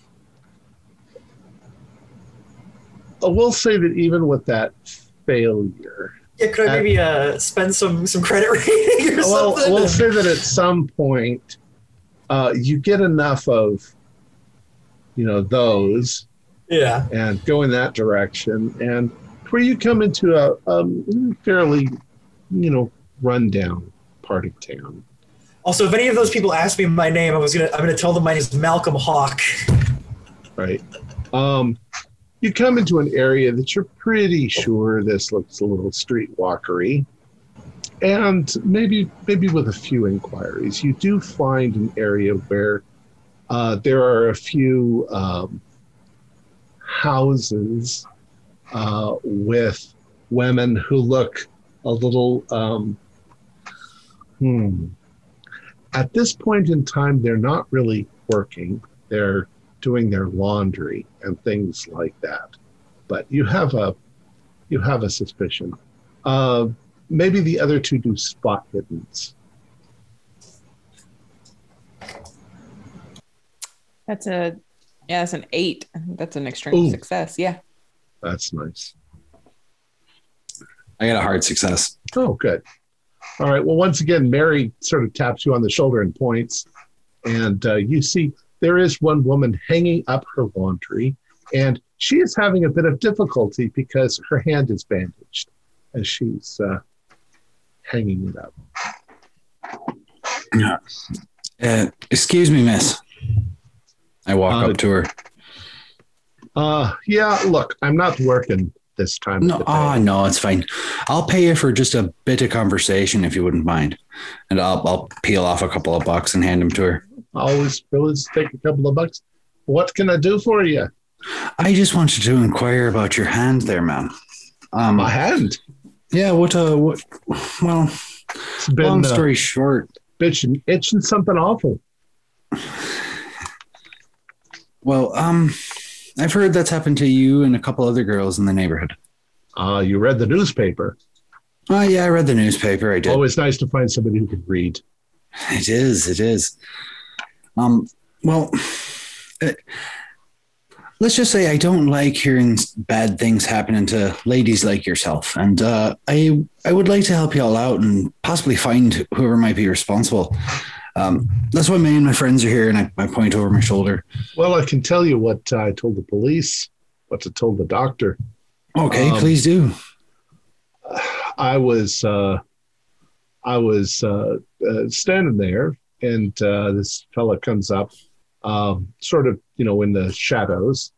S1: I will say that even with that failure
S4: yeah. Could I maybe uh, spend some some credit rating or
S1: well
S4: something?
S1: we'll say that at some point uh you get enough of you know those
S4: yeah.
S1: and go in that direction and where you come into a um, fairly you know rundown part of town.
S4: Also, if any of those people ask me my name, I was gonna I'm gonna tell them my name is Malcolm Hawk.
S1: right. Um, you come into an area that you're pretty sure this looks a little streetwalkery. And maybe maybe with a few inquiries, you do find an area where uh, there are a few um, houses uh, with women who look a little. Um, hmm. At this point in time, they're not really working. They're doing their laundry and things like that. But you have a you have a suspicion. Uh, maybe the other two do spot hiddens.
S3: That's a yeah, that's an eight. That's an extreme
S1: Ooh.
S3: success. Yeah.
S1: That's nice.
S6: I got a hard success.
S1: Oh, good. All right. Well, once again, Mary sort of taps you on the shoulder and points, and uh, you see there is one woman hanging up her laundry, and she is having a bit of difficulty because her hand is bandaged as she's uh, hanging it up.
S6: Uh, excuse me, miss. I walk
S1: Uh,
S6: up to her.
S1: Uh, yeah. Look, I'm not working this time.
S6: No, oh no, it's fine. I'll pay you for just a bit of conversation if you wouldn't mind, and I'll I'll peel off a couple of bucks and hand them to her.
S1: always, always take a couple of bucks. What can I do for you?
S6: I just wanted to inquire about your hand there, man. Um,
S1: My hand.
S6: yeah. What? Uh, what? Well,
S1: It's been
S6: long
S1: uh,
S6: story short.
S1: bitching, itching something awful.
S6: Well, um, I've heard that's happened to you and a couple other girls in the neighborhood.
S1: Uh, you read the newspaper.
S6: Oh yeah, I read the newspaper. I did.
S1: Always nice to find somebody who can read.
S6: It is. It is. Um. Well, uh, let's just say I don't like hearing bad things happening to ladies like yourself, and uh, I I would like to help you all out and possibly find whoever might be responsible. Um, that's why me and my friends are here, and I, I point over my shoulder.
S1: Well, I can tell you what I told the police, what I told the doctor.
S6: Okay,
S1: Um,
S6: please do.
S1: I was uh, I was uh, uh, standing there, and uh, this fella comes up, um, sort of you know in the shadows.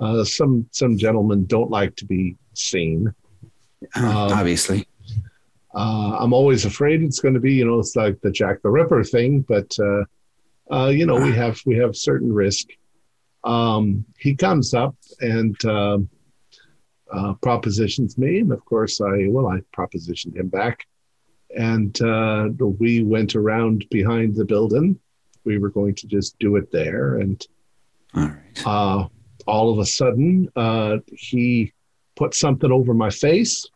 S1: Uh, some some gentlemen don't like to be seen. um,
S6: Obviously,
S1: Uh, I'm always afraid it's going to be you know it's like the Jack the Ripper thing, but uh, uh, you know we have we have certain risk. Um, he comes up and um uh, propositions me, and of course I well I propositioned him back, and uh, we went around behind the building. We were going to just do it there, and
S6: all right.
S1: uh, all of a sudden uh, he put something over my face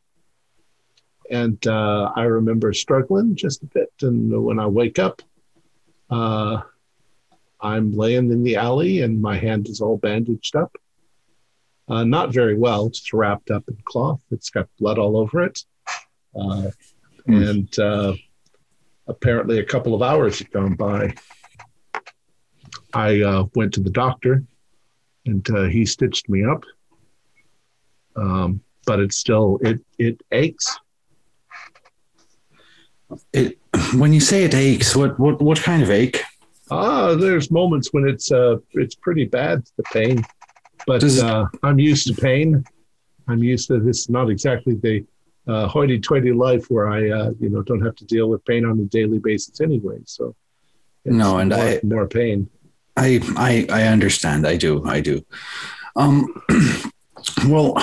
S1: and uh, i remember struggling just a bit and when i wake up uh, i'm laying in the alley and my hand is all bandaged up uh, not very well just wrapped up in cloth it's got blood all over it uh,
S6: Hmm.
S1: and uh, apparently a couple of hours had gone by i uh, went to the doctor and uh, he stitched me up. Um, but it still it it aches.
S6: It, when you say it aches, what what what kind of ache?
S1: Ah, there's moments when it's uh it's pretty bad the pain, but
S6: Does
S1: uh, I'm used to pain. I'm used to this. Not exactly the uh, hoity-toity life where I uh, you know don't have to deal with pain on a daily basis anyway. So it's
S6: No, and
S1: more,
S6: I-
S1: more pain.
S6: I I I understand. I do. I do. Um, well,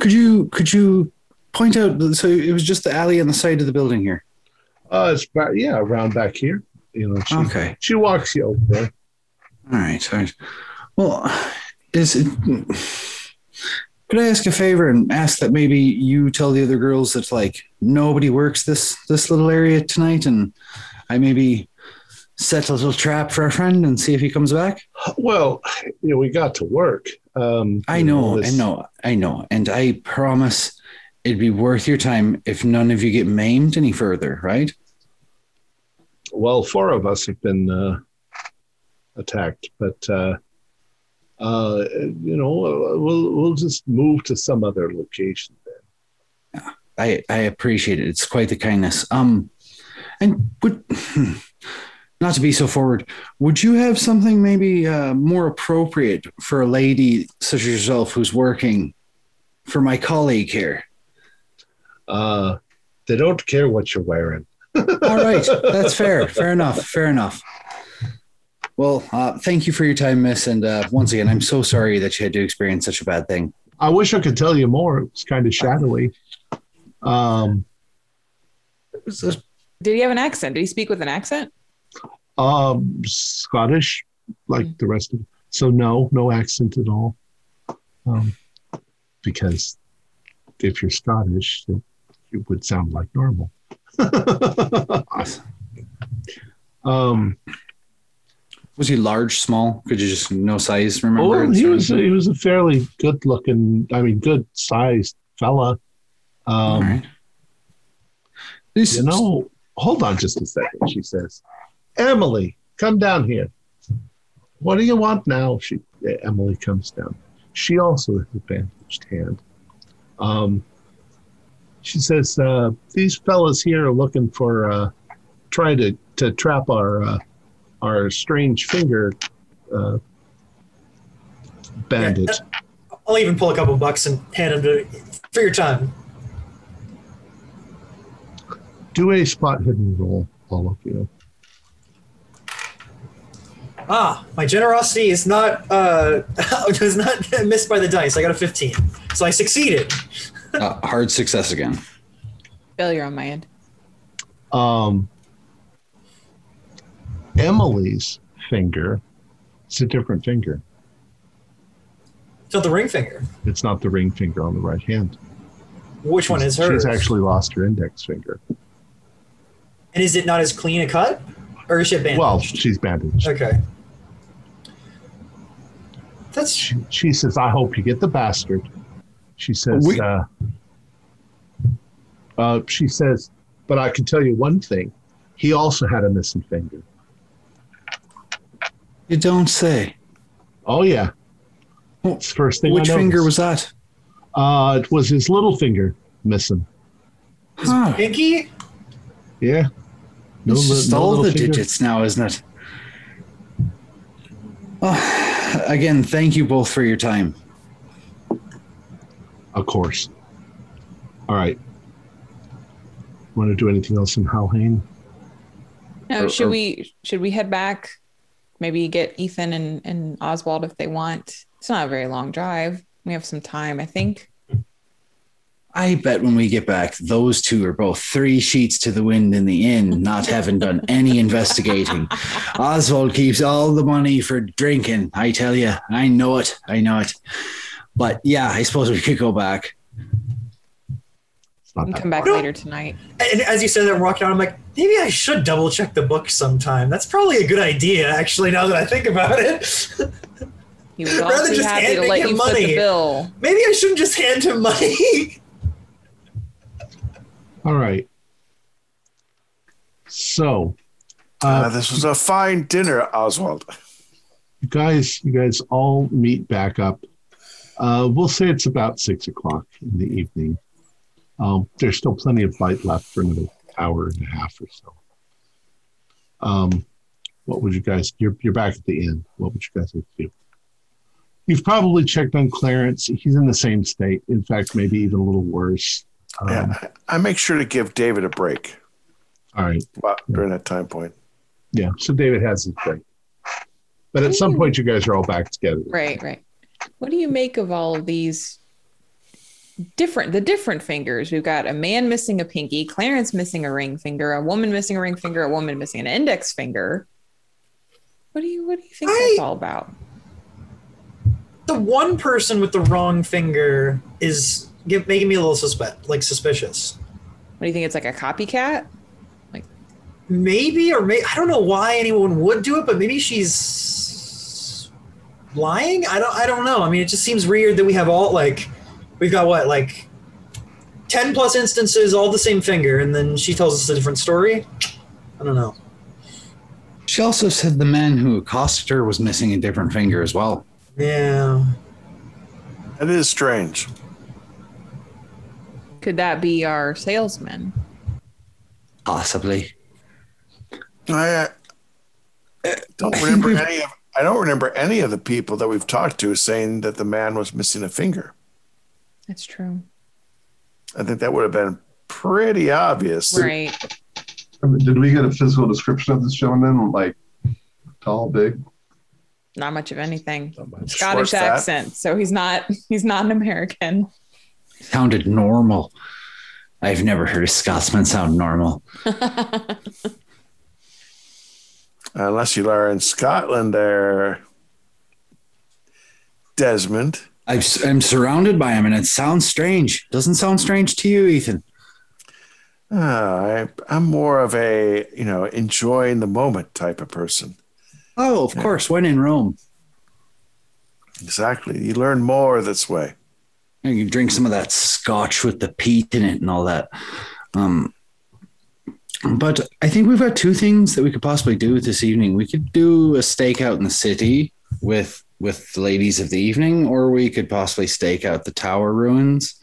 S6: could you could you point out? So it was just the alley on the side of the building here.
S1: Uh, it's about, yeah around back here. You know, she,
S6: Okay.
S1: she walks you over there.
S6: All right. All right. Well, is it? Could I ask a favor and ask that maybe you tell the other girls that like nobody works this this little area tonight, and I maybe set a little trap for our friend and see if he comes back.
S1: Well, you know, we got to work. Um,
S6: I know,
S1: this-
S6: I know, I know, and I promise it'd be worth your time if none of you get maimed any further, right?
S1: Well, four of us have been uh, attacked, but uh, uh, you know, we'll we'll just move to some other location. Then.
S6: I I appreciate it. It's quite the kindness. Um, and would not to be so forward, would you have something maybe uh, more appropriate for a lady such as yourself who's working for my colleague here?
S1: Uh, They don't care what you're wearing.
S6: All right, that's fair. Fair enough. Fair enough. Well, uh, thank you for your time, Miss. And uh, once again, I'm so sorry that you had to experience such a bad thing.
S1: I wish I could tell you more. It was kind of shadowy. Um,
S6: It was a-
S3: Did he have an accent? Did he speak with an accent?
S1: um, Scottish, like the rest of. So no, no accent at all. Um, because if you're Scottish, it, it would sound like normal. um,
S6: was he large, small? Could you just no size remember?
S1: oh, he was he was a fairly good looking. I mean, good sized fella. Um,
S6: right.
S1: You know, hold on just a second, she says. Emily, come down here. What do you want now? She Emily comes down. She also has a bandaged hand. Um, she says, uh, these fellas here are looking for uh, trying to, to trap our uh, our strange finger uh, bandit.
S4: I'll even pull a couple bucks and hand them to for your time.
S1: Do a spot hidden roll, all of you.
S4: Ah, my generosity is not uh was not missed by the dice. I got a 15. So I succeeded.
S6: Uh, hard success again.
S3: Failure on my end.
S1: um, Emily's finger, it's a different finger.
S4: So the ring finger.
S1: It's not the ring finger on the right hand.
S4: Which one is hers?
S1: She's actually lost her index finger.
S4: and is it not as clean a cut? Or is she bandaged?
S1: Well, she's bandaged.
S4: Okay. That's
S1: She, she says, I hope you get the bastard. She says,
S6: We-
S1: uh, uh, she says, but I can tell you one thing. He also had a missing finger.
S6: You don't say.
S1: Oh, yeah. It's first thing I
S6: Which finger was that?
S1: Uh, it was his little finger missing.
S6: Huh.
S4: pinky?
S1: Yeah. No,
S6: it's
S1: li-
S6: just
S1: no
S6: all the
S1: finger.
S6: digits now, isn't it? Oh, again, thank you both for your time.
S1: Of course. All right. Want to do anything else in Halhane?
S3: No,
S6: Or-
S3: should
S6: or-
S3: we should we head back? Maybe get Ethan and, and Oswald if they want. It's not a very long drive. We have some time, I think.
S6: I bet when we get back, those two are both three sheets to the wind in the inn, not having done any investigating. Oswald keeps all the money for drinking. I tell you, I know it. I know it. But yeah, I suppose we could go back.
S1: Not
S3: And come back later tonight.
S4: And as you said that, I'm walking out. I'm like, maybe I should double check the book sometime. That's probably a good idea, actually. Now that I think about it,
S3: He was
S4: Rather just
S3: happy to let
S4: him
S3: you foot
S4: money.
S3: the bill.
S4: maybe I shouldn't just hand him money.
S1: All right. So,
S2: Uh,
S1: uh,
S2: this was a fine dinner, Oswald.
S1: you guys, you guys all meet back up. Uh, we'll say it's about six o'clock in the evening. Um, there's still plenty of light left for another hour and a half or so. Um, what would you guys? You're you're back at the end. What would you guys like to do? You've probably checked on Clarence. He's in the same state. In fact, maybe even a little worse. Um,
S2: yeah, I I make sure to give David a break
S1: All right.
S2: Well, during that time point.
S1: Yeah. So David has his break. But at some point, you guys are all back together.
S3: Right, right. What do you make of all of these different the different fingers? We've got a man missing a pinky, Clarence missing a ring finger, a woman missing a ring finger, a woman missing an index finger. What do you what do you think
S4: I-
S3: that's all about?
S4: the one person with the wrong finger is give, making me a little suspect, like suspicious.
S3: What do you think it's like a copycat?
S4: Like maybe, or may I don't know why anyone would do it, but maybe she's lying. I don't. I don't know. I mean, it just seems weird that we have all like we've got what like ten plus instances, all the same finger, and then she tells us a different story. I don't know.
S6: She also said the man who accosted her was missing a different finger as well.
S4: Yeah.
S2: That is strange.
S3: Could that be our salesman?
S6: Possibly.
S2: I uh, don't remember any of. I don't remember any of the people that we've talked to saying that the man was missing a finger.
S3: That's true.
S2: I think that would have been pretty obvious.
S3: Right.
S5: Did we get a physical description of this gentleman? Like tall, big?
S3: Not much of anything.
S1: Much.
S3: Scottish
S2: Short, fat.
S3: accent, so he's not he's not an American.
S6: Sounded normal. I've never heard a Scotsman sound normal.
S2: Unless you are in Scotland there, Desmond.
S6: I've, I'm surrounded by him, and it sounds strange. Doesn't sound strange to you, Ethan?
S2: Ah, I, I'm more of a, you know, enjoying the moment type of person.
S6: Oh, of course. When in Rome,
S2: Exactly. You learn more this way.
S6: And you drink some of that scotch with the peat in it and all that. Um, but I think we've got two things that we could possibly do this evening. We could do a stake out in the city with with the ladies of the evening, or we could possibly stake out the tower ruins.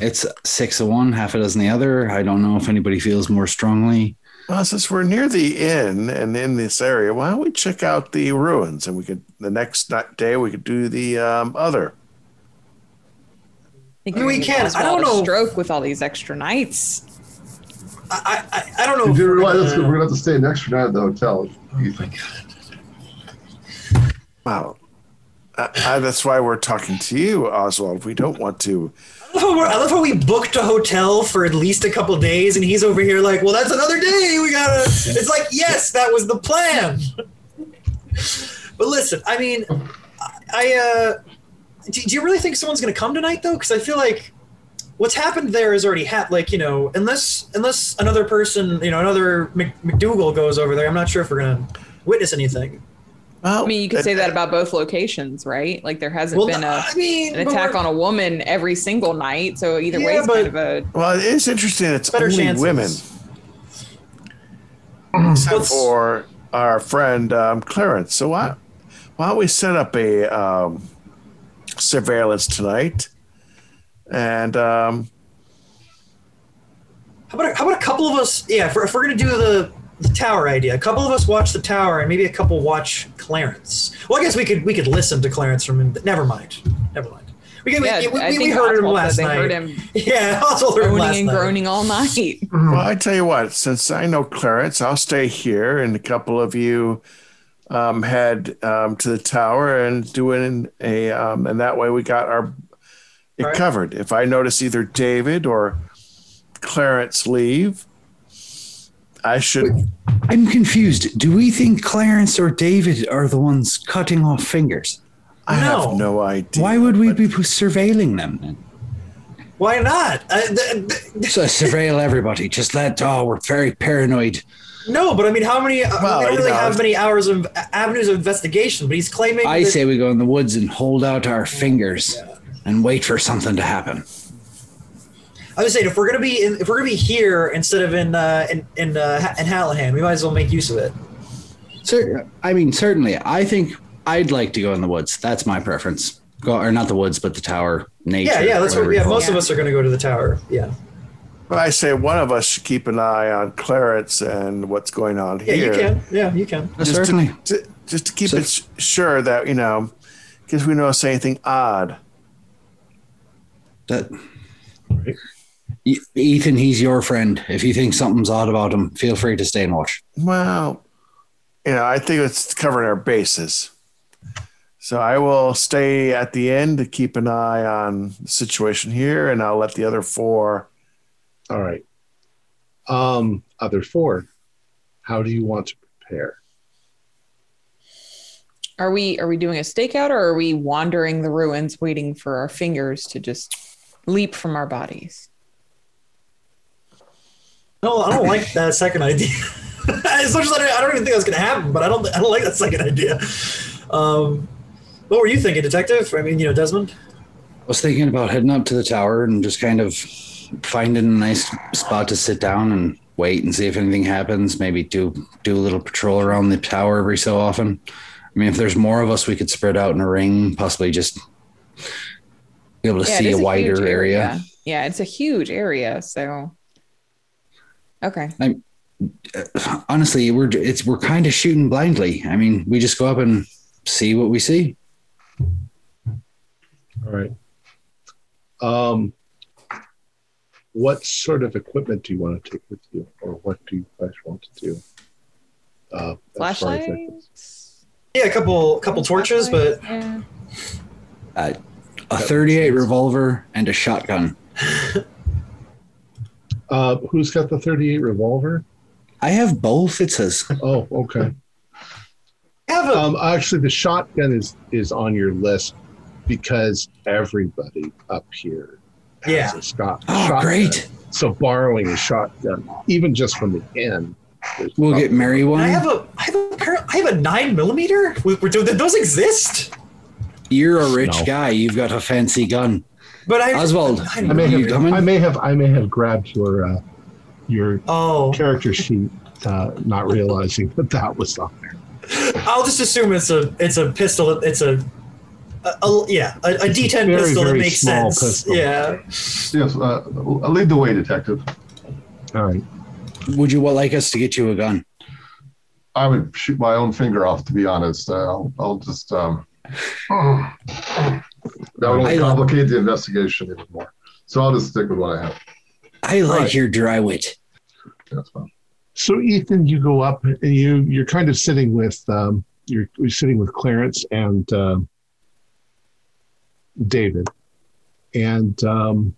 S6: It's six of one, half a dozen the other. I don't know if anybody feels more strongly.
S2: Well, since we're near the inn and in this area, why don't we check out the ruins? And we could the next day we could do the um, other.
S3: think
S4: I mean, we can.
S3: give
S4: I don't know.
S3: Stroke with all these extra nights.
S4: I, I, I don't know.
S5: Did
S4: if
S5: you
S4: we're
S5: realize
S4: gonna-
S5: we're gonna have to stay an extra night at the hotel? You think?
S2: Wow. Uh, uh, that's why we're talking to you, Oswald. We don't want to.
S4: I love, how we're- I love how we booked a hotel for at least a couple days, and he's over here like, "Well, that's another day. We gotta." It's like, yes, that was the plan. but listen, I mean, I uh, do, do you really think someone's gonna come tonight though? Because I feel like what's happened there is already happened. Like you know, unless unless another person, you know, another Mc, McDougall goes over there, I'm not sure if we're gonna witness anything.
S2: Well,
S3: I mean, you could say
S2: uh,
S3: that about both locations, right? Like there hasn't
S4: Well,
S3: been a
S4: I mean,
S3: an attack on a woman every single night, so either way, it's
S4: but-
S3: kind of a
S2: Well, it is interesting. It's
S4: better
S2: only
S4: chances.
S2: women, except
S4: Let's-
S2: for our friend um, Clarence. So why, why don't we set up a um, surveillance tonight? And um,
S4: How about, a, how about a couple of us? Yeah, if we're, if we're gonna do the, the tower idea, a couple of us watch the tower, and maybe a couple watch Clarence. Well, I guess we could we could listen to Clarence from. Never mind. Never mind. We, can-
S3: yeah.
S4: we, we,
S3: I
S4: we,
S3: think
S4: heard him
S3: Oswald
S4: last
S3: they
S4: night.
S3: heard him
S4: Yeah, Oswald heard him
S3: groaning
S4: last
S3: and
S4: night.
S3: groaning all night.
S2: well, I tell you what. Since I know Clarence, I'll stay here, and a couple of you um, head um, to the tower and do it in a. Um, and that way, we got our it
S4: All right.
S2: covered. If I notice either David or Clarence leave, I should.
S6: I'm confused. Do we think Clarence or David are the ones cutting off fingers?
S2: I
S4: No.
S2: have no idea.
S6: Why would we be surveilling them then?
S4: Why not? Uh, th- th-
S6: So surveil everybody. Just let. Oh, we're very paranoid.
S4: no, but I mean, how many? uh,
S2: Well,
S4: we don't
S2: you
S4: really
S2: know,
S4: have many hours of avenues of investigation. But he's claiming.
S6: I
S4: that-
S6: say we go in the woods and hold out our fingers and wait for something to happen.
S4: I was saying if we're gonna be in, if we're gonna be here instead of in uh, in in, uh, in Halhane, we might as well make use of it.
S6: Cer- I mean, certainly. I think I'd like to go in the woods. That's my preference. Go or not the woods, but the tower. Nature.
S4: Yeah, yeah, that's what. Yeah, most
S6: it.
S4: of us are gonna go to the tower. Yeah.
S2: Well, I say one of us should keep an eye on Clarence and what's going on
S4: Yeah,
S2: here.
S4: Yeah, you can. Yeah, you can.
S2: Just
S6: certainly.
S2: To, to, just to keep
S6: So-
S2: it sh- sure that you know, because we notice anything odd.
S6: That. E- Ethan, he's your friend. If you think something's odd about him, feel free to stay and watch.
S2: Well, you know, I think it's covering our bases. So I will stay at the end to keep an eye on the situation here, and I'll let the other four.
S1: All right. Um, other four, how do you want to prepare?
S3: Are we are we doing a stakeout or are we wandering the ruins waiting for our fingers to just leap from our bodies?
S4: No, I don't like that second idea. as much as I don't, I don't even think that's gonna happen, but I don't. I don't like that second idea. Um, what were you thinking, Detective? I mean, you know, Desmond.
S6: I was thinking about heading up to the tower and just kind of finding a nice spot to sit down and wait and see if anything happens. Maybe do do a little patrol around the tower every so often. I mean, if there's more of us, we could spread out in a ring, possibly just be able to
S3: it
S6: see a
S3: huge
S6: wider area.
S3: Yeah, it's a huge area. So, okay.
S6: Honestly, we're it's we're kind of shooting blindly. I mean, we just go up and see what we see.
S1: All right. Um, what sort of equipment do you want to take with you, or what do you guys want to do? Uh, as far as that goes?
S3: Flashlights.
S4: Yeah, a couple couple torches, but
S3: Yeah.
S6: A 38 revolver and a shotgun.
S1: Uh, who's got the 38 revolver?
S6: I have both. It says
S1: Oh, okay.
S4: I have a
S1: Um, actually, the shotgun is is on your list because everybody up here has
S4: Yeah.
S1: a Scott.
S6: Oh,
S1: shotgun.
S6: great.
S1: So borrowing a shotgun, even just from the inn,
S6: we'll get
S1: probably-
S6: Mary one.
S4: I have a I have a pair, I have a nine millimeter. We, we, do those exist?
S6: You're a rich
S1: No.
S6: guy. You've got a fancy gun.
S4: But I
S6: Oswald,
S4: I
S1: I may have,
S6: coming?
S1: I may have, I may have grabbed your uh, your
S4: Oh,
S1: character sheet, uh, not realizing that that was on there.
S4: I'll just assume it's a it's a pistol. It's a, a, a- yeah a, a D10
S1: very,
S4: pistol. It
S1: very
S4: makes
S1: small
S4: sense.
S1: pistol.
S4: Yeah.
S5: Yes, uh, lead the way, detective.
S1: All right.
S6: Would you like us to get you a gun?
S5: I would shoot my own finger off, to be honest. Uh, I'll, I'll just. Um, that would only complicate the investigation even more. So I'll just stick with what I have.
S6: I like
S1: Right.
S6: your dry wit.
S5: That's fine.
S1: So Ethan, you go up and you you're kind of sitting with um, you're, you're sitting with Clarence and uh, David, and um,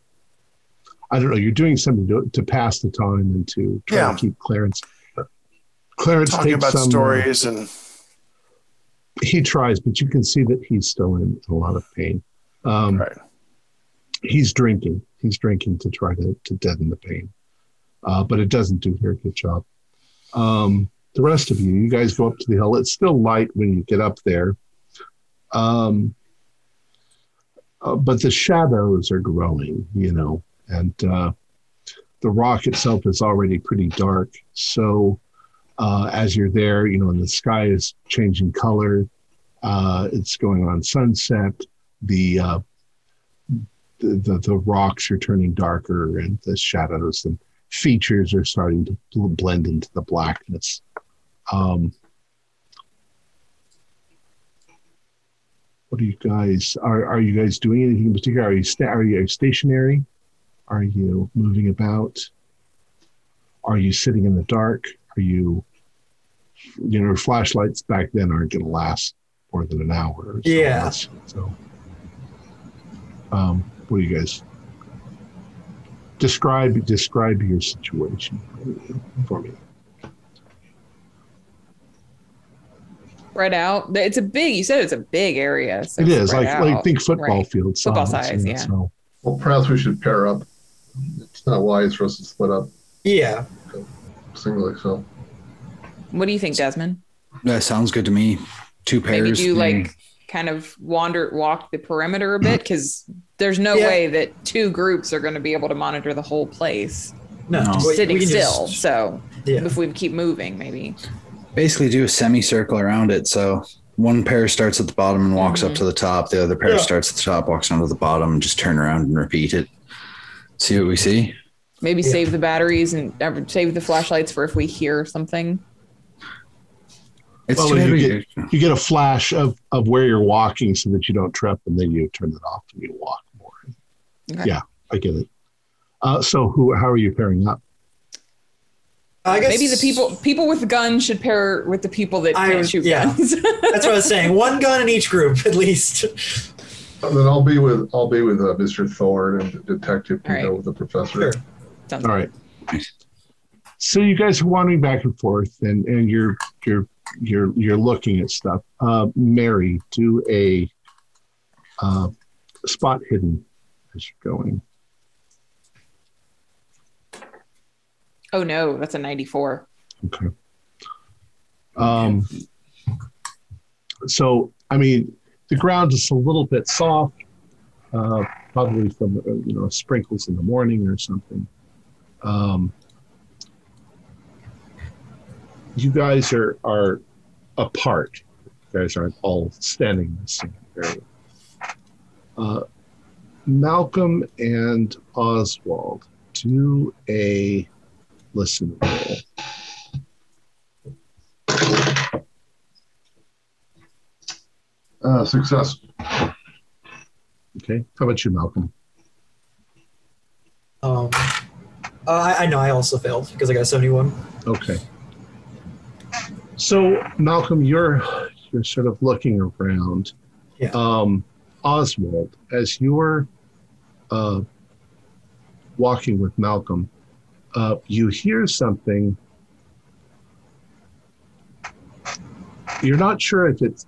S1: I don't know. You're doing something to, to pass the time and to try
S2: Yeah.
S1: to keep Clarence. Clarence
S2: Talking
S1: takes
S2: about
S1: some, uh,
S2: stories and
S1: he tries, but you can see that he's still in a lot of pain. Um,
S2: right.
S1: He's drinking. He's drinking to try to, to deaden the pain, uh, but it doesn't do a very good job. Um, the rest of you, you guys go up to the hill. It's still light when you get up there, um, uh, but the shadows are growing. You know, and uh, the rock itself is already pretty dark. So uh, as you're there, you know, and the sky is changing color. Uh, it's going on sunset. The, uh, the the the rocks are turning darker, and the shadows and features are starting to blend into the blackness. Um, what are you guys? Are are you guys doing anything in particular? Are you sta- are you stationary? Are you moving about? Are you sitting in the dark? Are you, you know, flashlights back then aren't going to last more than an hour. Or so
S4: Yeah.
S1: less. So, um, what do you guys describe? Describe your situation for me.
S3: Spread out. It's a big. You said it's a big area. So
S1: it is
S3: spread
S1: like like think football
S3: Right.
S1: field size.
S3: Football size, yeah.
S1: So
S5: Well, perhaps we should pair up. It's not wise for us to split up
S4: Yeah.
S5: singly. So
S3: What do you think, Desmond?
S6: That sounds good to me. Two pairs.
S3: Maybe do
S6: mm.
S3: like kind of wander, walk the perimeter a bit because there's no
S4: Yeah.
S3: way that two groups are going to be able to monitor the whole place
S4: No.
S6: No.
S4: we- we
S3: sitting still.
S4: just-
S3: so
S4: yeah.
S3: if we keep moving, maybe.
S6: basically do a semicircle around it. So one pair starts at the bottom and walks up
S3: Mhm.
S6: to the top. The other pair
S4: Yeah.
S6: starts at the top, walks down to the bottom, and just turn around and repeat it. See what we see.
S3: Maybe
S4: Yeah.
S3: save the batteries and uh, save the flashlights for if we hear something.
S6: It's
S1: Well,
S6: too bad
S1: you get- you get a flash of of where you're walking so that you don't trip, and then you turn it off and you walk more.
S3: Okay.
S1: Yeah. I get it. Uh, so who? How are you pairing up?
S4: I guess
S3: Maybe the people people with guns should pair with the people that
S4: I
S3: can't shoot
S4: yeah.
S3: guns.
S4: That's what I was saying. One gun in each group, at least.
S5: and then I'll be with I'll be with uh, Mr. Thorne and detective
S3: All right.
S5: Pino with the professor.
S4: Sure.
S1: All right. So you guys are wandering back and forth, and and you're you're you're you're looking at stuff. Uh, Mary, do a uh, spot hidden as you're going.
S3: Oh no, that's a 94.
S1: Okay. Um, so, I mean, the ground is a little bit soft, uh, probably from uh, you know sprinkles in the morning or something. Um, you guys are are apart. You guys aren't all standing in the same area. Uh, Malcolm and Oswald do a listen roll.
S5: Uh, success.
S1: Okay. How about you, Malcolm?
S4: Um, Uh, I, I know I also failed because I got a 71.
S1: Okay. So Malcolm, you're you're sort of looking around.
S4: Yeah.
S1: Um, Oswald, as you're uh, walking with Malcolm, uh, you hear something. You're not sure if it's.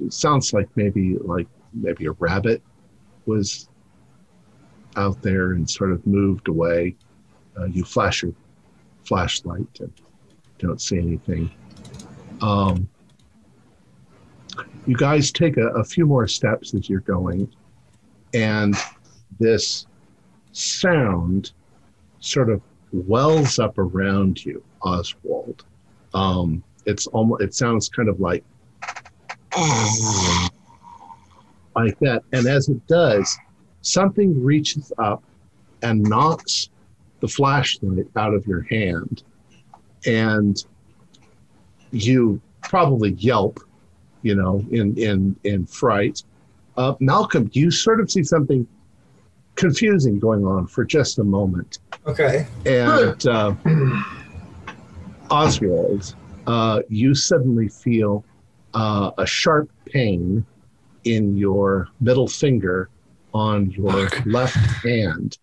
S1: It sounds like maybe like maybe a rabbit was out there and sort of moved away. Uh, you flash your flashlight and don't see anything. Um, you guys take a, a few more steps as you're going, and this sound sort of wells up around you, Oswald. Um, it's almost it sounds kind of like like that, and as it does, something reaches up and knocks the flashlight out of your hand, and you probably yelp, you know, in in in fright. Uh, Malcolm, you sort of see something confusing going on for just a moment,
S4: Okay.
S1: and uh, Oswald, uh, you suddenly feel uh, a sharp pain in your middle finger on your left hand.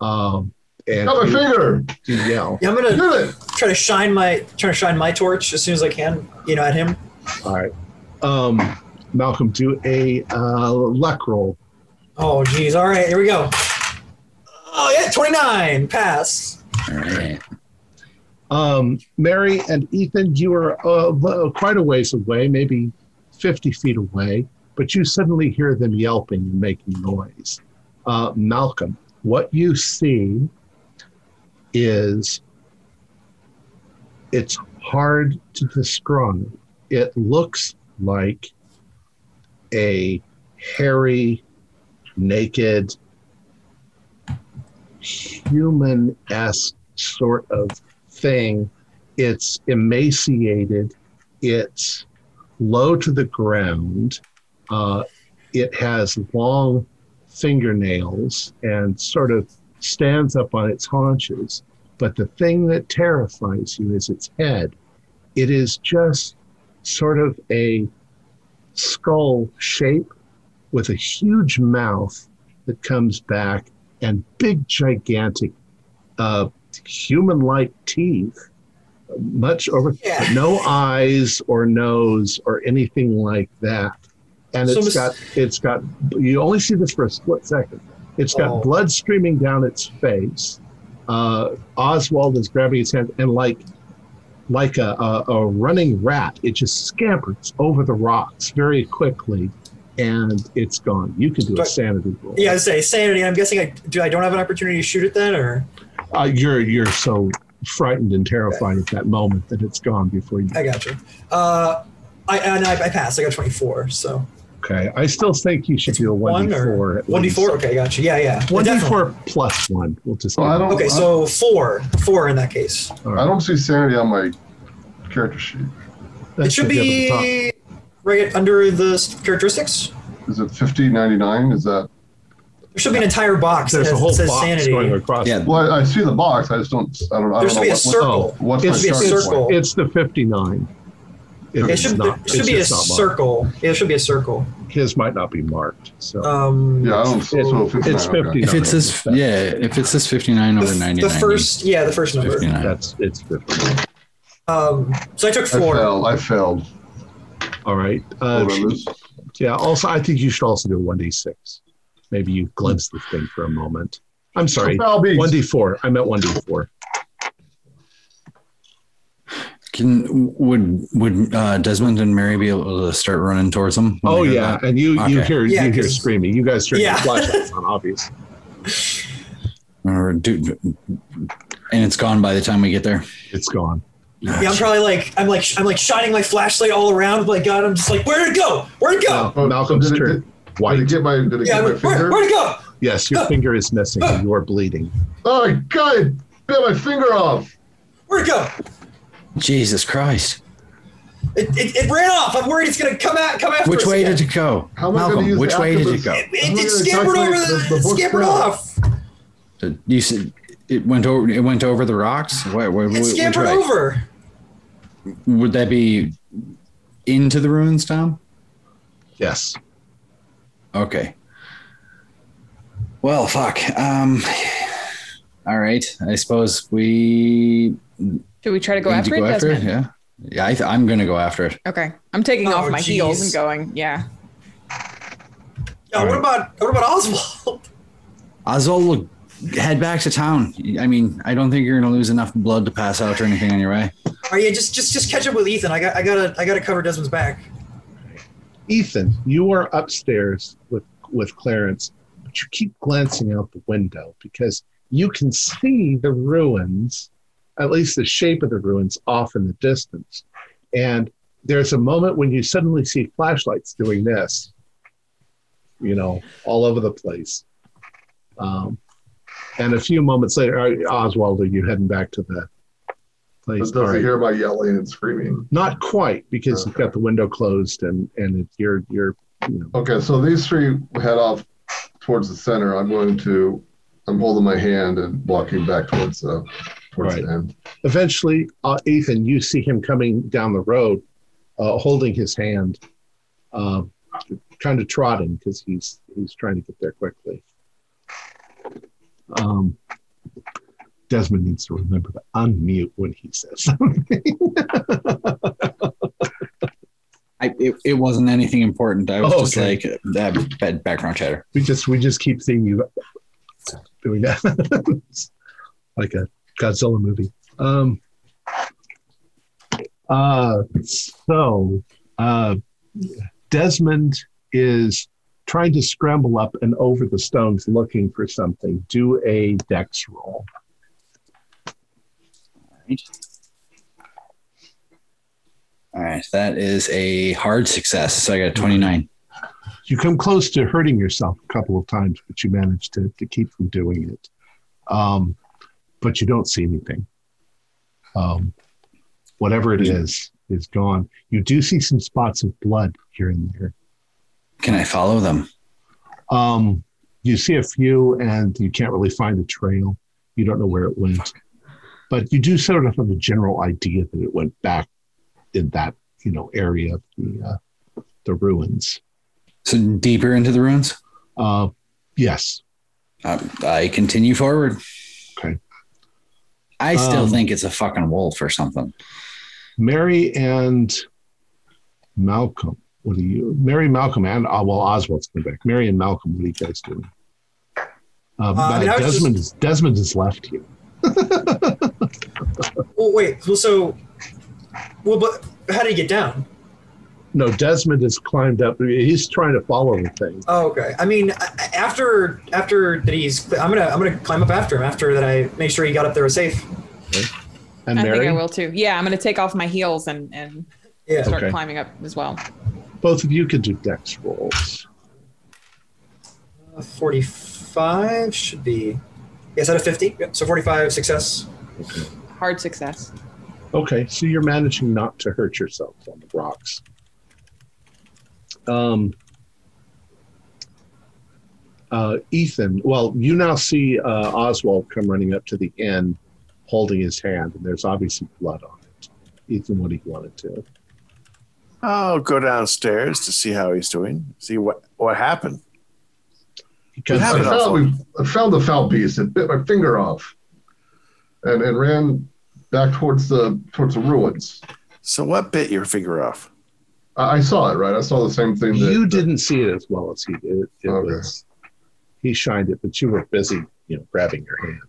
S1: Um, and
S5: Got my
S1: you,
S5: finger.
S1: you yell.
S4: Yeah, I'm gonna
S5: Did it.
S4: try to shine my try to shine my torch as soon as I can, you know, at him.
S1: All right. Um, Malcolm, do a uh, luck roll.
S4: Oh, geez. All right, here we go. Oh yeah, 29 pass.
S6: All right.
S1: Um, Mary and Ethan, you are uh, quite a ways away, maybe 50 feet away, but you suddenly hear them yelping and making noise. Uh, Malcolm, what you see is it's hard to describe. It looks like a hairy, naked, human esque sort of thing. It's emaciated. It's low to the ground. Uh, it has long fingernails and sort of stands up on its haunches. But the thing that terrifies you is its head. It is just sort of a skull shape with a huge mouth that comes back and big, gigantic, uh, human like teeth, much over,
S4: Yeah.
S1: no eyes or nose or anything like that. And
S4: So
S1: it's got, it's got, you only see this for a split second. It's got
S4: Oh.
S1: blood streaming down its face. Uh, Oswald is grabbing his hand and like, like a, a, a running rat, it just scampers over the rocks very quickly and it's gone. You can do a sanity roll.
S4: Yeah, I say sanity. I'm guessing I do. I don't have an opportunity to shoot it then, or
S1: Uh, you're you're so frightened and terrified at that moment that it's gone before you.
S4: I got you. Uh, I and I, I passed. I got 24. So
S1: Okay, I still think you should
S4: It's
S1: do a 1d4.
S4: one d four. Okay, gotcha. Yeah, yeah.
S1: 1d4 plus one. We'll just.
S5: Well, I don't-
S4: Okay, so four, four in that case.
S5: I don't see sanity on my character sheet.
S1: That's
S4: it should
S1: the given
S4: be right under the characteristics.
S5: Is it fifty ninety nine? Is that?
S4: There should be an entire box
S1: There's
S4: that
S1: a
S4: has-
S1: whole
S4: says
S1: box
S4: sanity.
S1: going across.
S6: Yeah.
S5: Well, I, I see the box. I just don't. I don't. I
S4: There
S5: don't
S4: should
S5: know
S4: be a circle.
S5: What's, what's
S1: It's
S5: my
S1: should be a
S5: starting
S4: circle.
S5: Oh,
S1: it's the fifty nine.
S4: It should, there should be a circle. Yeah, it should be a circle.
S1: His might not be marked. So
S4: Um,
S5: Yeah, I don't. So, so 59,
S1: it's fifty.
S6: If it says yeah, if it says fifty nine over
S4: f-
S6: ninety
S4: the first yeah, the first number.
S6: fifty nine.
S1: That's it's fifty.
S4: Um, so I took
S5: I
S4: four.
S5: failed. I failed.
S1: All right. Uh,
S5: What did I lose?
S1: yeah. Also, I think you should also do one d six. Maybe you glimpse the thing for a moment. I'm sorry. One d four. I meant one d four.
S6: Can would would uh, Desmond and Mary be able to start running towards them?
S1: Oh yeah,
S6: that?
S1: and you you hear
S4: Yeah,
S1: you hear screaming. You guys turn
S4: Yeah.
S1: your flashlights on, obvious.
S6: Or do, and it's gone by the time we get there.
S1: It's gone.
S4: Yeah, I'm probably like I'm like I'm like shining my flashlight all around. Like God, I'm just like, where'd it go? Where'd it go?
S5: Oh,
S1: Malcolm's
S5: did it-
S1: turn.
S5: Did, did it get my? Did it
S4: Yeah,
S5: get my
S4: where,
S5: finger?
S4: where'd it go?
S1: Yes, your finger is missing and you are bleeding.
S5: Oh my god! It bit my finger off.
S4: Where'd it go?
S6: Jesus Christ!
S4: It, it, it ran off. I'm worried it's gonna come out come after
S6: Which
S4: us
S6: way
S4: again.
S6: did it go,
S5: How am I gonna
S6: Malcolm? Which way did
S5: activist-
S6: it go?
S4: It,
S5: I'm
S4: it, scampered over the,
S5: the- the
S4: scampered
S5: down.
S4: off.
S6: Uh, You said It went over. It went over the rocks. What, what,
S4: It scampered over.
S6: Would that be into the ruins, Tom?
S1: Yes.
S6: Okay. Well, fuck. Um. All right. I suppose we
S3: Should we try to go after
S6: to
S3: it,
S6: go after it. Yeah. Yeah. I th- I'm gonna go after it.
S3: Okay. I'm taking
S4: Oh,
S3: off my heels and going, yeah.
S4: Yeah,
S6: All
S4: what
S6: right.
S4: about what about Oswald?
S6: Oswald will head back to town. I mean, I don't think you're gonna lose enough blood to pass out or anything on your way.
S4: Or yeah, just just just catch up with Ethan. I got I gotta I gotta cover Desmond's back.
S1: Ethan, you are upstairs with with Clarence, but you keep glancing out the window because you can see the ruins, at least the shape of the ruins, off in the distance. And there's a moment when you suddenly see flashlights doing this, you know, all over the place. Um, and a few moments later, uh, Oswald, are you heading back to the place?
S5: Does he hear my yelling and screaming?
S1: Not quite, because you've got the window closed and and it, you're you're you know
S5: Okay, so these three head off towards the center. I'm going to, I'm holding my hand and walking back towards uh, towards
S1: Right.
S5: the end.
S1: eventually, uh, Ethan, you see him coming down the road, uh, holding his hand, uh, kind of trotting because he's he's trying to get there quickly. Um, Desmond needs to remember to unmute when he says something.
S6: I, it, it wasn't anything important. I was
S1: Oh,
S6: just
S1: okay.
S6: like uh, that bad background chatter.
S1: we just we just keep seeing you doing that, like a Godzilla movie. Um. Uh. So, uh, Desmond is trying to scramble up and over the stones looking for something. Do a dex roll.
S6: All right, that is a hard success. So I got a 29.
S1: You come close to hurting yourself a couple of times, but you manage to, to keep from doing it. Um, but you don't see anything. Um, whatever it is, is gone. You do see some spots of blood here and there.
S6: Can I follow them?
S1: Um, you see a few, and you can't really find the trail. You don't know where it went, but you do sort of have a general idea that it went back in that you know area of the uh, the ruins.
S6: So deeper into the ruins?
S1: Uh, yes,
S6: Um, I continue forward.
S1: Okay.
S6: I still
S1: Um,
S6: think it's a fucking wolf or something.
S1: Mary and Malcolm. What are you? Mary, Malcolm, and uh, well, Oswald's coming back. Mary and Malcolm. What are you guys doing? Uh,
S4: I mean,
S1: Desmond is Desmond is left you.
S4: Oh wait, well so, well, but how did he get down?
S1: No, Desmond has climbed up. He's trying to follow the thing.
S4: Oh, okay. I mean, after after that he's, I'm gonna I'm gonna climb up after him after that I make sure he got up there safe.
S1: And
S3: I
S1: Mary,
S3: think I will too. Yeah, I'm going to take off my heels and, and
S4: Yeah.
S3: start
S1: Okay.
S3: climbing up as well.
S1: both of you can do dex rolls.
S4: Uh, forty-five should be. Yes, out of fifty. Yep. So forty-five success.
S3: Hard success.
S1: Okay, so you're managing not to hurt yourself on the rocks. Um, uh, Ethan, well, you now see uh, Oswald come running up to the end, holding his hand, and there's obviously blood on it. Ethan, what do you want to do?
S2: I'll go downstairs to see how he's doing. See what what happened.
S1: Because
S2: What
S5: I
S2: happened?
S5: found, we, I found the foul beast. It bit my finger off, and and ran back towards the towards the ruins.
S2: So what bit your finger off?
S5: I, I saw it. Right, I saw the same thing. That,
S1: you didn't see it as well as he did. It
S5: Okay.
S1: was he shined it, but you were busy, you know, grabbing your hand.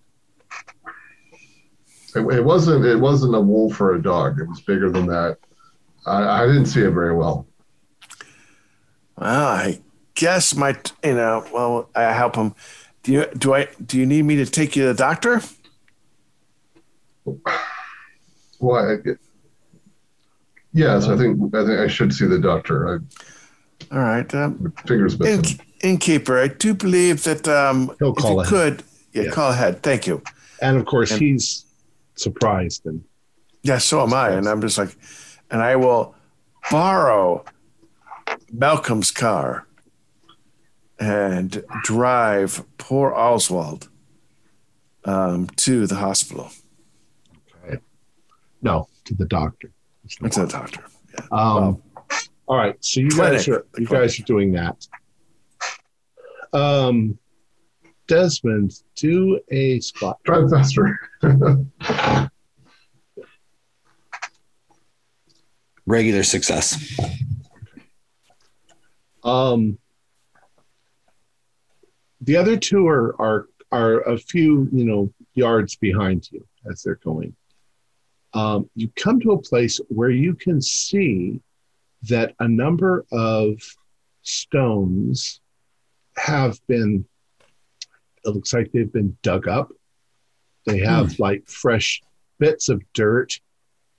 S5: It, it wasn't. It wasn't a wolf or a dog. It was bigger than that. I, I didn't see it very well.
S2: Well, I guess my you know. Well, I help him. Do you do I do you need me to take you to the doctor?
S5: Why? It, yes, I think I think I should see the doctor.
S2: All right. Um,
S5: fingers
S2: in, innkeeper, I do believe that um,
S1: He'll
S2: if
S1: call
S2: you
S1: ahead.
S2: could, yeah,
S1: Yeah.
S2: call ahead. Thank you.
S1: And of course,
S2: And-
S1: he's surprised and
S2: Yeah, so am I. And I'm just like, and I will borrow Malcolm's car and drive poor Oswald um, to the hospital, Okay.
S1: No, to the doctor. It's
S2: to
S1: not-
S2: doctor. Yeah.
S1: Um, all right, so you guys are you guys are doing that. Um, Desmond, do a spot.
S5: Try faster.
S6: Regular success.
S1: Um, the other two are are are a few you know yards behind you as they're going. Um, you come to a place where you can see that a number of stones have been. It looks like they've been dug up. They have like fresh bits of dirt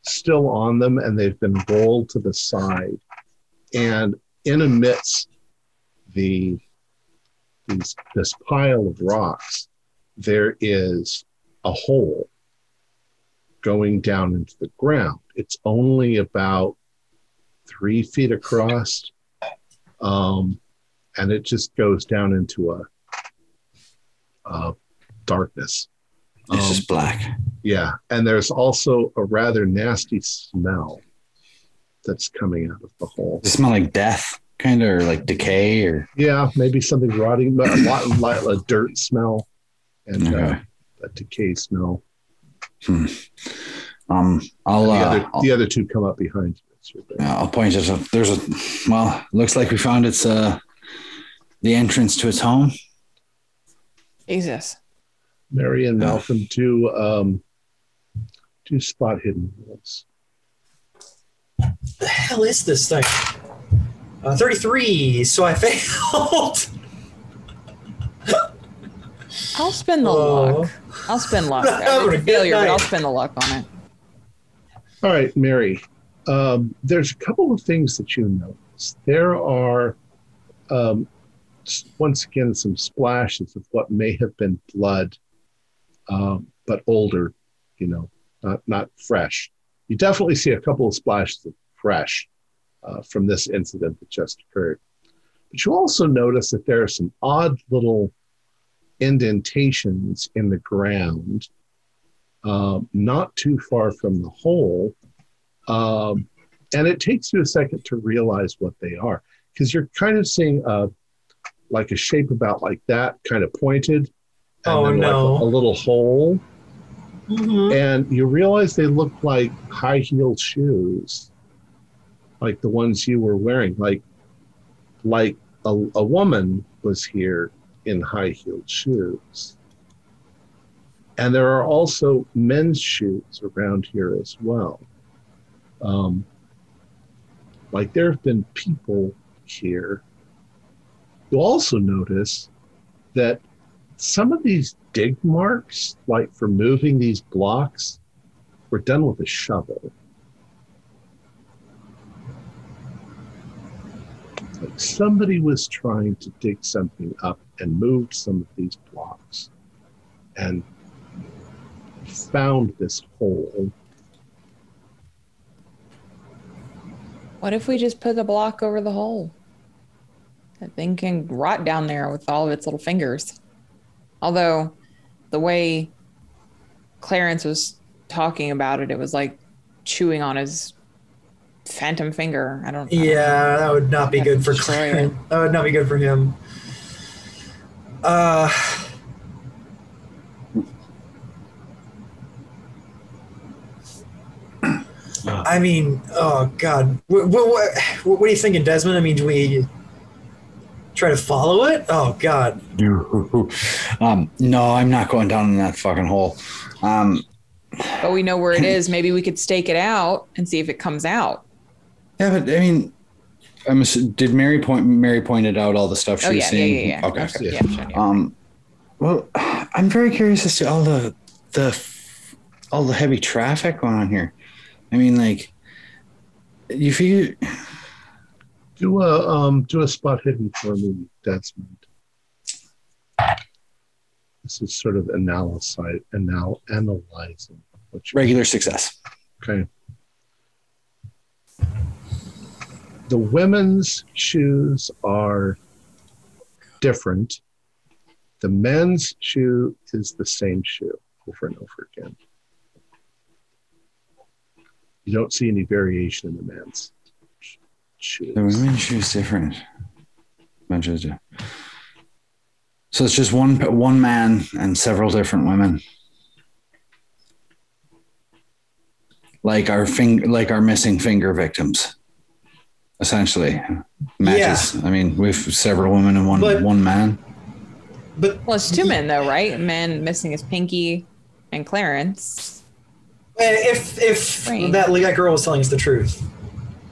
S1: still on them, and they've been rolled to the side. And in amidst the these, this pile of rocks, there is a hole going down into the ground. It's only about three feet across, um, and it just goes down into a, a darkness.
S6: It's
S1: Um,
S6: just black.
S1: yeah, and there's also a rather nasty smell that's coming out of the hole.
S6: Does it smell like death, kind of, or like decay, or
S1: Yeah, maybe something rotting, but a lot, lot of dirt smell and uh, a decay smell.
S6: Um, I'll
S1: And the,
S6: uh,
S1: other,
S6: I'll,
S1: the other two come up behind you. It's.
S6: I'll point it. Up. There's a well. Looks like we found it's uh the entrance to its home.
S3: Jesus.
S1: Mary and Malcolm do um, do spot hidden wolves.
S4: the hell is this thing? Uh, 33, so I failed.
S3: I'll spend the
S4: Oh.
S3: luck. I'll spend luck.
S4: Having a
S3: It's a failure, but I'll
S4: night.
S3: spin the luck on it.
S1: All right, Mary. Um, there's a couple of things that you notice. There are, um, once again, some splashes of what may have been blood, um, but older. You know, not not fresh. You definitely see a couple of splashes of fresh uh, from this incident that just occurred. But you also notice that there are some odd little indentations in the ground, um, not too far from the hole. Um, and it takes you a second to realize what they are because you're kind of seeing a, like a shape about like that, kind of pointed. And
S4: Oh, no.
S1: Like a, a little hole.
S4: Mhm.
S1: And you realize they look like high heeled shoes, like the ones you were wearing. Like, like a, a woman was here in high heeled shoes. And there are also men's shoes around here as well. Um, like there have been people here. You'll also notice that some of these dig marks, like for moving these blocks, were done with a shovel. Like somebody was trying to dig something up and moved some of these blocks and found this hole.
S3: What if we just put the block over the hole? That thing can rot down there with all of its little fingers. Although, the way Clarence was talking about it, it was like chewing on his phantom finger. I don't. I don't know.
S4: Yeah, that would not be
S3: Have
S4: good for
S3: destroy.
S4: Clarence. That would not be good for him. Uh, I mean, oh god, what, what, what, what are you thinking, Desmond? I mean, do we try to follow it? Oh god,
S6: um, no, I'm not going down in that fucking hole. Um,
S3: But we know where it is. Maybe we could stake it out and see if it comes out.
S6: Yeah, but I mean, I'm did Mary point Mary pointed out all the stuff she
S3: oh
S6: was
S3: yeah, yeah,
S6: seeing?
S3: yeah, yeah.
S6: Okay.
S3: Okay, yeah, sure.
S6: Um, well, I'm very curious as to all the the all the heavy traffic going on here. I mean, like, you feel
S1: Do a um, do a spot hidden for me, Desmond. This is sort of analyze, anal, analyzing what you
S6: regular success.
S1: Okay. The women's shoes are different the men's shoe is the same shoe over and over again. You don't see any variation in the men's sh- shoes.
S6: The women's shoes are different. So it's just one one man and several different women. Like our fing- like our missing finger victims. Essentially. Matches. I mean, we've several women and one
S4: But-
S6: one man.
S4: But
S3: Well, it's two men though, right? Man missing his pinky and Clarence.
S4: if if
S3: Right.
S4: that that girl was telling us the truth,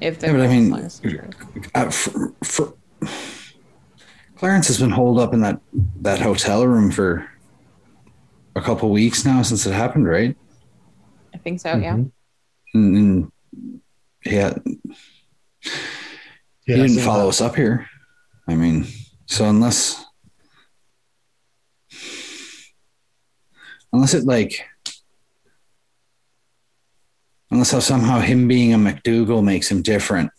S3: If the
S6: Yeah, but I mean. Uh, for, for, Clarence has been holed up in that that hotel room for a couple weeks now since it happened, right?
S3: I think so. Yeah.
S1: Mhm.
S6: And, and yeah, he didn't follow
S1: that-
S6: us up here. I mean, so unless unless it like unless how somehow him being a McDougall makes him different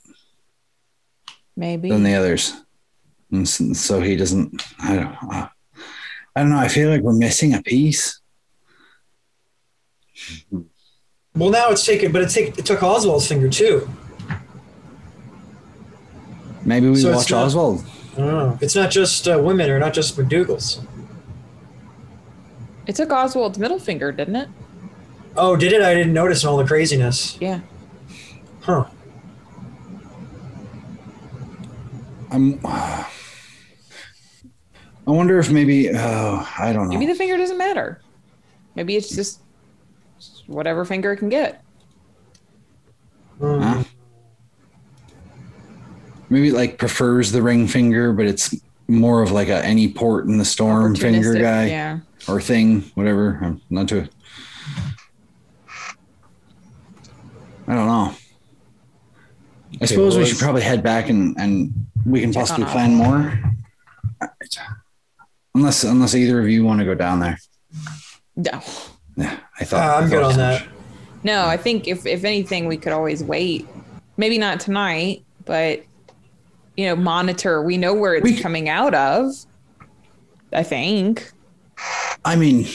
S3: Maybe.
S6: than the others, and so he doesn't. I don't. I don't know. I feel like we're missing a piece.
S4: well now it's taken, but it take it took Oswald's finger too.
S6: Maybe we
S4: So
S6: watch
S4: not-
S6: Oswald.
S4: I don't know. It's not just uh, women or not just McDougall's.
S3: it took Oswald's middle finger, didn't it?
S4: Oh, did it? I didn't notice all the craziness.
S3: Yeah.
S4: Huh.
S6: I'm. I wonder if maybe. Oh, I don't know.
S3: Maybe the finger doesn't matter. Maybe it's just whatever finger it can get.
S4: Hmm.
S6: Huh? Maybe like prefers the ring finger, but it's more of like a any port in the storm finger guy
S3: Yeah.
S6: or thing, whatever. I'm not too. I don't know. I
S1: Okay,
S6: suppose
S1: well,
S6: we should probably head back and and we can possibly
S3: on
S6: plan more. Unless unless either of you want to go down there.
S3: No.
S6: Yeah, I thought.
S4: Uh, I'm
S6: I
S4: good on
S6: so.
S4: that.
S3: No, I think if if anything, we could always wait. Maybe not tonight, but you know, monitor. We know where it's
S6: We
S3: coming out of. I think.
S6: I mean,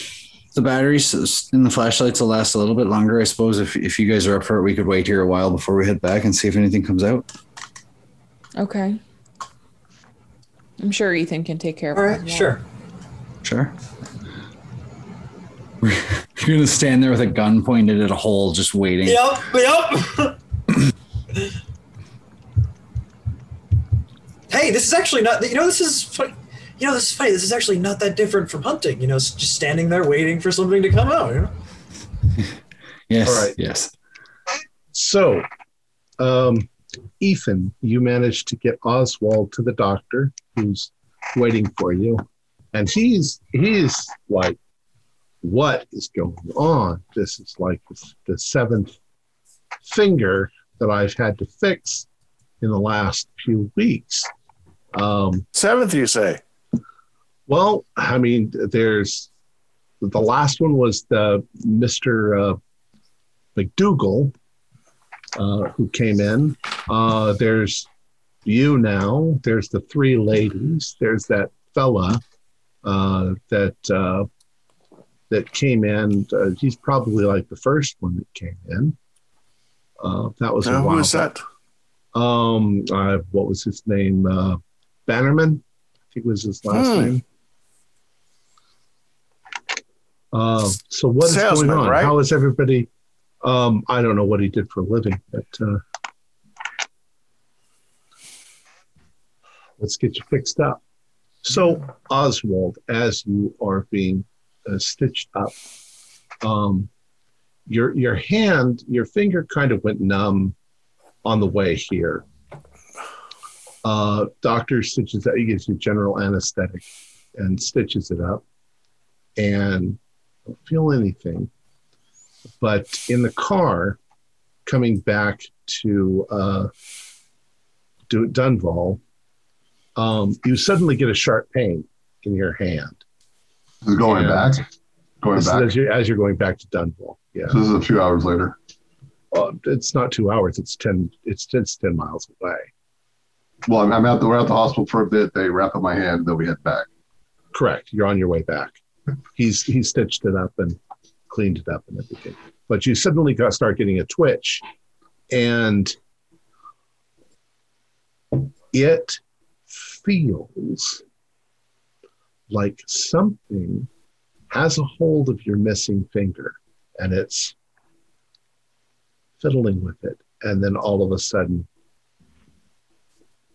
S6: the batteries in the flashlights will last a little bit longer. I suppose if if you guys are up for it, we could wait here a while before we head back and see if anything comes out.
S3: Okay. I'm sure Ethan can take care of
S4: All
S3: it.
S4: right, sure.
S6: Sure. You're gonna stand there with a gun pointed at a hole, just waiting.
S4: Yep, yep. hey, this is actually not. You know, this is funny. You know, this is funny. This is actually not that different from hunting. You know, just standing there waiting for something to come out. You know?
S6: Yes.
S1: All right.
S6: Yes.
S1: So, um, Ethan, you managed to get Oswald to the doctor, who's waiting for you, and he's he's like, "What is going on? This is like the, the seventh finger that I've had to fix in the last few weeks." Um,
S2: Seventh, you say?
S1: well, I mean, there's the last one was the Mister uh, McDougall uh, who came in. Uh, there's you now. There's the three ladies. There's that fella uh, that uh, that came in. Uh, he's probably like the first one that came in. Uh, that was a
S2: No, who was that?
S1: Um, what was his name? Bannerman, I think was his last
S2: Hmm.
S1: name. Uh, so what is
S2: Salesman,
S1: going on?
S2: right?
S1: How is everybody? Um, I don't know what he did for a living, but uh, let's get you fixed up. So Oswald, as you are being uh, stitched up, um, your your hand, your finger kind of went numb on the way here. Uh, doctor stitches that. He gives you general anesthetic and stitches it up, and don't feel anything. But in the car, coming back to uh, to Dunval, um, you suddenly get a sharp pain in your hand.
S5: Going
S1: Yeah.
S5: back. Going back.
S1: as, you're, as you're going back to Dunval. Yeah,
S5: This is a few hours later.
S1: uh, it's not two hours. It's ten. It's it's ten miles away.
S5: Well, I'm, at the we're at the hospital for a bit. They wrap up my hand, then we head back.
S1: Correct. You're on your way back. He's he stitched it up and cleaned it up and everything. But you suddenly got start getting a twitch, and it feels like something has a hold of your missing finger, and it's fiddling with it, and then all of a sudden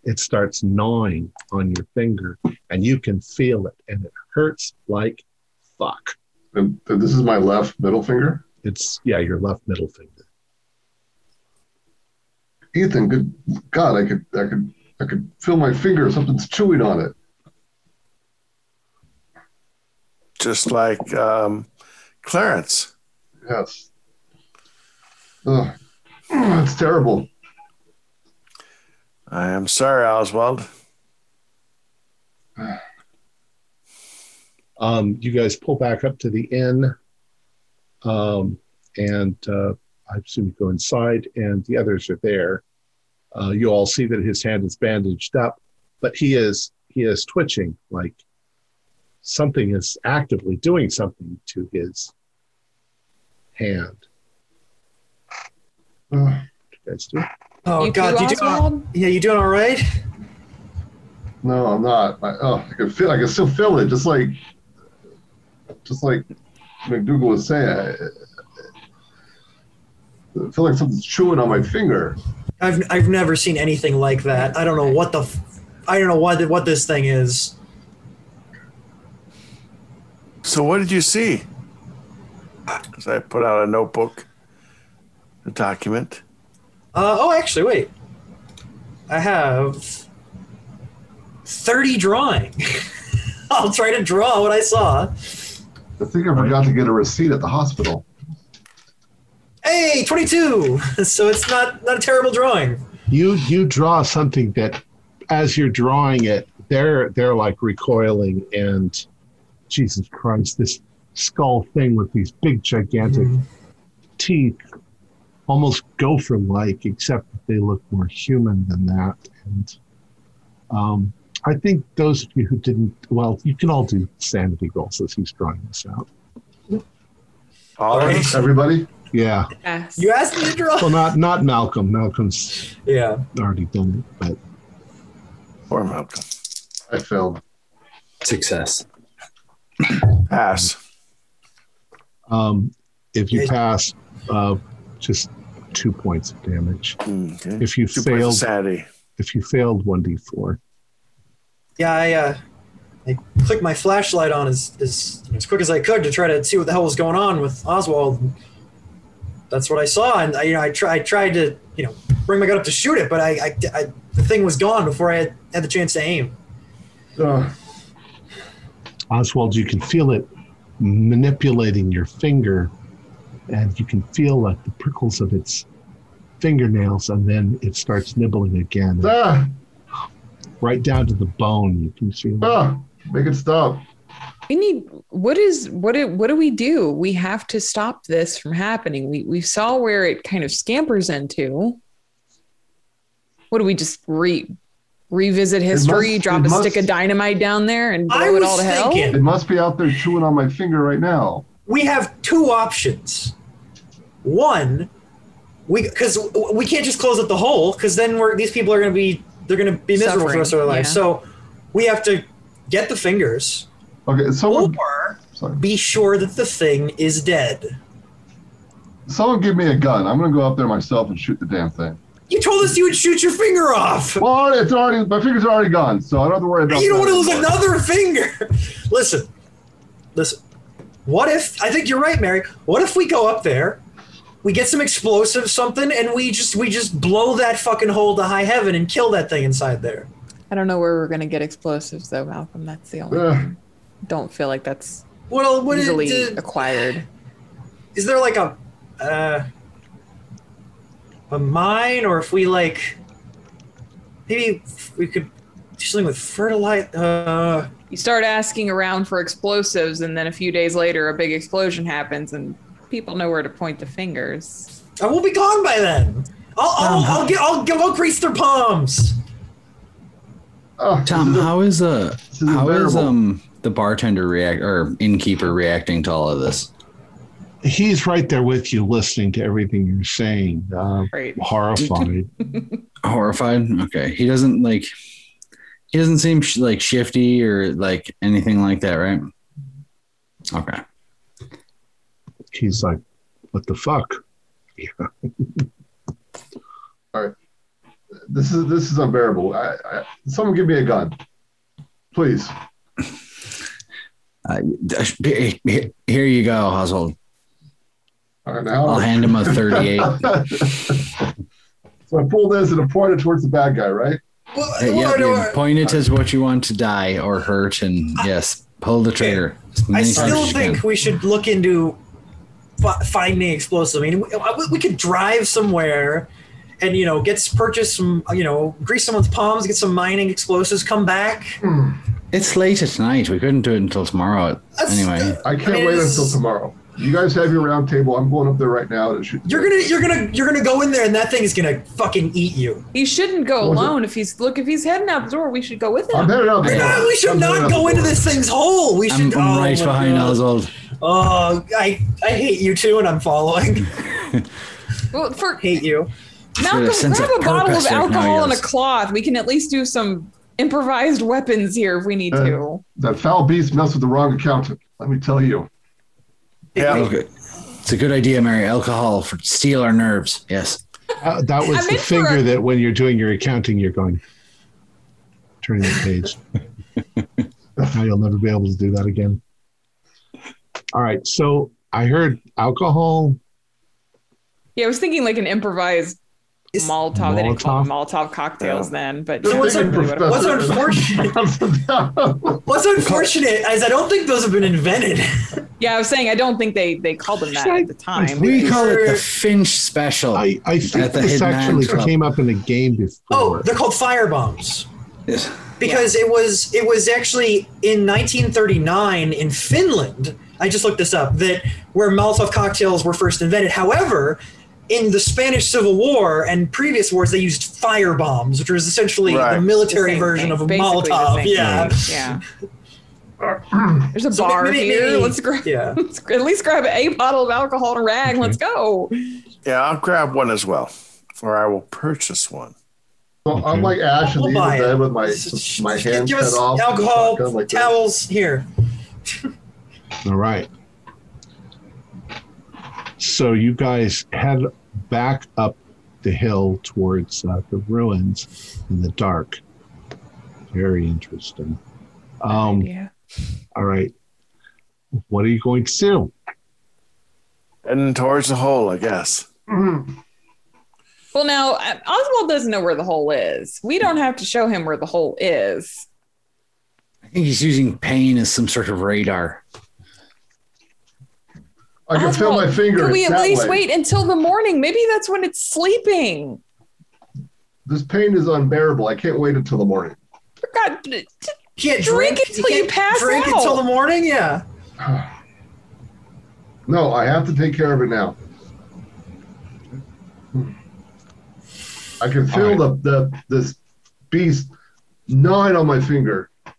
S1: it starts gnawing on your finger and you can feel it and it hurts like fuck.
S5: And this is my left middle finger.
S1: It's yeah, your left middle finger.
S5: Ethan, good God, I could, I could, I could feel my finger. Something's chewing on it.
S2: Just like um, Clarence.
S5: Yes. Ugh. That's terrible.
S2: I am sorry, Oswald.
S1: Um, you guys pull back up to the inn, um, and uh, I assume you go inside, and the others are there. Uh, you all see that his hand is bandaged up, but he is he is twitching like something is actively doing something to his hand.
S5: Ugh.
S1: What do you guys do?
S4: Oh
S3: you
S4: God, you doing?
S3: Oswald?
S4: Yeah, you doing all right?
S5: no, I'm not. I, oh, I can feel. I can still feel it. Just like, just like McDougall was saying. I, I feel like something's chewing on my finger.
S4: I've I've never seen anything like that. I don't know what the, f- I don't know what what this thing is.
S2: So, what did you see? As I put out a notebook, a document.
S4: Uh, oh, actually, wait. I have thirty drawing. I'll try to draw what I saw.
S5: I think I forgot to get a receipt at the hospital.
S4: Hey, twenty-two. So it's not not a terrible drawing.
S1: you you draw something that as you're drawing it they're they're like recoiling and jesus christ this skull thing with these big gigantic teeth almost gopher like except that they look more human than that and um, i think those of you who didn't well you can all do sanity rolls as he's drawing this out
S2: All
S4: right.
S2: right.
S5: Everybody,
S1: yeah
S3: Yes.
S4: You asked me to draw.
S1: well not not malcolm malcolm's
S4: Yeah.
S1: already done it but
S2: Poor Malcolm.
S5: I failed.
S6: Success.
S2: Pass.
S1: Um, if you pass, uh, just two points of damage.
S2: Okay.
S1: If you
S2: Two
S1: failed,
S2: sanity.
S1: if you failed, one d four.
S4: Yeah, I uh, I clicked my flashlight on as, as as quick as I could to try to see what the hell was going on with Oswald. That's what I saw, and I, you know, I, try, I tried to you know bring my gun up to shoot it, but I, I, I the thing was gone before I had, had the chance to aim.
S5: Ugh.
S1: Oswald, you can feel it manipulating your finger, and you can feel like the prickles of its fingernails, and then it starts nibbling again,
S5: ah,
S1: right down to the bone. You can feel. it.
S5: ah, make it stop.
S3: We need what is what do, what do we do? We have to stop this from happening. We we saw where it kind of scampers into. What do we just re revisit history,
S5: must-
S3: drop
S5: it
S3: a stick of dynamite down there and
S4: I
S3: blow it all to hell?
S5: It must be out there chewing on my finger right now.
S4: We have two options. One, we because we can't just close up the hole because then we're these people are going to be they're going to be miserable for the rest of their
S3: Suffering,
S4: lives.
S3: yeah.
S4: So we have to get the fingers
S5: Okay, someone,
S4: or
S5: sorry,
S4: be sure that the thing is dead.
S5: someone give me a gun. I'm gonna go up there myself and shoot the damn thing.
S4: You told us you would shoot your finger off.
S5: Well, it's already my fingers are already gone, so I don't have to worry about.
S4: You don't
S5: that
S4: want to lose another finger. listen, listen. What if I think you're right, Mary? What if we go up there, we get some explosives, something, and we just we just blow that fucking hole to high heaven and kill that thing inside there?
S3: I don't know where we're gonna get explosives though, Malcolm. That's the only
S5: Ugh.
S3: thing. Don't feel like that's
S4: Well, what is,
S3: easily
S4: is,
S3: acquired.
S4: is there like a uh, a mine, or if we like maybe we could do something with fertilizer? Uh,
S3: You start asking around for explosives, and then a few days later, a big explosion happens, and people know where to point the fingers.
S4: I will be gone by then. I'll I'll, I'll get I'll, I'll grease their palms.
S5: Oh,
S6: Tom,
S5: is a-
S6: how is uh
S5: is
S6: how is um the bartender react or innkeeper reacting to all of this?
S1: He's right there with you, listening to everything you're saying, uh,
S3: Right.
S1: horrified.
S6: Horrified. Okay, he doesn't like. He doesn't seem sh- like shifty or like anything like that, right? Okay.
S1: He's like, "What the fuck?" Yeah. All right.
S5: This is this is unbearable. I, I, someone give me a gun, please.
S6: Uh, here here you go, Oswald.
S5: All right, now
S6: I'll hand him a 38.
S5: so I pull this and I point it towards the bad guy, right?
S4: Well,
S6: Uh, yeah, yeah, point it as what you want to die or hurt, and yes, pull the trigger. as
S4: I still think we should look into fi- finding explosives. I mean, we, we could drive somewhere and you know get purchase some you know grease someone's palms, get some mining explosives, come back.
S6: it's late at night. We couldn't do it until tomorrow.
S4: That's-
S6: Anyway,
S5: I can't
S4: I mean,
S5: wait until tomorrow. You guys have your round table. I'm going up there right now to shoot.
S4: You're gonna you're gonna you're gonna go in there and that thing is gonna fucking eat you.
S3: He shouldn't go
S5: What was
S3: alone. If he's look, if he's heading out the door, we should go with
S5: I'm
S3: him.
S5: headed out the door.
S4: No, we should
S5: I'm headed
S4: not go
S5: the
S4: into
S5: door.
S4: this thing's hole. We
S6: I'm,
S4: should.
S6: I'm
S4: oh
S6: right
S4: my
S6: behind
S4: God.
S6: Oswald.
S4: Oh, I I hate you too, and I'm following.
S3: Well, for
S4: hate you.
S3: Malcolm,
S6: sense
S3: grab
S6: of
S3: a bottle of
S6: right now,
S3: alcohol and a
S6: yes.
S3: cloth. We can at least do some improvised weapons here if we need
S5: Uh,
S3: to.
S5: That foul beast messed with the wrong accountant. Let me tell you.
S2: Yeah.
S6: Okay. It's a good idea, Mary. Alcohol for steal our nerves. Yes.
S1: Uh, that was
S3: I
S1: the
S3: meant
S1: finger
S3: a-
S1: that when you're doing your accounting, you're going, turning the page. now you'll never be able to do that again. All right. So I heard alcohol.
S3: Yeah, I was thinking like an improvised
S4: Is-
S3: Molotov. They didn't call them Molotov cocktails
S2: Yeah.
S3: then, but
S5: Good
S4: what's
S5: thing
S4: un-
S5: Professor-
S4: what's What's unfortunate is I don't think those have been invented.
S3: yeah, I was saying I don't think they they called them that at the time.
S6: We call it the Finch special.
S1: I, I think this actually
S6: Club.
S1: came up in a game before.
S4: Oh, they're called fire bombs.
S6: Yes.
S4: because it was it was actually in 1939 in Finland. I just looked this up that where Molotov cocktails were first invented. However, in the Spanish Civil War and previous wars, they used fire bombs, which was essentially
S2: Right.
S4: the
S3: The
S4: military
S3: same
S4: version
S3: thing,
S4: of a
S3: basically
S4: Molotov. Yeah,
S3: thing. Yeah. There's a
S4: So
S3: bar
S4: maybe-
S3: here.
S4: maybe-
S3: let's grab.
S4: yeah.
S3: Let's at least grab a bottle of alcohol and a rag. Mm-hmm. Let's go.
S2: Yeah, I'll grab one as well, or I will purchase one.
S5: So I'm like Ash in the
S4: We'll
S5: Evil
S4: buy it.
S5: Dead with my my
S4: just
S5: hands
S4: give
S5: cut
S4: us
S5: off.
S4: alcohol,
S5: shotgun like this.
S4: towels here.
S1: All right. So you guys head back up the hill towards uh, the ruins in the dark. Very interesting. Um,
S3: yeah.
S1: all right. What are you going to do?
S2: And towards the hole, I guess.
S3: Well, now uh, Oswald doesn't know where the hole is. We don't have to show him where the hole is.
S6: I think he's using pain as some sort of radar.
S5: I can feel my finger.
S3: Can we at least
S5: way.
S3: wait until the morning? Maybe that's when it's sleeping.
S5: This pain is unbearable. I can't wait until the morning.
S3: God,
S4: You can't
S3: Drink
S4: drink,
S3: until you
S4: can't
S3: pass
S4: drink
S3: out.
S4: until the morning. Yeah.
S5: No, I have to take care of it now. Hmm. I can feel the, the this beast gnawing on my finger.
S4: All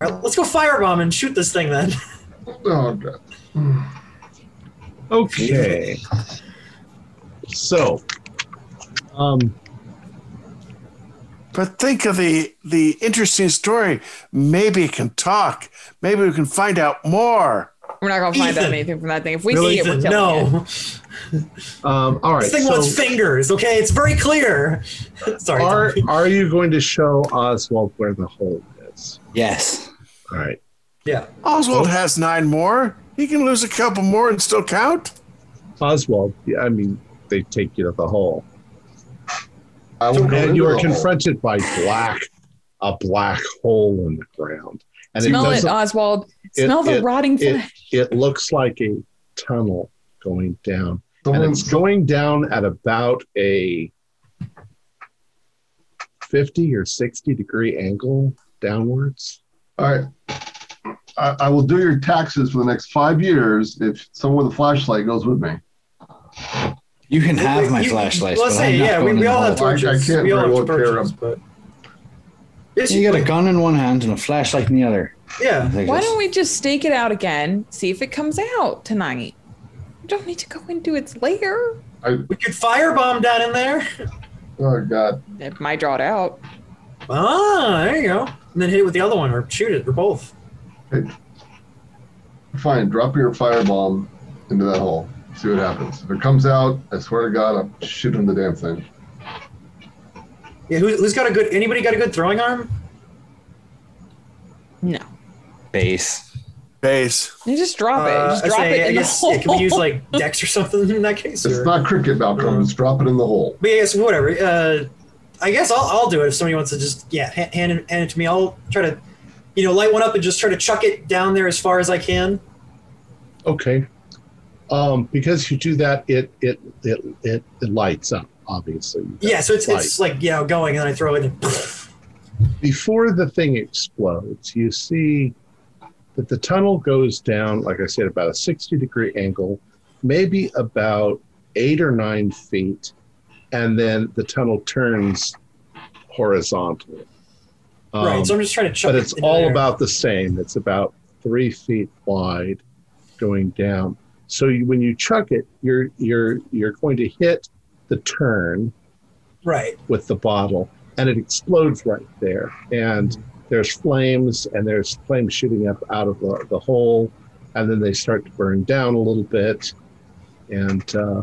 S4: right, let's go firebomb and shoot this thing then.
S5: Oh god.
S1: Okay. So, um,
S2: But think of the the interesting story. Maybe it can talk. Maybe we can find out more.
S3: we're not gonna find out anything from that thing. If we
S1: Really,
S3: see it, we're
S4: Ethan,
S3: killing
S4: no.
S3: it.
S1: um, all right.
S4: This thing
S1: so
S4: wants fingers, okay? It's very clear. Sorry.
S1: are
S4: Tommy.
S1: are you going to show Oswald where the hole is?
S6: Yes.
S1: All right.
S4: Yeah.
S2: Oswald has nine more. He can lose a couple more and still count.
S1: Oswald. Yeah, I mean, they take you to the hole,
S5: I will
S1: and you are
S5: the hole.
S1: confronted by black, a black hole in the ground, and
S3: Smell it,
S1: doesn't-
S3: Oswald.
S1: it-
S3: Smell the
S1: it-
S3: rotting
S1: it,
S3: flesh.
S1: it looks like a tunnel going down and it's going down at about a 50 or 60 degree angle downwards
S5: All right. I, I will do your taxes for the next five years if someone with a flashlight goes with me.
S6: You can have my
S4: You-
S6: flashlight.
S4: Let's say, yeah, we, we all have
S6: hole.
S5: I- I can't
S4: we all
S5: very
S4: have
S5: well carry
S4: torches,
S5: them.
S4: but. Yes,
S6: You got a gun in one hand and a flashlight in the other.
S4: Yeah.
S3: Why don't we just stake it out again? See if it comes out tonight. We don't need to go into its lair.
S4: We could firebomb down in there.
S5: Oh God.
S3: It might draw it out.
S4: Ah, there you go. And then hit it with the other one or shoot it or both.
S5: Fine. Drop your firebomb into that hole. See what happens. If it comes out, I swear to God, I'm shooting the damn thing.
S4: Yeah, who, who's got a good? Anybody got a good throwing arm?
S3: No.
S6: base?
S2: Base.
S3: You just drop it. Just
S4: Uh, I
S3: drop
S4: say,
S3: it
S4: I
S3: in
S4: guess
S3: the hole.
S4: yeah, can we use like Dex or something in that case?
S5: It's
S4: or-
S5: not cricket, Malcolm. Just drop it in the hole.
S4: But yeah, yes, whatever. Uh, I guess I'll, I'll do it if somebody wants to just yeah ha- hand it, hand it to me. I'll try to, you know, light one up and just try to chuck it down there as far as I can.
S1: Okay. Um, because you do that, it it it it, it lights up. Obviously.
S4: Yeah, so it's
S1: Light.
S4: it's like you know going and then I throw it
S1: before the thing explodes, you see that the tunnel goes down, like I said, about a 60 degree angle, maybe about eight or nine feet, and then the tunnel turns horizontally.
S4: right.
S1: Um,
S4: So I'm just trying to chuck
S1: but
S4: it.
S1: it's
S4: into
S1: all
S4: there.
S1: about the same. It's about three feet wide, going down. So you, when you chuck it, you're you're you're going to hit the turn,
S4: right.
S1: with the bottle and it explodes right there and there's flames and there's flames shooting up out of the, the hole and then they start to burn down a little bit and uh,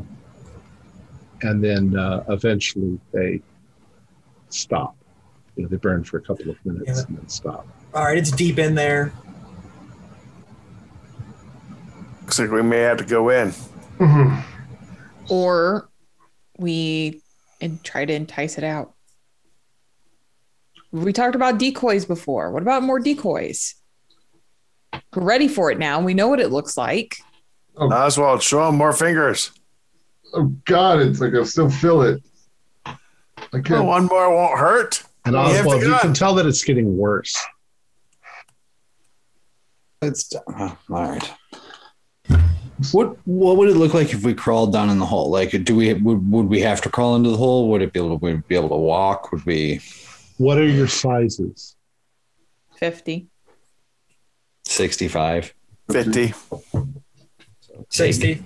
S1: and then uh, eventually they stop you know they burn for a couple of minutes
S4: Yeah.
S1: and then stop
S4: All right, it's deep in there.
S2: Looks like we may have to go in. Mm-hmm.
S3: or we and try to entice it out. We talked about decoys before. What about more decoys? We're ready for it now. We know what it looks like. Oh.
S2: Oswald, show him more fingers.
S5: Oh God, it's like I still feel it. I can't.
S2: Oh, one more won't hurt.
S1: And
S2: You
S1: Oswald, you can tell that it's getting worse
S6: It's oh, all right. What what would it look like if we crawled down in the hole? Like, do we would, would we have to crawl into the hole? Would it be able to would we be able to walk? Would we
S1: what are your sizes
S3: 50.
S6: sixty five?
S2: 50.
S4: Sixty.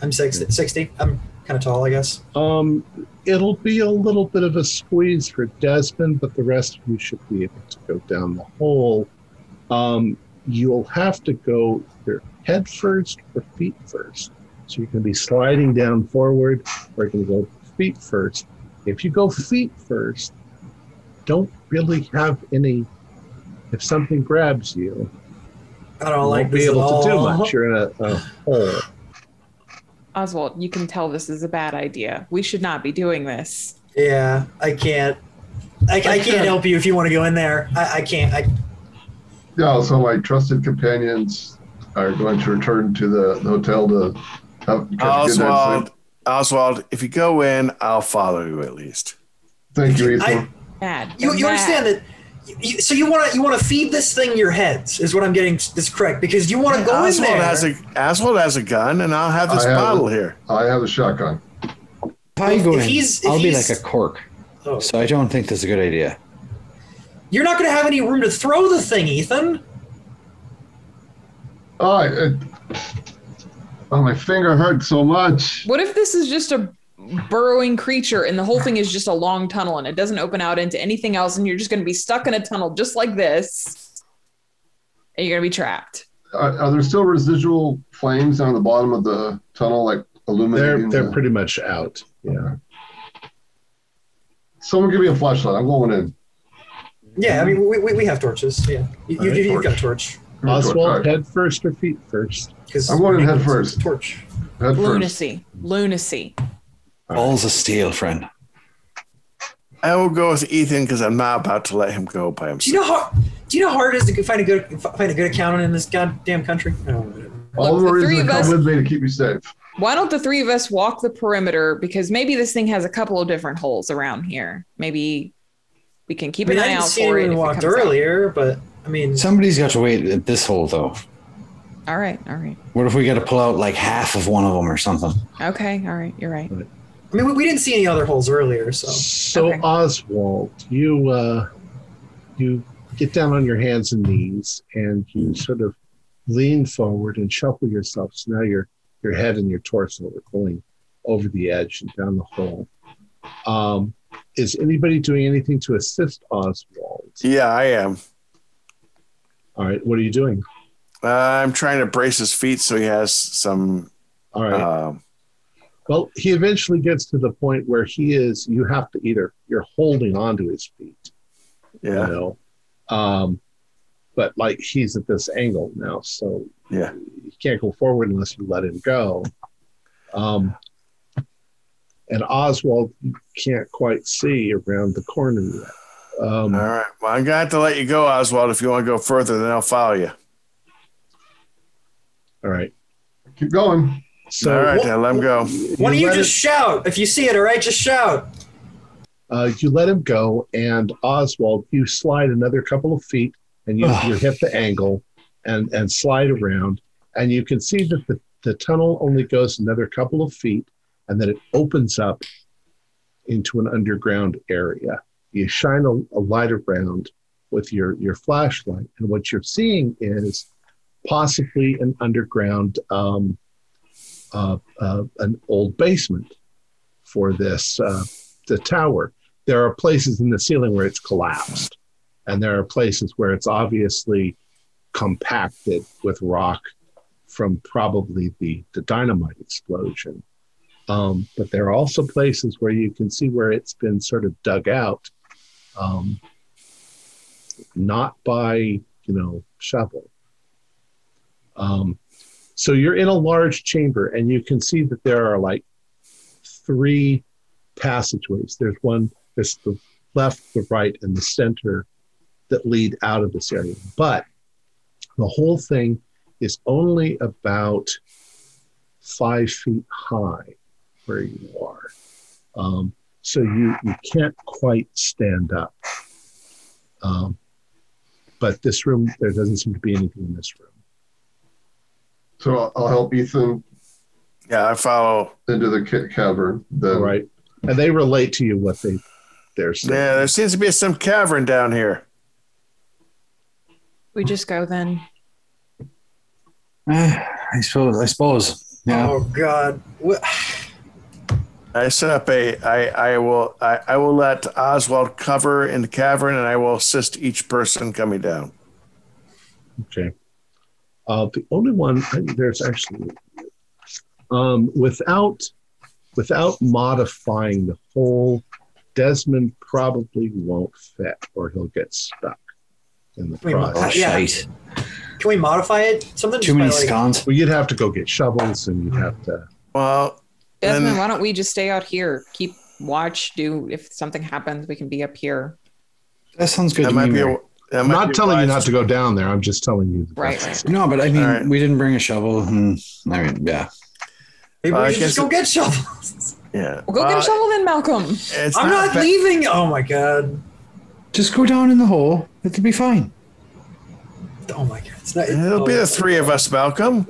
S4: I'm 60. 60. I'm kind of tall, I guess.
S1: Um, it'll be a little bit of a squeeze for Desmond, but the rest of you should be able to go down the hole. Um, you'll have to go either head first or feet first. So you can be sliding down forward, or you can go feet first. If you go feet first, don't really have any. If something grabs you,
S4: I don't
S1: you
S4: like
S1: won't be able to do much. You're in a, a hole.
S3: Oswald, you can tell this is a bad idea. We should not be doing this.
S4: Yeah, I can't. I, I can't
S5: can't.
S4: help you if you want to go in there. I, I can't. I,
S5: Yeah, so my trusted companions are going to return to the, the hotel to have catch a good night's
S2: Oswald,
S5: sleep.
S2: Oswald, if you go in, I'll follow you at least.
S5: Thank you, Ethan.
S4: I,
S3: Bad.
S4: you, you understand that? You, so you want to you want to feed this thing your heads is what I'm getting this correct because you want to go in
S2: Oswald
S4: there.
S2: has a Oswald has a gun, and I'll have this
S5: I have
S2: bottle
S5: it.
S2: here.
S5: I have a shotgun.
S6: If I go
S4: If
S6: in,
S4: he's- if
S6: I'll be like a cork.
S4: Oh.
S6: So I don't think that's a good idea.
S4: You're not going to have any room to throw the thing, Ethan.
S5: Oh, it, oh, my finger hurts so much.
S3: What if this is just a burrowing creature and the whole thing is just a long tunnel and it doesn't open out into anything else and you're just going to be stuck in a tunnel just like this and you're going to be trapped?
S5: Are, are there still residual flames on the bottom of the tunnel, like illuminating
S1: They're they're
S5: the-
S1: pretty much out. Yeah.
S5: Someone give me a flashlight. I'm going in.
S4: Yeah, I mean we, we, we have torches. Yeah, you, you,
S5: Alright,
S4: you've got a
S5: torch.
S4: torch
S5: Give me a torch.
S1: Oswald,
S5: All right.
S1: head first or feet first?
S4: because
S5: I'm going in head first.
S4: Torch.
S5: Head first.
S3: Lunacy. Lunacy.
S6: Balls of steel, friend.
S2: I will go with Ethan because I'm not about to let him go by
S4: Do
S2: himself.
S4: you know how do you know how hard it is to find a good find a good accountant in this goddamn country?
S5: All
S3: Look,
S5: the
S3: the three of us-
S5: come with me to keep me safe.
S3: Why don't the three of us walk the perimeter? Because maybe this thing has a couple of different holes around here. Maybe we can keep
S4: I mean,
S3: an
S4: I
S3: eye out for it.
S4: anyone
S3: if it
S4: walked
S3: out.
S4: earlier, but I mean,
S6: Somebody's got to wait at this hole, though.
S3: All right. All right.
S6: What if we got to pull out like half of one of them or something?
S3: Okay. All right. You're right.
S4: I mean, we, we didn't see any other holes earlier, so
S1: So
S3: Okay.
S1: Oswald, you uh, you get down on your hands and knees and you sort of lean forward and shuffle yourself. So now your your head and your torso are going over the edge and down the hole. Um, is anybody doing anything to assist Oswald?
S2: Yeah, I am.
S1: All right, what are you doing?
S2: Uh, I'm trying to brace his feet so he has some.
S1: All right.
S2: Um,
S1: Well, he eventually gets to the point where he is. You have to either you're holding on to his feet, you
S2: yeah,
S1: know, um, but like he's at this angle now, so
S2: yeah.
S1: you can't go forward unless you let him go. Um, and Oswald can't quite see around the corner yet. Um,
S2: All right. Well, I'm gonna have to let you go, Oswald. If you want to go further, then I'll follow you.
S1: all right.
S5: Keep going.
S1: So
S2: All right, then let him go.
S4: Why don't you
S1: let
S4: just shout? If you see it, all right, just shout.
S1: uh, you let him go, and Oswald, you slide another couple of feet, and you, you hit the angle, and and slide around, and you can see that the, the tunnel only goes another couple of feet, and then it opens up into an underground area. You shine a, a light around with your your flashlight, and what you're seeing is possibly an underground, um, uh, uh, an old basement for this. Uh, the tower. There are places in the ceiling where it's collapsed, and there are places where it's obviously compacted with rock from probably the, the dynamite explosion. Um, but there are also places where you can see where it's been sort of dug out, um, not by you know shovel. Um, so you're in a large chamber, and you can see that there are like three passageways. There's one, there's the left, the right, and the center that lead out of this area. But the whole thing is only about five feet high where you are. Um, so you, you can't quite stand up. Um, but this room, there doesn't seem to be anything in this room.
S5: So I'll, I'll help Ethan
S2: Yeah, I follow.
S5: into the ca- cavern. Then
S1: All right. And they relate to you what they, they're saying.
S2: Yeah, there seems to be some cavern down here.
S3: We just go then.
S6: Eh, I suppose. I suppose. Yeah.
S4: Oh God.
S2: I set up a. I I will. I, I will let Oswald cover in the cavern, and I will assist each person coming down.
S1: Okay. Uh, the only one there's actually um, without without modifying the whole, Desmond probably won't fit, or he'll get stuck in the process.
S6: Oh,
S4: yeah.
S6: shite.
S4: Can we modify it? Something
S6: Too
S4: just
S6: many
S4: by, like,
S6: scones.
S1: Well, you'd have to go get shovels, and you'd have to.
S2: Well,
S3: Desmond,
S2: Then-
S3: why don't we just stay out here? Keep watch. Do if something happens, we can be up here.
S6: That sounds good
S2: that
S6: to
S2: might
S6: me.
S2: be.
S6: Mary.
S2: A, that
S1: I'm not telling you not to go down there. I'm just telling you. that
S3: Right,
S6: no, but I mean,
S2: All right.
S6: we didn't bring a shovel. And I mean, yeah.
S4: maybe
S2: Uh,
S4: we should just go
S2: it-
S4: get shovels.
S2: Yeah.
S3: Well, go get
S2: Uh,
S3: a shovel then, Malcolm.
S2: It's
S4: I'm not
S2: ba-
S4: leaving. Oh my God.
S6: Just go down in the hole. It'll be fine.
S4: Oh my God. It's not.
S2: It'll
S4: oh,
S2: be the three of us, Malcolm.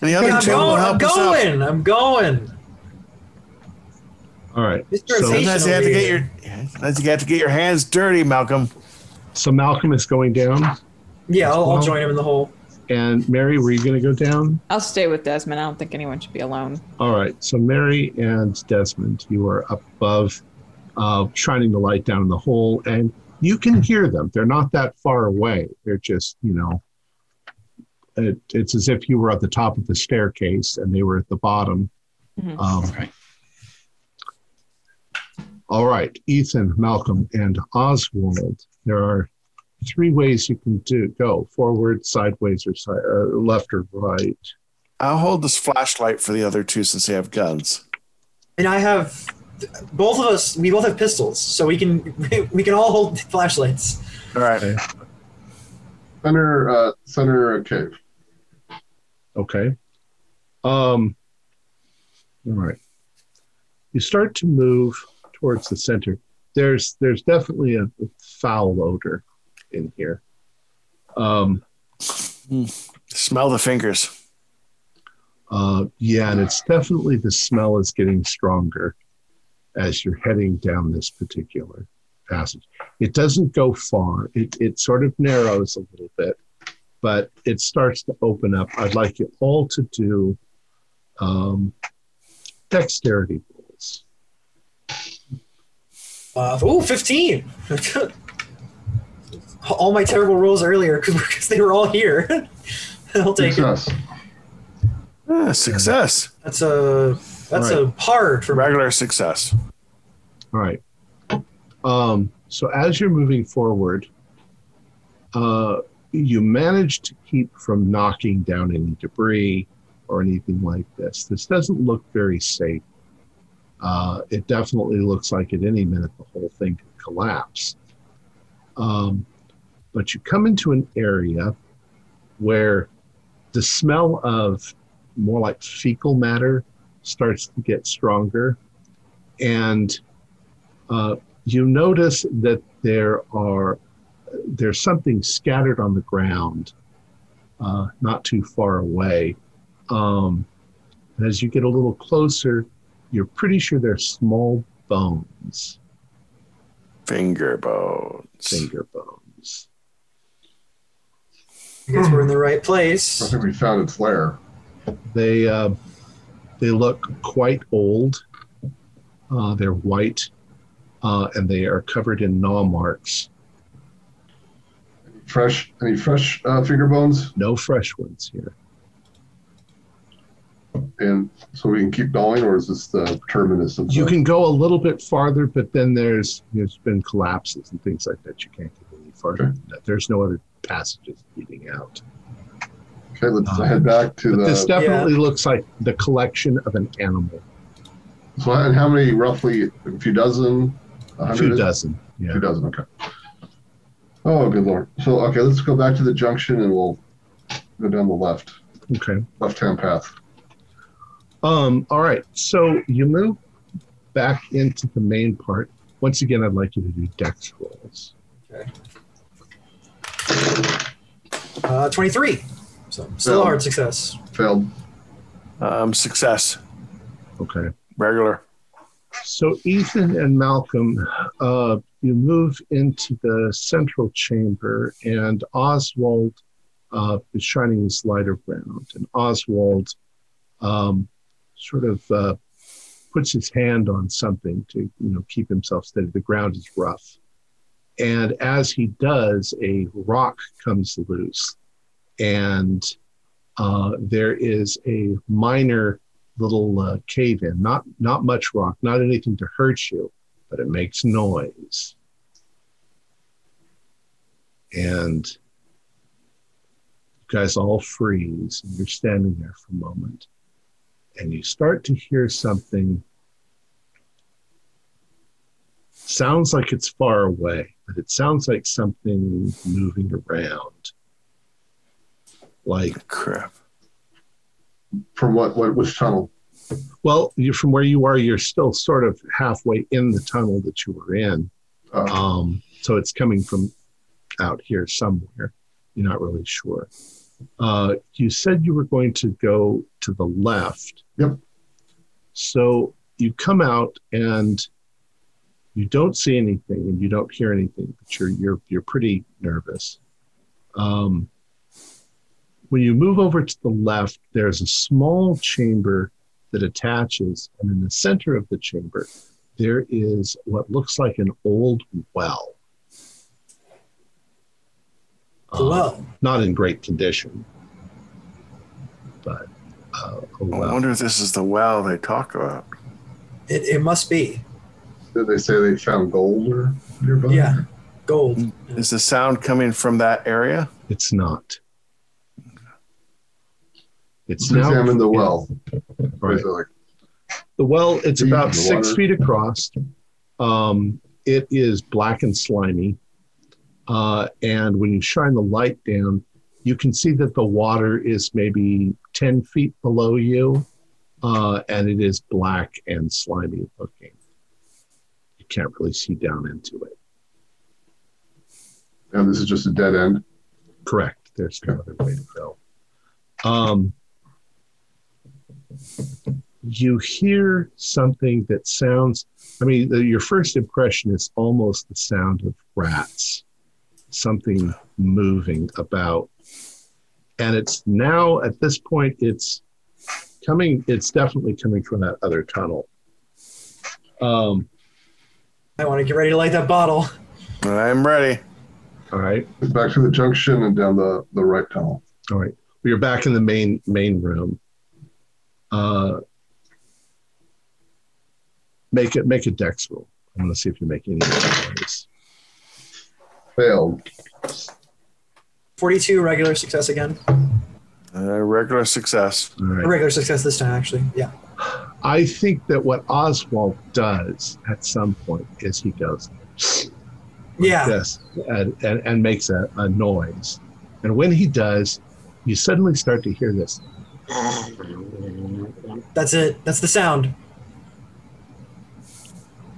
S2: And the other
S4: I'm
S2: two will
S4: going. I'm
S2: help us out.
S4: going. I'm going.
S1: All right.
S4: Mr.
S1: So,
S4: Impatient.
S2: Sometimes you have to get your. Sometimes you have to get your hands dirty, Malcolm.
S1: So Malcolm is going down,
S4: Yeah, I'll, I'll join him in the hole.
S1: and Mary, were you going to go down?
S3: I'll stay with Desmond. I don't think anyone should be alone.
S1: All right. So Mary and Desmond, you are up above, uh, shining the light down in the hole, and you can hear them. They're not that far away. They're just, you know, it, it's as if you were at the top of the staircase and they were at the bottom.
S3: Mhm.
S1: Um,
S6: Right.
S1: All right, Ethan, Malcolm, and Oswald. There are three ways you can do go: forward, sideways, or side, uh, left or right.
S2: I'll hold this flashlight for the other two since they have guns.
S4: And I have both of us. We both have pistols, so we can we can all hold flashlights.
S2: All right.
S1: Okay.
S5: center uh, center cave.
S1: Okay. Um, all right. You start to move towards the center. There's there's definitely a, a foul odor in here. Um,
S2: Smell the fingers.
S1: uh, yeah, and it's definitely the smell is getting stronger as you're heading down this particular passage. It doesn't go far. It it sort of narrows a little bit, but it starts to open up. I'd like you all to do um, dexterity rolls.
S4: Uh, oh, 15. all my terrible rolls earlier because they were all here. I'll take it.
S5: Success.
S2: Ah, success.
S4: That's a that's a hard for me.
S2: Regular success.
S1: All right. Um, so as you're moving forward, uh, you manage to keep from knocking down any debris or anything like this. This doesn't look very safe. Uh, it definitely looks like at any minute the whole thing could collapse. Um, but you come into an area where the smell of more like fecal matter starts to get stronger. And uh, you notice that there are there's something scattered on the ground uh, not too far away. Um, as you get a little closer, you're pretty sure they're small bones,
S2: Finger bones.
S1: finger bones.
S4: I guess we're in the right place.
S5: I think we found its lair.
S1: They uh, they look quite old. Uh, they're white, uh, and they are covered in gnaw marks.
S5: Fresh, any fresh uh, finger bones?
S1: No fresh ones here.
S5: And so we can keep going, or is this the terminus of
S1: You can go a little bit farther, but then there's there's been collapses and things like that. You can't get any farther. That. There's no other passages leading out.
S5: Okay, let's
S1: Uh,
S5: head back to
S1: But this
S5: the.
S1: definitely looks like the collection of an animal.
S5: So, and how many roughly? A few dozen? A
S1: A few dozen. Yeah.
S5: Two dozen, okay. Oh, good lord. So, okay, let's go back to the junction and we'll go down the left,
S1: Okay.
S5: left-hand path.
S1: Um, all right. So you move back into the main part. Once again, I'd like you to do dex rolls.
S4: Uh, 23. So still a hard success.
S5: Failed.
S2: Um, success.
S1: Okay.
S2: Regular.
S1: So Ethan and Malcolm, uh, you move into the central chamber, and Oswald uh, is shining his light around, and Oswald um, sort of uh, puts his hand on something to you know keep himself steady. The ground is rough, and as he does, a rock comes loose, and uh, there is a minor little uh, cave in. Not not much rock, not anything to hurt you, but it makes noise. And you guys all freeze, and you're standing there for a moment, and you start to hear something. Sounds like it's far away, but it sounds like something moving around. Like
S2: Crap.
S5: From what, what, which tunnel?
S1: Well, you from where you are, you're still sort of halfway in the tunnel that you were in.
S5: Uh,
S1: Um, so it's coming from out here somewhere. You're not really sure. Uh, you said you were going to go to the left.
S5: Yep.
S1: So you come out and you don't see anything and you don't hear anything, but you're you're you're pretty nervous. Um, when you move over to the left, there's a small chamber that attaches, and in the center of the chamber, there is what looks like an old well. Uh,
S4: Well,
S1: not in great condition, but uh, a
S2: I
S1: well.
S2: wonder if this is the well they talk about.
S4: it, it must be.
S5: Did they say they found gold or nearby?
S4: Yeah. Gold.
S2: Is the sound coming from that area?
S1: It's not. It's
S5: Let's
S1: now
S5: examine the well.
S1: Right.
S5: Like,
S1: The well, it's about six
S5: water.
S1: feet across. Um, it is black and slimy. Uh, and when you shine the light down, you can see that the water is maybe 10 feet below you, uh, and it is black and slimy looking. You can't really see down into it.
S5: and this is just a dead end?
S1: Correct. There's no other way to go. Um, you hear something that sounds. I mean, the, your first impression is almost the sound of rats, something moving about, and it's now at this point it's coming. It's definitely coming from that other tunnel. Um,
S4: I want to get ready to light that bottle.
S2: I'm ready.
S1: all right.
S5: Back to the junction and down the, the right tunnel.
S1: All right. Well, you're back in the main main room. Uh, make it make a dex roll. I'm going to see if you make any noise.
S5: Failed.
S4: 42 regular success again.
S2: Uh, regular success.
S1: All right.
S4: A regular success this time, actually. Yeah.
S1: I think that what Oswald does at some point is he goes
S4: Yeah.
S1: yes and, and, and makes a, a noise, and when he does, you suddenly start to hear this.
S4: That's it. That's the sound.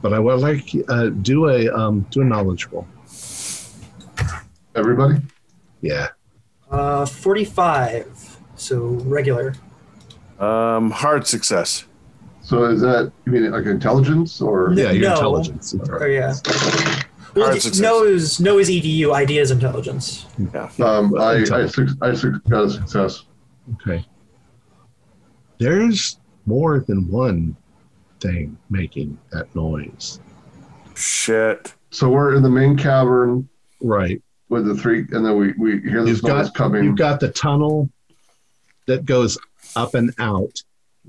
S1: But I would like uh, do a um, do a knowledge roll.
S5: Everybody?
S1: Yeah.
S4: Uh, 45. So regular.
S2: Um, hard success.
S5: So is that, you mean like intelligence or?
S1: Yeah, your
S4: No.
S1: intelligence.
S4: Oh, yeah. Well,
S2: Hard
S4: it-
S2: success.
S4: no is no is EDU. Ideas intelligence.
S2: Yeah.
S5: Um, I, I,
S1: Intelligence.
S5: suc- I suc- got a success.
S1: Okay. There's more than one thing making that noise.
S2: Shit.
S5: So we're in the main cavern
S1: Right.
S5: with the three, and then we, we hear this
S1: You've
S5: noise
S1: got
S5: coming.
S1: you've got the tunnel that goes up and out,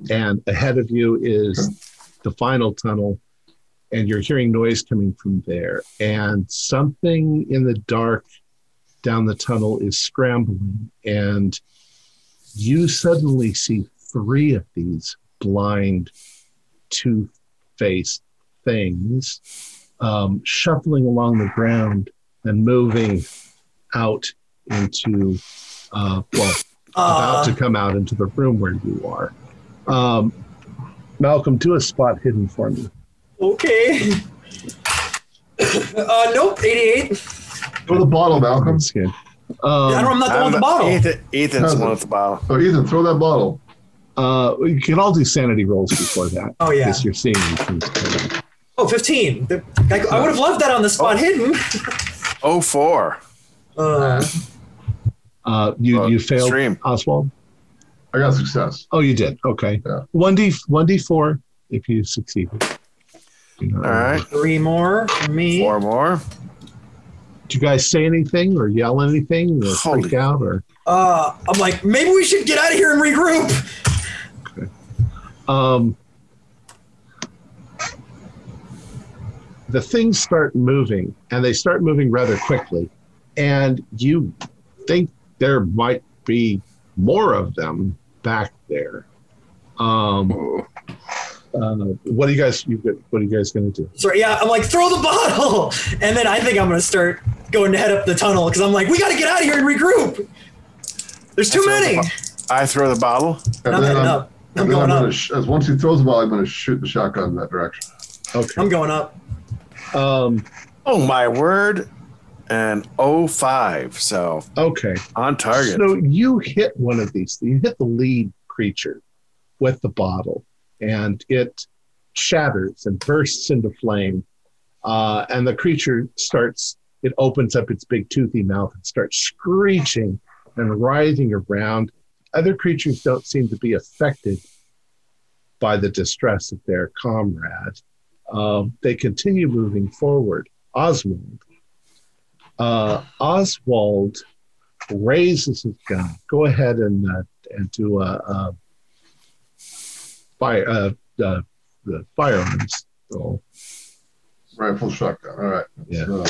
S1: and ahead of you is the final tunnel, and you're hearing noise coming from there. And something in the dark down the tunnel is scrambling, and you suddenly see three of these blind, two-faced things um, shuffling along the ground and moving out into uh, well about
S4: Uh,
S1: to come out into the room where you are um, malcolm do a spot hidden for me
S4: okay. uh, nope. 88.
S5: Throw the bottle, Malcolm.
S1: Skin. Um,
S4: I don't, I'm not the one with the bottle.
S2: Ethan, Ethan's the one with the bottle.
S5: Oh, Ethan, throw that bottle.
S1: uh, you can all do sanity rolls before that
S4: Oh, yeah.
S1: because you're seeing these things coming.
S4: Oh, 15. I, I would have loved that on the spot hidden.
S2: Oh, four.
S4: Uh,
S1: uh, you
S2: Uh,
S1: you failed
S2: stream.
S1: oswald
S5: I got success.
S1: oh you did okay 1d 1d4 if you succeeded You know,
S2: All right.
S4: three more for me.
S2: Four more.
S1: did you guys say anything or yell anything or
S2: Holy-
S1: freak out or
S4: Uh, I'm like, maybe we should get out of here and regroup.
S1: um, the things start moving and they start moving rather quickly and you think there might be more of them back there um, uh, what are you guys you, what are you guys going to do
S4: Sorry, yeah, I'm like, throw the bottle, and then I think I'm gonna start going to head up the tunnel because I'm like, we got to get out of here and regroup. There's too
S2: That's
S4: many.
S2: all I throw the bottle.
S5: And
S4: I'm heading up. I'm going
S5: I'm
S4: up.
S5: sh- as once he throws the ball, I'm going to shoot the shotgun in that direction.
S1: okay
S4: I'm going up.
S1: um,
S2: Oh my word. And oh five. So
S1: okay
S2: on target.
S1: So you hit one of these. You hit the lead creature with the bottle, and it shatters and bursts into flame. Uh, and the creature starts. It opens up its big toothy mouth and starts screeching and writhing around. Other creatures don't seem to be affected by the distress of their comrade. Um, they continue moving forward. Oswald. Uh, Oswald raises his gun. Go ahead and uh, and do a, a fire uh, uh, the firearms roll.
S5: Rifle shotgun. All right.
S1: Yeah.
S5: So,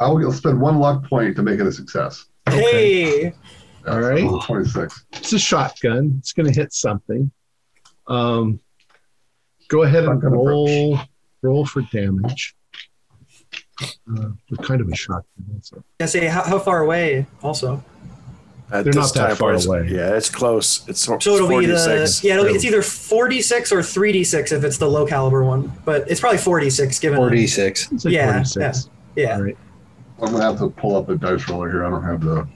S5: I will spend one luck point to make it a success.
S4: Hey,
S5: Yeah,
S1: All
S5: so
S1: right.
S5: 26.
S1: It's a shotgun. It's going to hit something. Um, go ahead and
S5: Shotgun
S1: roll roll for damage. Uh, what kind of a shotgun is it?
S4: I say, how, how far away? Also,
S2: At
S1: They're not that far away.
S2: Yeah, it's close. It's,
S4: so it'll be the yeah, it'll be, it's either 46 or 3d6 if it's the low caliber one, but it's probably 46 given. the-
S6: 46.
S1: It's like
S4: Yeah,
S1: 46.
S4: Yeah.
S1: All right.
S5: I'm going to have to pull up a dice roller here. I don't have the.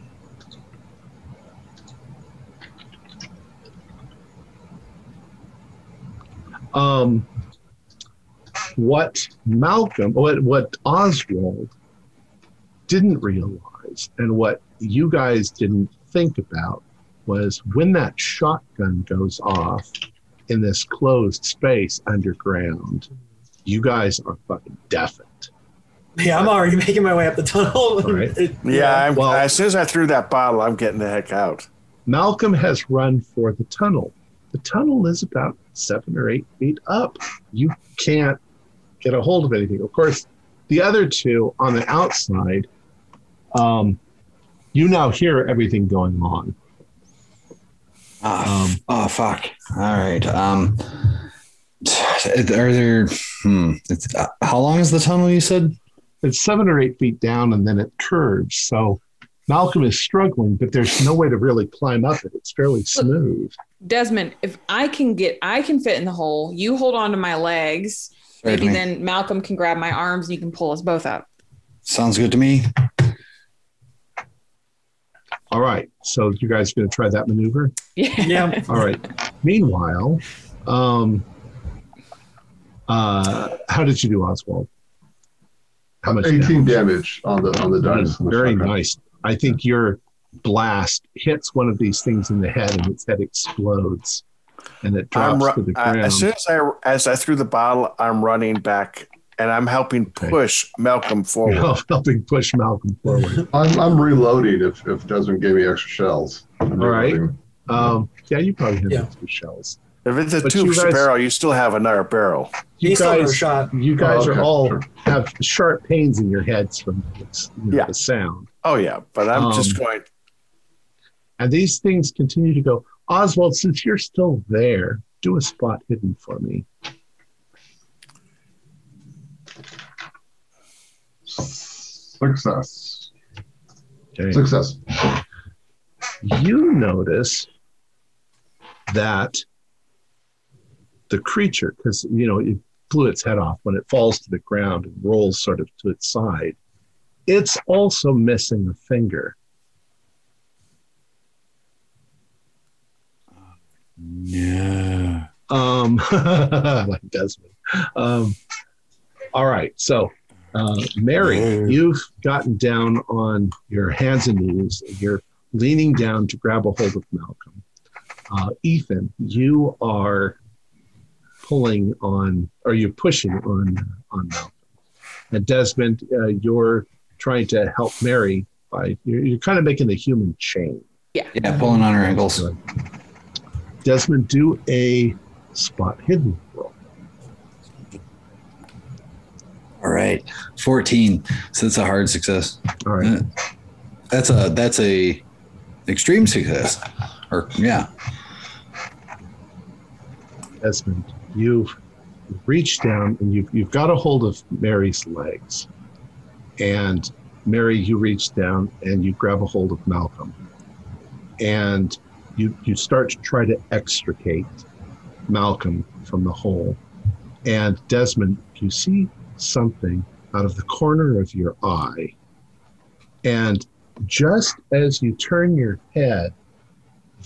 S1: Um, what Malcolm, what what Oswald didn't realize, and what you guys didn't think about, was when that shotgun goes off in this closed space underground, you guys are fucking deafened.
S4: Yeah, I'm already making my way up the tunnel.
S1: All right.
S4: It-
S2: Yeah, I'm,
S1: Well-
S2: as soon as I threw that bottle, I'm getting the heck out.
S1: Malcolm has run for the tunnel. The tunnel is about seven or eight feet up. You can't get a hold of anything. Of course, the other two on the outside, um, you now hear everything going on.
S6: Ah,
S1: Um,
S6: oh fuck. All right. Um, are there? Hmm. It's, uh, how long is the tunnel? You said.
S1: It's seven or eight feet down and then it curves. So Malcolm is struggling, but there's no way to really climb up it. It's fairly smooth.
S3: Desmond, if I can get, I can fit in the hole. You hold on to my legs. Maybe then Malcolm can grab my arms and you can pull us both up.
S6: Sounds good to me.
S1: All right. So you guys going to try that maneuver?
S3: Yeah.
S4: Yeah.
S1: All right. Meanwhile, um, uh, how did you do, Oswald? How much?
S5: 18
S1: damage?
S5: damage on the on the dice. on the
S1: Very nice. I think your blast hits one of these things in the head, and its head explodes, and it
S2: I'm
S1: drops
S2: ru-
S1: to the
S2: I-
S1: ground.
S2: as soon as I as I threw the bottle, I'm running back and I'm helping
S1: Okay.
S2: push Malcolm forward.
S1: You're helping push Malcolm forward.
S5: I'm, I'm reloading if, if Desmond gave me extra shells. I'm
S1: All right. Um, yeah, you probably have
S4: Yeah.
S1: extra shells.
S2: If it's a
S1: But
S2: two
S1: you guys-
S2: barrel, you still have another barrel.
S1: You
S4: He's still
S1: guys,
S4: shot.
S1: you guys
S5: Oh,
S1: are all
S5: sure.
S1: have sharp pains in your heads from this, you know,
S2: Yeah.
S1: the sound.
S2: Oh yeah, but I'm just
S1: Um,
S2: going.
S1: And these things continue to go. Oswald, since you're still there, do a spot hidden for me.
S5: Success.
S1: Okay.
S5: Success.
S1: You notice that the creature, because you know it blew its head off when it falls to the ground and rolls sort of to its side, it's also missing a finger.
S6: Yeah.
S1: Um, like Desmond. Um, all right. So, uh, Mary,
S6: Yeah.
S1: you've gotten down on your hands and knees. And You're leaning down to grab a hold of Malcolm. Uh, Ethan, you are pulling on, or you're pushing on on Malcolm. And Desmond, uh, you're trying to help Mary by you're, you're kind of making the human chain.
S6: Yeah. Yeah. Pulling on her ankles.
S1: Good. Desmond, do a spot hidden roll.
S6: All right. Fourteen. So that's a hard success.
S1: All right.
S6: Uh, that's a that's a extreme success. Or yeah.
S1: Desmond, you've reached down and you've, you've got a hold of Mary's legs. And Mary, you reach down and you grab a hold of Malcolm. And you, you start to try to extricate Malcolm from the hole. And Desmond, you see something out of the corner of your eye. And just as you turn your head,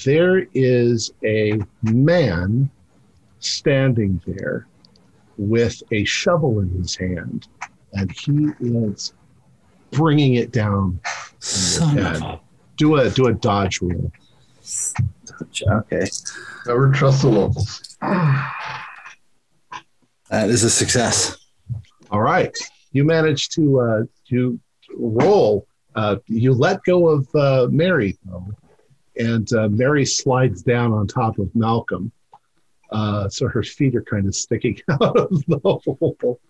S1: there is a man standing there with a shovel in his hand, and he is bringing it down.
S6: Son of a
S1: Do a do a dodge roll.
S6: Okay.
S5: Never trust the locals.
S6: That is a success.
S1: All right, you managed to uh, to roll. Uh, you let go of uh, Mary though, and uh, Mary slides down on top of Malcolm, uh, so her feet are kind of sticking out of the hole.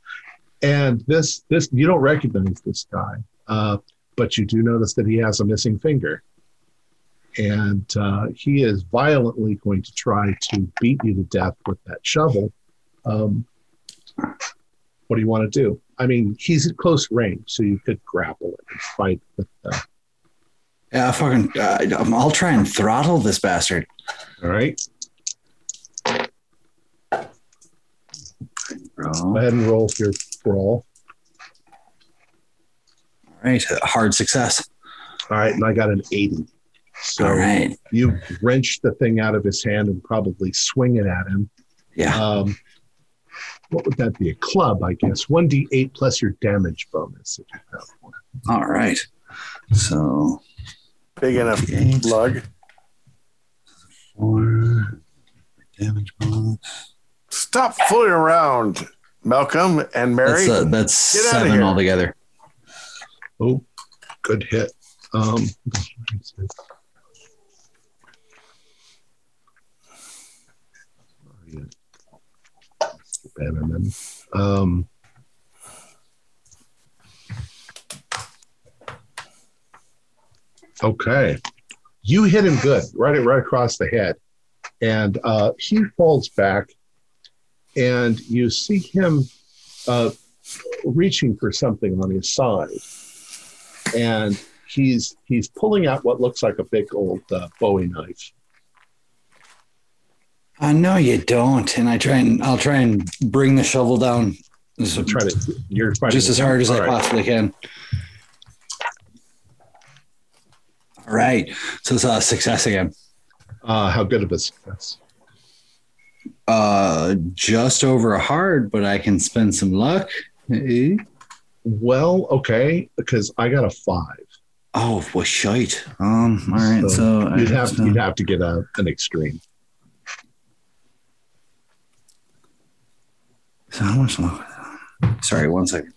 S1: And this this you don't recognize this guy, uh, but you do notice that he has a missing finger, and uh, he is violently going to try to beat you to death with that shovel. Um, what do you want to do? I mean, he's at close range, so you could grapple it and fight with the.
S6: Yeah, fucking. Uh, I'll try and throttle this bastard.
S1: All right, go ahead and roll your brawl.
S6: All right. Hard success.
S1: All right, and I got an eighty. So
S6: All right.
S1: you wrench the thing out of his hand and probably swing it at him.
S6: Yeah.
S1: Um, what would that be? A club, I guess. 1d8 plus your damage bonus. If you have one.
S6: All right. So
S2: Big enough
S6: Eight.
S2: lug.
S6: four damage bonus.
S2: Stop fooling around, Malcolm and Mary.
S6: That's, uh, that's
S2: Get outta
S6: seven
S2: here.
S6: altogether.
S1: Oh, good hit. Um, Bannerman. Um, okay, you hit him good, right, right across the head, and uh, he falls back, and you see him uh, reaching for something on his side and he's he's pulling out what looks like a big old uh, Bowie knife.
S6: Uh, no, you don't. And I try and I'll try and bring the shovel down
S1: So try to you're
S6: just as hard as I
S1: right.
S6: possibly can. All right. So it's a success again.
S1: Uh, how good of a success?
S6: Uh, just over a hard, but I can spend some luck.
S1: Well, okay, because I got a five.
S6: Oh, well, shite. Um, all right. So, I
S1: you'd have
S6: so-
S1: you'd have to get a, an extreme.
S6: So how much luck? Sorry, one second.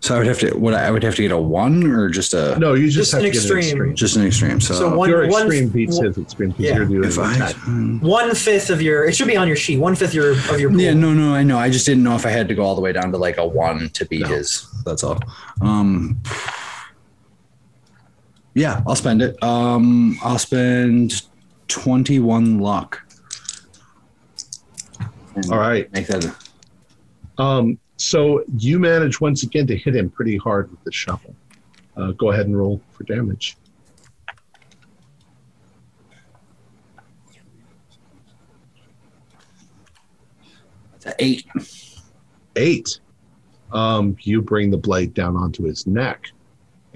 S6: So I would have to. What I would have to get a one or just a
S1: No, you just,
S4: Just
S1: have
S4: an
S1: to get an
S4: extreme.
S1: extreme.
S6: just an extreme. So,
S4: So one-
S1: Your
S4: one-
S1: extreme beats
S4: one-
S1: his extreme because
S4: yeah.
S1: you're doing
S6: if I.
S1: attack.
S4: One fifth of your. It should be on your sheet. One fifth your of your pool.
S6: Yeah, no, no, I know. I just didn't know if I had to go all the way down to like a one to beat
S1: No.
S6: his. That's all. Um, yeah, I'll spend it. Um, I'll spend twenty-one luck. And
S1: All right.
S6: make that.
S1: Um, so you manage once again to hit him pretty hard with the shovel. Uh, go ahead and roll for damage.
S6: That's a eight.
S1: eight, um, you bring the blade down onto his neck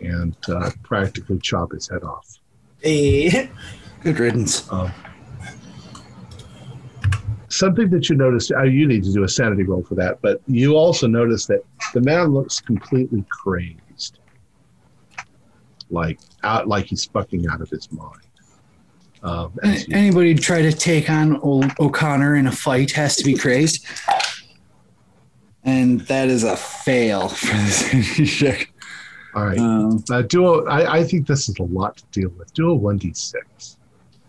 S1: and uh, practically chop his head off.
S4: A,
S6: Good riddance.
S1: Something that you noticed, uh, you need to do a sanity roll for that, but you also notice that the man looks completely crazed, like out, like he's fucking out of his mind. Um, you-
S6: Anybody try to take on old O'Connor in a fight has to be crazed. And that is a fail for this check.
S1: All right,
S6: Um,
S1: uh, do a, I, I think this is a lot to deal with. Do a one d six.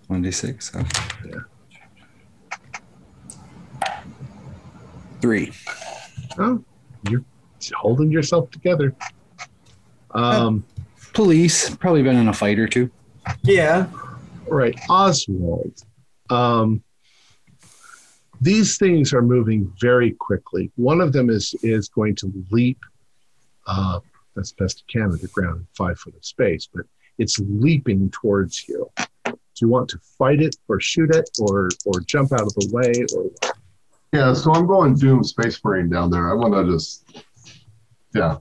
S6: 1d6. huh?
S1: Yeah.
S6: Three.
S1: Oh, you're holding yourself together. Um,
S6: Police. Probably been in a fight or two.
S4: yeah.
S1: Right, Oswald. Um, these things are moving very quickly. One of them is is going to leap uh, as best it can to the ground in five foot of space, but it's leaping towards you. Do you want to fight it or shoot it or or jump out of the way or what?
S5: Yeah, so I'm going Doom Space Marine down there. I want to just, yeah,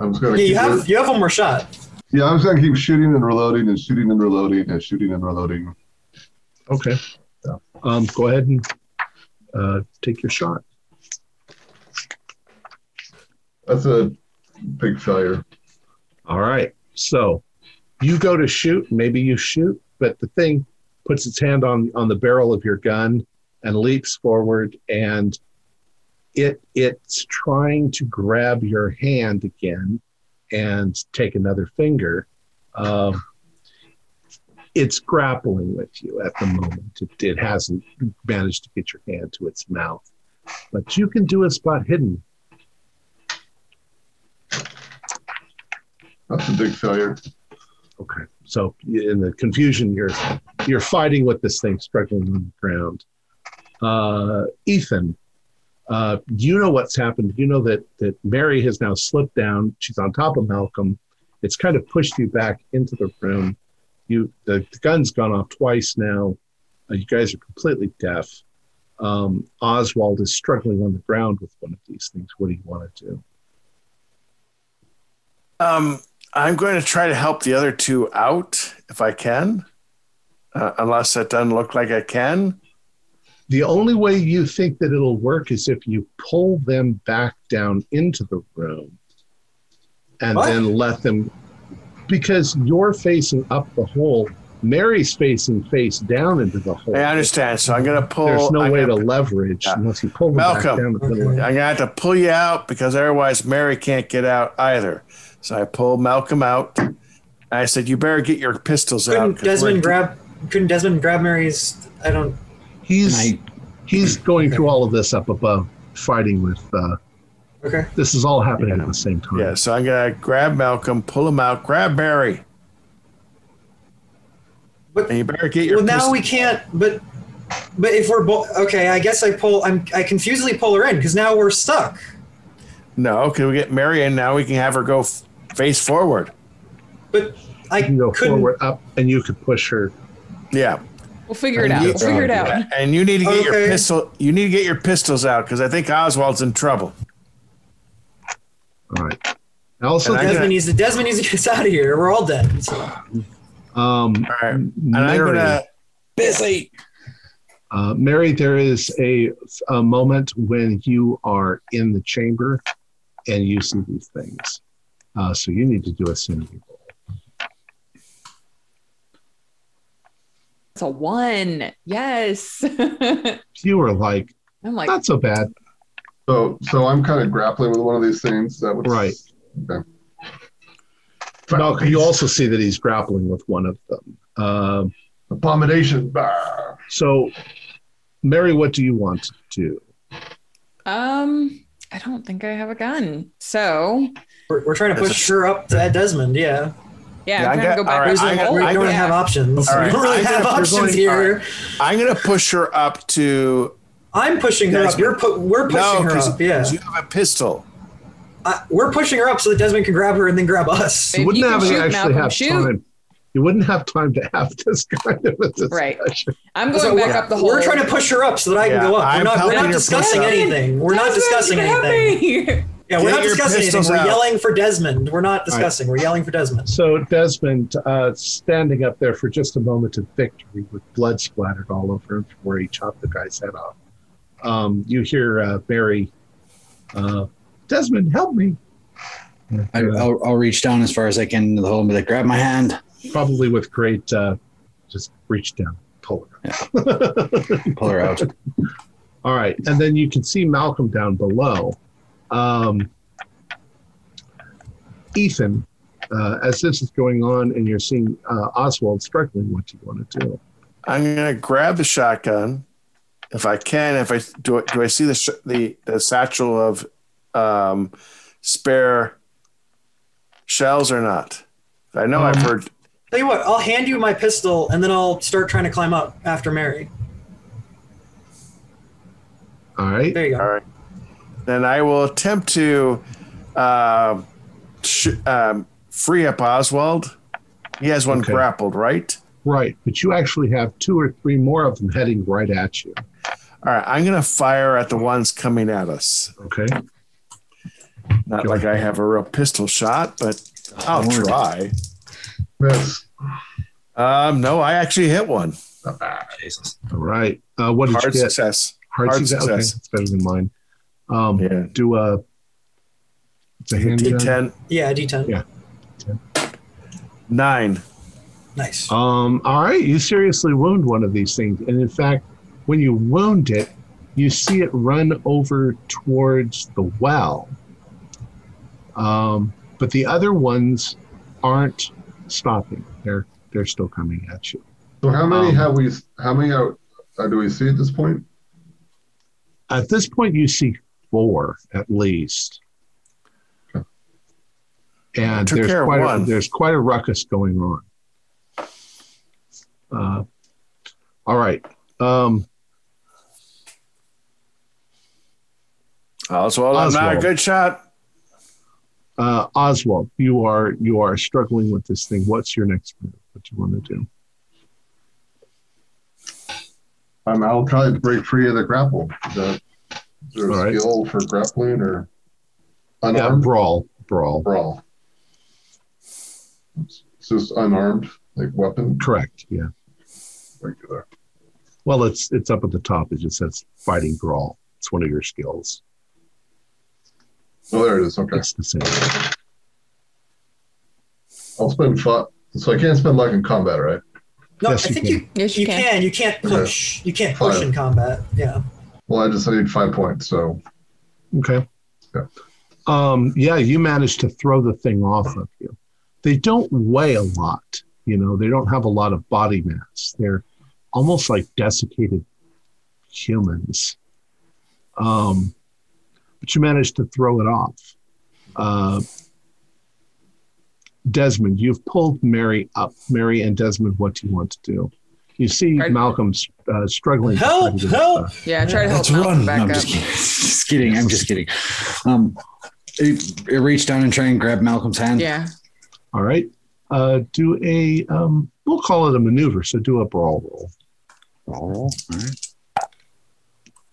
S5: I'm just gonna.
S4: Yeah, you have
S5: it-
S4: you have one more shot.
S5: yeah, I'm just gonna keep shooting and reloading and shooting and reloading and shooting and reloading.
S1: Okay. Yeah. Um, go ahead and uh, take your shot.
S5: That's a big failure.
S1: All right. So you go to shoot, maybe you shoot, but the thing puts its hand on on the barrel of your gun and leaps forward and it it's trying to grab your hand again and take another finger. Um, it's grappling with you at the moment. It, it hasn't managed to get your hand to its mouth, but you can do a spot hidden.
S5: That's a big failure.
S1: Okay. So in the confusion, you're you're fighting with this thing struggling on the ground. Uh, Ethan, uh, you know what's happened. You know that that Mary has now slipped down. She's on top of Malcolm. It's kind of pushed you back into the room. You the, the gun's gone off twice now. Uh, you guys are completely deaf. Um, Oswald is struggling on the ground with one of these things. What do you want to do?
S2: Um, I'm going to try to help the other two out if I can, uh, unless it doesn't look like I can.
S1: The only way you think that it'll work is if you pull them back down into the room and
S4: What?
S1: then let them, because you're facing up the hole. Mary's facing face down into the hole.
S2: I understand. So I'm going to pull.
S1: There's no
S2: I'm
S1: way to
S2: gonna,
S1: leverage
S2: Yeah.
S1: unless you pull them back
S2: Malcolm.
S1: down. the
S4: Okay.
S1: middle.
S2: I'm going to have to pull you out because otherwise Mary can't get out either. So I pulled Malcolm out. I said, "You better get your pistols out."
S4: Couldn't
S2: 'cause we're-
S4: Desmond grab? Couldn't Desmond grab Mary's? I don't.
S1: He's
S6: I,
S1: he's going through all of this up above, fighting with. Uh,
S4: Okay.
S1: this is all happening
S2: Yeah.
S1: at the same time.
S2: Yeah. So I'm going to grab Malcolm, pull him out, grab Mary,
S4: But
S2: and you better get your.
S4: well, now
S2: pistol-
S4: we can't. But but if we're both okay, I guess I pull. I'm I confusedly pull her in because now we're stuck.
S2: No, can we get Mary in now? We can have her go f- face forward.
S4: But I
S1: You can go
S4: couldn't.
S1: forward up, and you could push her.
S2: Yeah.
S3: We'll figure it
S2: And
S3: out.
S2: you-
S3: We'll figure it out.
S2: And you need to get your pistol. You need to get your pistols out because I think Oswald's in trouble.
S1: All right. Also,
S2: And I-
S4: Desmond needs to. Desmond needs to get us out of here. We're all dead. So.
S1: um,
S2: All right. And I'm
S1: Mary,
S2: gonna busy.
S1: uh, Mary, there is a, a moment when you are in the chamber and you see these things. Uh, so you need to do a sanity roll.
S3: It's a one. Yes. I'm
S1: You were like,
S3: like,
S1: not so bad.
S5: So, so I'm kind of grappling with one of these things. That was
S1: Right.
S5: Okay.
S1: Malcolm, you also see that he's grappling with one of them. Um,
S5: Abomination. Bah.
S1: so, Mary, what do you want to do?
S3: um, I don't think I have a gun. So
S4: We're, we're trying to push her up to Desmond. Yeah.
S3: yeah,
S2: Yeah, I
S3: I'm trying
S2: got-
S3: to go back.
S2: all right,
S4: There's
S3: to
S2: I got-
S4: we don't
S2: got-
S4: have options.
S2: All right,
S4: We don't really
S2: I got-
S4: have
S2: you're
S4: options
S2: going-
S4: here.
S2: all right. I'm gonna push her up to.
S4: I'm pushing her
S2: Guys,
S4: up. You're pu- we're pushing
S2: No,
S4: her up. Yeah.
S2: you have a pistol.
S4: I, we're pushing her up so that Desmond can grab her and then grab us.
S1: You wouldn't
S3: you
S1: have
S3: shoot,
S1: actually
S3: Malcolm,
S1: have
S3: shoot.
S1: time. You wouldn't have time to have this kind of a discussion.
S3: Right. I'm going
S4: So
S3: back up the hole.
S4: we're trying to push her up so that I
S2: Yeah,
S4: can go up.
S2: I'm
S4: We're not, we're not discussing
S2: up.
S4: anything. We're not discussing anything.
S3: me.
S4: Yeah, we're
S2: Get
S4: not discussing anything.
S2: pistols
S4: We're yelling for Desmond. We're not discussing. We're yelling for Desmond.
S1: So Desmond, uh, standing up there for just a moment of victory with blood splattered all over him from where he chopped the guy's head off. Um, you hear uh, Barry, uh, Desmond, help me.
S6: I,
S1: Uh,
S6: I'll, I'll reach down as far as I can into the hole and be like, grab my hand,
S1: probably with great, uh, just reach down, pull her.
S6: pull her out.
S1: All right, and then you can see Malcolm down below. Um, Ethan, uh, as this is going on, and you're seeing uh, Oswald struggling, what do you want to do?
S2: I'm gonna grab the shotgun if I can. If I do, do I see the sh- the, the satchel of um, spare shells or not? I know I've
S1: Um,
S2: heard.
S4: Tell you what, I'll hand you my pistol and then I'll start trying to climb up after Mary.
S1: All right,
S4: There you go.
S2: right. Then I will attempt to um sh- um, free up Oswald. He has one
S1: Okay.
S2: grappled, right?
S1: right, but you actually have two or three more of them heading right at you.
S2: All right. I'm gonna fire at the ones coming at us.
S1: Okay,
S2: Not like I have a real pistol shot, but I'll
S6: Lord.
S2: try.
S5: Miss.
S2: Um, no, I actually hit one.
S6: Jesus.
S1: all right. Uh, what did
S2: Hard
S1: you get?
S2: success.
S1: Hard,
S2: Hard
S1: success. Okay,
S2: success.
S1: that's better than mine. Um,
S2: Yeah.
S1: Do a. It's a handgun.
S2: D10.
S4: Yeah, D10.
S1: Yeah.
S2: Nine.
S4: Nice.
S1: Um, all right, you seriously wound one of these things, and in fact, when you wound it, you see it run over towards the well. Um, but the other ones aren't stopping; they're they're still coming at you.
S5: So how many
S1: Um,
S5: have we? How many out, uh, do we see at this point?
S1: At this point, you see four at least, and there's quite a, there's quite a ruckus going on. Uh, all right. Um,
S2: Oswald, I'm not a good shot.
S1: Uh, Oswald, you are you are struggling with this thing. What's your next move? What do you want to do?
S5: Um, I'll try to break free of the grapple. Is, that, is there a
S1: All right.
S5: skill for grappling or
S1: Yeah,
S5: unarmed
S1: brawl, brawl.
S5: brawl? It's just unarmed, like weapon.
S1: Correct. Yeah.
S5: Regular.
S1: Well, it's it's up at the top. It just says fighting brawl. It's one of your skills.
S5: Oh, there it is. Okay.
S1: It's the same.
S5: I'll spend five. So I can't spend luck in combat, right?
S4: No,
S1: Yes,
S4: I
S1: you
S4: think
S1: can.
S4: you
S3: Yes, you
S4: you
S3: can.
S4: can. You can't push. You can't push
S5: Five.
S4: in combat. Yeah.
S5: Well, I just I need five points. So
S1: Okay.
S5: Yeah.
S1: Um, yeah, you managed to throw the thing off of you. They don't weigh a lot. You know, they don't have a lot of body mass. They're almost like desiccated humans. Um, but you managed to throw it off. Uh, Desmond, you've pulled Mary up. Mary and Desmond, what do you want to do? You see
S3: Right.
S1: Malcolm's uh, struggling. to
S4: Help,
S1: try to
S4: help!
S1: up.
S3: Yeah, try to help
S6: Let's
S3: Malcolm
S6: run. No, I'm
S3: up.
S6: just kidding. just kidding. I'm just kidding. Um, it, it reach down and try and grab Malcolm's hand.
S3: Yeah.
S1: All right. Uh, do a, um, we'll call it a maneuver. So do a brawl roll.
S6: Brawl roll. All right.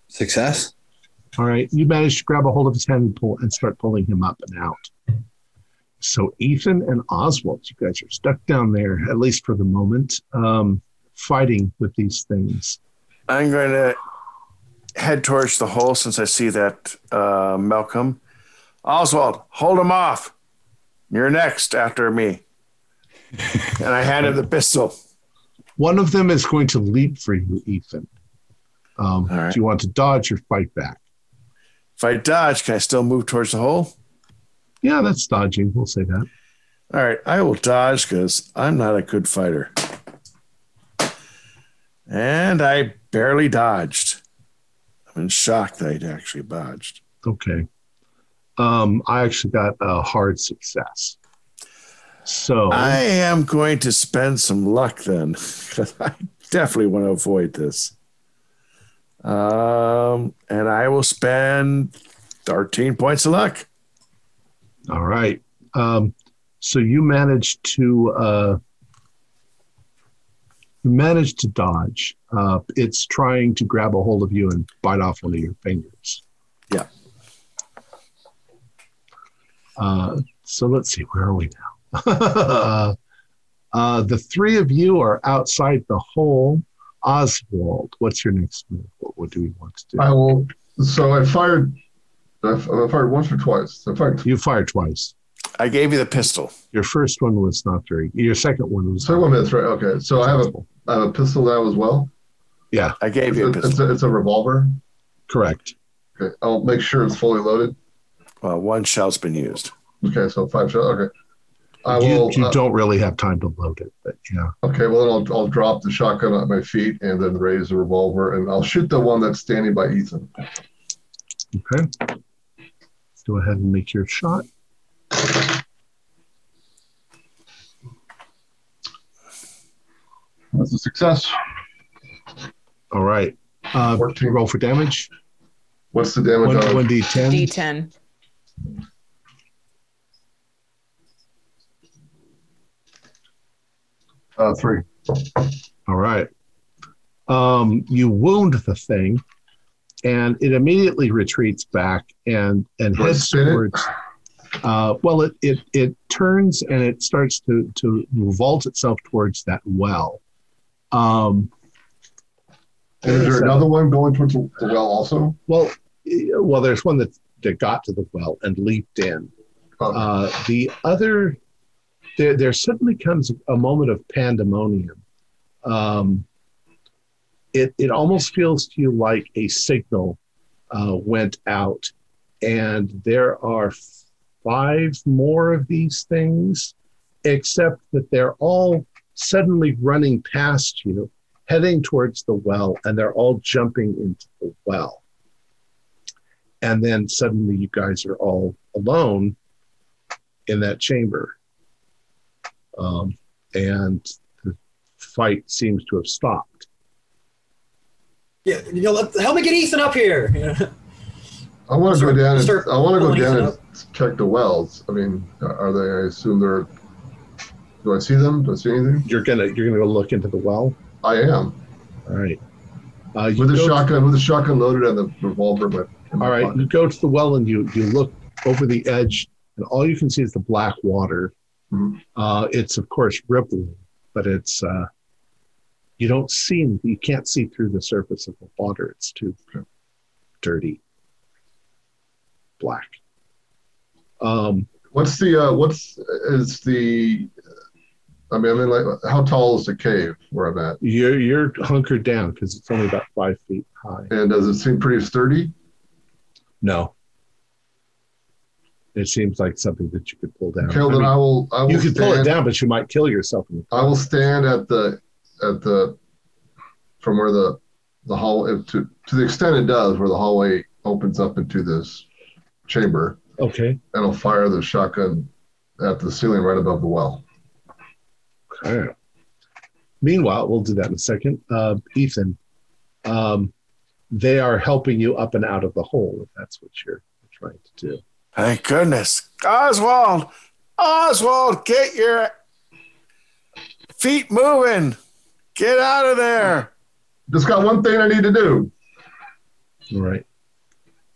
S6: Success.
S1: All right. You manage to grab a hold of his hand and pull and start pulling him up and out. So Ethan and Oswald, you guys are stuck down there, at least for the moment, um, fighting with these things.
S2: I'm going to head towards the hole since I see that uh, Malcolm. Oswald, hold him off. You're next after me. and I hand him the pistol.
S1: One of them is going to leap for you, Ethan. Um,
S2: right.
S1: Do you want to dodge or fight back?
S2: If I dodge, can I still move towards the hole?
S1: Yeah, that's dodging. We'll say that.
S2: All right, I will dodge because I'm not a good fighter. And I barely dodged. I'm in shock that I actually dodged.
S1: Okay. Um, I actually got a hard success. So
S2: I am going to spend some luck then, because I definitely want to avoid this. Um, and I will spend 13 points of luck.
S1: All right. Um, so you managed to uh, you managed to dodge. Uh, it's trying to grab a hold of you and bite off one of your fingers.
S2: Yeah.
S1: Uh, so let's see. Where are we now? uh, the three of you are outside the hole. Oswald, what's your next move? What, what do we want to do?
S5: I will. So I fired. I fired once or twice. I fired.
S1: you fired twice.
S2: I gave you the pistol.
S1: Your first one was not very. Your second one was.
S5: Second one minutes, right? Okay. So I have a, I have a pistol now as well.
S2: Yeah, I gave you a
S5: It's, it's,
S2: pistol.
S5: a, it's a revolver.
S1: Correct.
S5: Okay. I'll make sure it's fully loaded.
S2: Well, one shell's been used.
S5: Okay. So five shells. Okay. I
S1: you,
S5: will.
S1: you
S5: uh,
S1: don't really have time to load it, but yeah.
S5: Okay, well then I'll, I'll drop the shotgun at my feet and then raise the revolver and I'll shoot the one that's standing by Ethan.
S1: Okay. Go ahead and make your shot.
S5: That's a success.
S1: All right. Uh,
S5: 14.
S1: roll for damage.
S5: What's the damage
S1: One,
S5: on it?
S1: one d10.
S3: D10.
S5: Uh, three.
S1: All right. Um, you wound the thing, and it immediately retreats back and and heads towards. Uh, well, it, it it turns and it starts to to vault itself towards that well. Um,
S5: And is there another one going towards the well also?
S1: well, well, there's one that that got to the well and leaped in.
S5: Oh,
S1: Uh, the other, there, there suddenly comes a moment of pandemonium. Um, it, it almost feels to you like a signal uh, went out, and there are five more of these things, except that they're all suddenly running past you, heading towards the well, and they're all jumping into the well. And then suddenly you guys are all alone in that chamber. Um, and the fight seems to have stopped.
S4: Yeah, you know, let, help me get Ethan up here. Yeah.
S5: I want to go down and I want to go down and check the wells. I mean, are they? I assume they're. Do I see them? Do I see anything?
S1: You're gonna you're gonna go look into the well.
S5: I am
S1: All right. Uh,
S5: with the
S1: go-
S5: shotgun with the shotgun loaded and the revolver. But
S1: All right.
S5: pocket.
S1: You go to the well and you you look over the edge, and all you can see is the black water.
S5: Mhm.
S1: Uh, it's of course rippling, but it's uh, you don't see you can't see through the surface of the water. It's too dirty, black. Um,
S5: What's the uh, what's is the? I mean, I mean, like, how tall is the cave where I'm at?
S1: you're you're hunkered down because it's only about five feet high.
S5: And does it seem pretty sturdy?
S1: No. It seems like something that you could pull down.
S5: Okay,
S1: I mean,
S5: I will. I will
S1: you could pull it down, but you might kill yourself. In the
S5: I will stand at the at the from where the the hall to to the extent it does where the hallway opens up into this chamber
S1: okay.
S5: and I'll fire the shotgun at the ceiling right above the well.
S1: Okay. Meanwhile, we'll do that in a second. Uh, Ethan, um, they are helping you up and out of the hole. If that's what you're trying to do.
S2: Thank goodness. Oswald, Oswald, get your feet moving. Get out of there.
S5: Just got one thing I need to do.
S1: All right.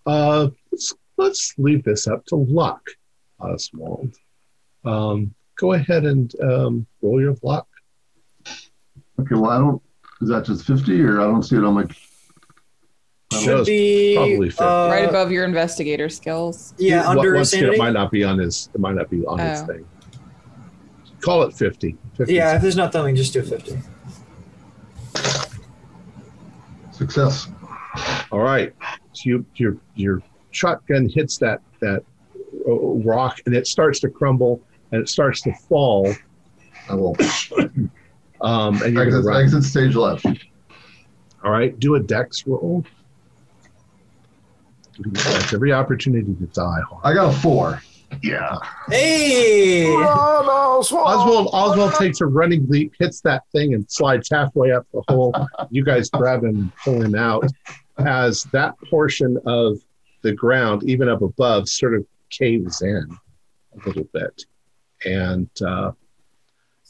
S1: Uh, let's, let's leave this up to luck, Oswald. Um, go ahead and um, roll your luck.
S5: Okay, well I don't is that just fifty or I don't see it on my
S1: Shows
S4: Should be
S1: probably
S4: uh,
S3: right above your investigator skills.
S4: Yeah,
S1: One-
S4: under
S1: one skill
S4: sanity.
S1: might not be on his. It might not be on his
S3: Oh.
S1: thing. Call it 50. 50
S4: Yeah, if there's not something, just do 50.
S5: success.
S1: All right. So you, your your shotgun hits that that uh, rock and it starts to crumble and it starts to fall.
S5: I will
S1: Um, and you're
S5: exit, exit stage left.
S1: All right. Do a dex roll. That's every opportunity to die.
S5: I got a four. Yeah.
S4: Hey!
S2: Run, Oswald.
S1: Oswald Oswald takes a running leap, hits that thing, and slides halfway up the hole. You guys grab him and pull him out as that portion of the ground, even up above, sort of caves in a little bit. And uh,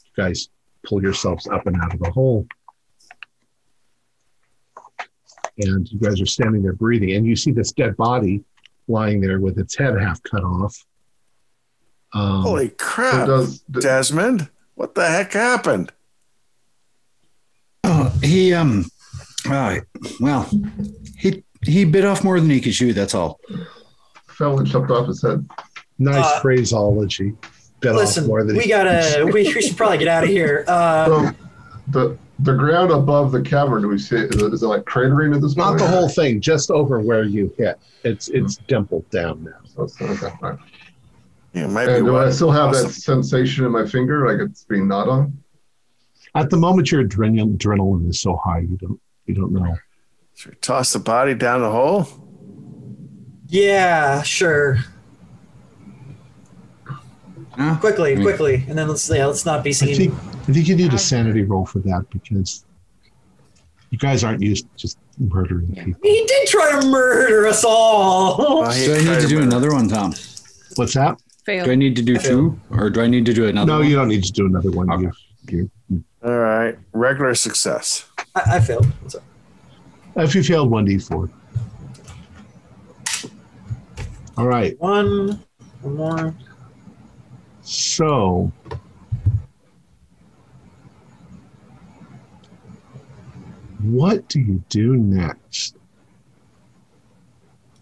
S1: you guys pull yourselves up and out of the hole. And you guys are standing there breathing, and you see this dead body lying there with its head half cut off. Um,
S2: Holy crap.
S5: does, d-
S2: Desmond, what the heck happened?
S6: Oh, he um, uh, well, he he bit off more than he could chew. That's all.
S5: fell and chopped off his head.
S1: Nice
S4: Uh,
S1: phraseology. Bit off
S4: Listen,
S1: more than
S4: we
S1: he-
S4: gotta, we, we should probably get out of here. Uh,
S5: So the the ground above the cavern, do we see is it, is it, is it like cratering at this
S1: not
S5: point?
S1: the whole thing, just over where you hit. It's it's dimpled down now.
S5: So it's- okay, all right.
S2: Yeah, maybe
S5: And do I still have that sensation in my finger, like it's being gnawed on?
S1: At the moment, your adrenaline, adrenaline is so high you don't you don't know.
S2: Should we toss the body down the hole?
S4: yeah, sure.
S6: Huh?
S4: Quickly,
S6: Hmm.
S4: quickly, and then let's yeah, let's not be
S1: I
S4: seen.
S1: Think I think you need a sanity roll for that because you guys aren't used to just murdering
S3: Yeah.
S1: people.
S4: He did try to murder us all.
S2: He
S6: I need to do
S2: murder.
S6: another one, Tom.
S1: What's that?
S3: Fail.
S6: Do I need to do two, or do I need to do another?
S1: No,
S6: one?
S1: you don't need to do another one.
S6: Okay.
S1: You, you,
S2: All right, regular success.
S4: I, I failed. What's up?
S1: if you failed one d four. All right.
S4: One, one more.
S1: So what do you do next?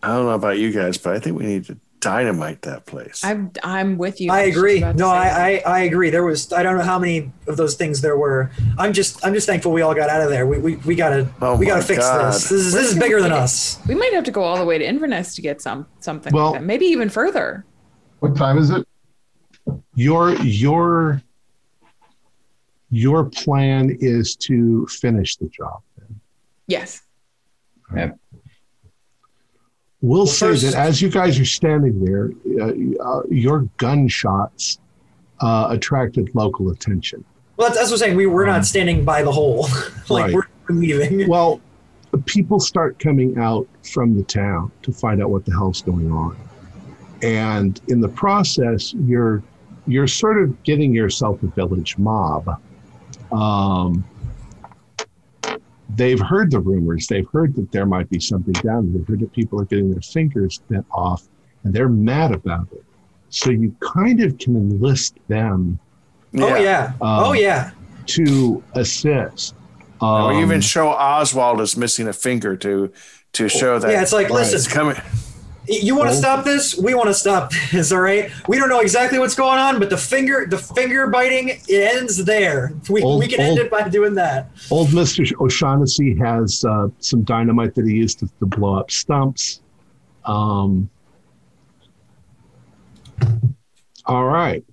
S2: I don't know about you guys, but I think we need to dynamite that place.
S3: I'm I'm with you.
S4: I agree.
S3: about
S4: No, I. I, I agree. There was I don't know how many of those things there were. I'm just I'm just thankful we all got out of there. We we, we gotta
S2: Oh
S4: we gotta fix
S2: God.
S4: this. This is this is bigger than us.
S3: we might have to go all the way to Inverness to get some something.
S1: Well-
S3: like maybe even further.
S5: What time is it?
S1: Your your your plan is to finish the job.
S3: Yes.
S1: We'll,
S4: Well,
S1: say
S4: first-
S1: that as you guys are standing there, uh, uh, your gunshots uh, attracted local attention.
S4: Well, that's, that's what I'm saying. We we're not standing by the hole. like
S1: Right.
S4: we're leaving.
S1: Well, people start coming out from the town to find out what the hell's going on, and in the process, you're you're sort of getting yourself a village mob. Um, they've heard the rumors. They've heard that there might be something down there. They've heard that people are getting their fingers bit off, and they're mad about it. So you kind of can enlist them
S4: Oh yeah.
S1: Um,
S4: oh yeah.
S1: to assist.
S2: And we even
S1: Um,
S2: show Oswald is missing a finger to to show that
S4: Yeah, it's like,
S1: Right.
S2: it's
S4: listen,
S2: coming.
S4: You want to stop this? We want to stop this. All right. We don't know exactly what's going on, but the finger, the finger biting it ends there. We,
S1: Old-
S4: we can end it by doing that.
S1: Old Mr. O'Shaughnessy has uh, some dynamite that he used to, to blow up stumps. Um, all right.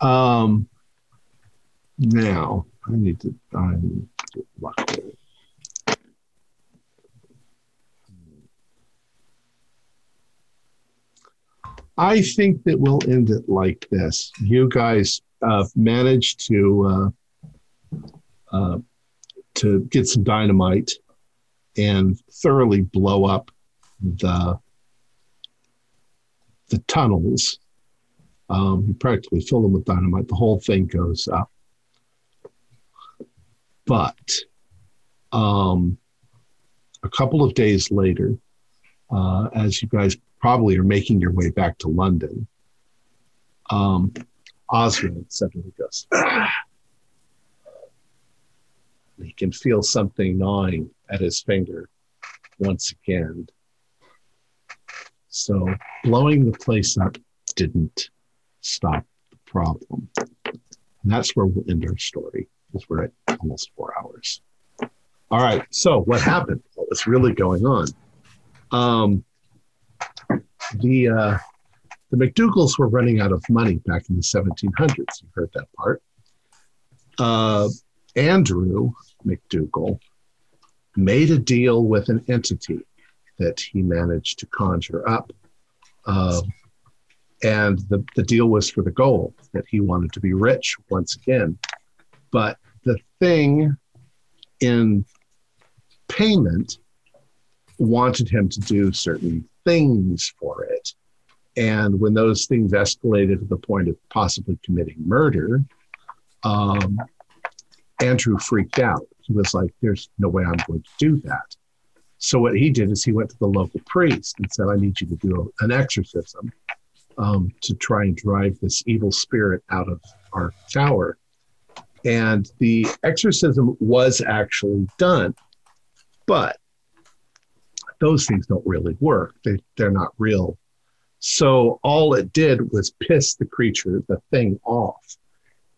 S1: Um, now I need to. I need to I think that we'll end it like this. You guys uh, managed to uh, uh, to get some dynamite and thoroughly blow up the the tunnels. Um, you practically fill them with dynamite. The whole thing goes up. But um, a couple of days later, uh, as you guys probably are making your way back to London, um, Oswald suddenly goes, "Ah." he can feel something gnawing at his finger once again. So blowing the place up didn't stop the problem. And that's where we'll end our story, because we're at almost four hours. All right. So what happened? What was really going on? Um, the uh, the McDougalls were running out of money back in the 1700s. You heard that part. Uh, Andrew McDougall made a deal with an entity that he managed to conjure up. Um, and the, the deal was for the gold, that he wanted to be rich once again. But the thing in payment wanted him to do certain things for it. And when those things escalated to the point of possibly committing murder, um, Andrew freaked out. He was like, There's no way I'm going to do that. So, what he did is he went to the local priest and said, I need you to do an exorcism um, to try and drive this evil spirit out of our tower. And the exorcism was actually done, but those things don't really work. They, they're not real. So, all it did was piss the creature, the thing, off.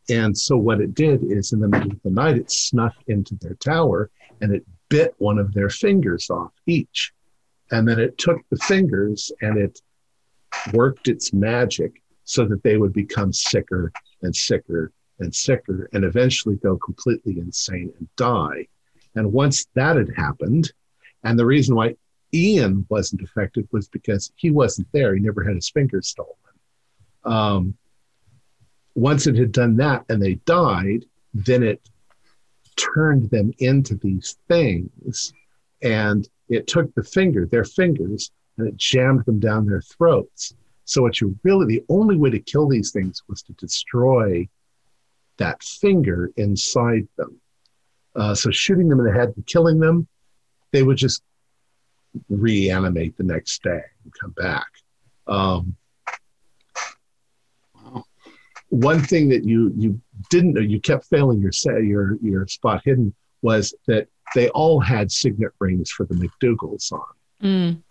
S1: And so what it did is in the middle of the night, it snuck into their tower and it bit one of their fingers off each. And then it took the fingers and it worked its magic so that they would become sicker and sicker and sicker and eventually go completely insane and die. And once that had happened, and the reason why Ian wasn't affected was because he wasn't there. He never had his fingers stolen. Um, once it had done that and they died, then it turned them into these things and it took the finger, their fingers, and it jammed them down their throats. So, what you really, the only way to kill these things was to destroy that finger inside them. Uh, so, shooting them in the head and killing them, they would just reanimate the next day and come back. Um, one thing that you you didn't know, you kept failing your say your your spot hidden was that they all had signet rings for the McDougalls on.
S3: Mm.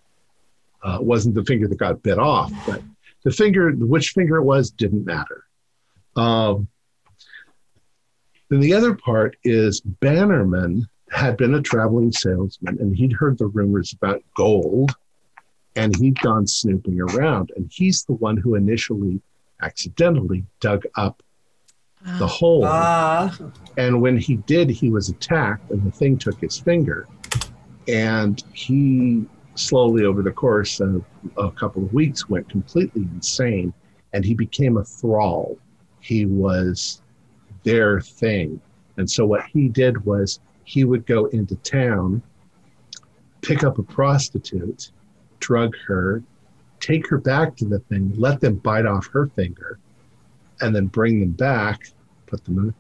S1: Uh, it wasn't the finger that got bit off, but the finger, which finger it was, didn't matter. Um, then the other part is Bannerman had been a traveling salesman and he'd heard the rumors about gold and he'd gone snooping around. And he's the one who initially accidentally dug up the hole.
S4: Ah,
S1: And when he did, he was attacked, and the thing took his finger. And he slowly, over the course of a couple of weeks, went completely insane and he became a thrall. He was their thing. And so, what he did was he would go into town, pick up a prostitute, drug her, take her back to the thing, let them bite off her finger, and then bring them back, put them in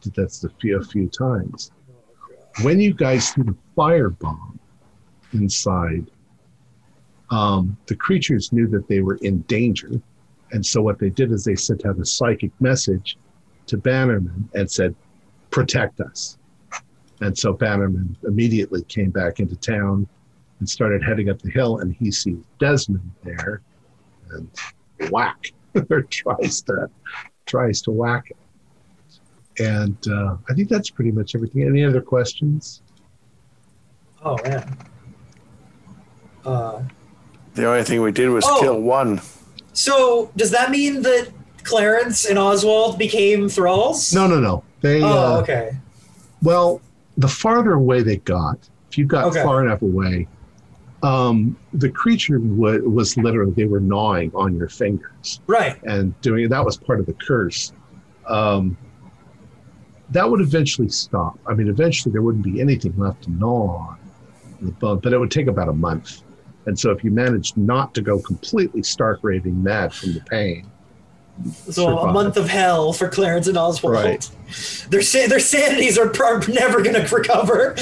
S1: did that a few, a few times. When you guys threw the firebomb inside, um, the creatures knew that they were in danger And so what they did is they sent out a psychic message to Bannerman and said, protect us. And so Bannerman immediately came back into town and started heading up the hill, and he sees Desmond there, and whack, or tries to tries to whack it. And uh, I think that's pretty much everything. Any other questions?
S4: Oh man. Uh,
S2: The only thing we did was
S4: Oh.
S2: kill one.
S4: so does that mean that Clarence and Oswald became thralls?
S1: No, no, no. They
S4: Oh,
S1: uh,
S4: okay.
S1: well, the farther away they got, if you got
S4: Okay.
S1: far enough away, um, the creature wa- was literally they were gnawing on your fingers.
S4: Right.
S1: and doing that was part of the curse. Um, that would eventually stop. I mean, eventually there wouldn't be anything left to gnaw on the bone, but it would take about a month. And so, if you managed not to go completely stark raving mad from the pain,
S4: So a month of hell for Clarence and Oswald.
S1: Right.
S4: Their sa- their sanities are, are never going to recover.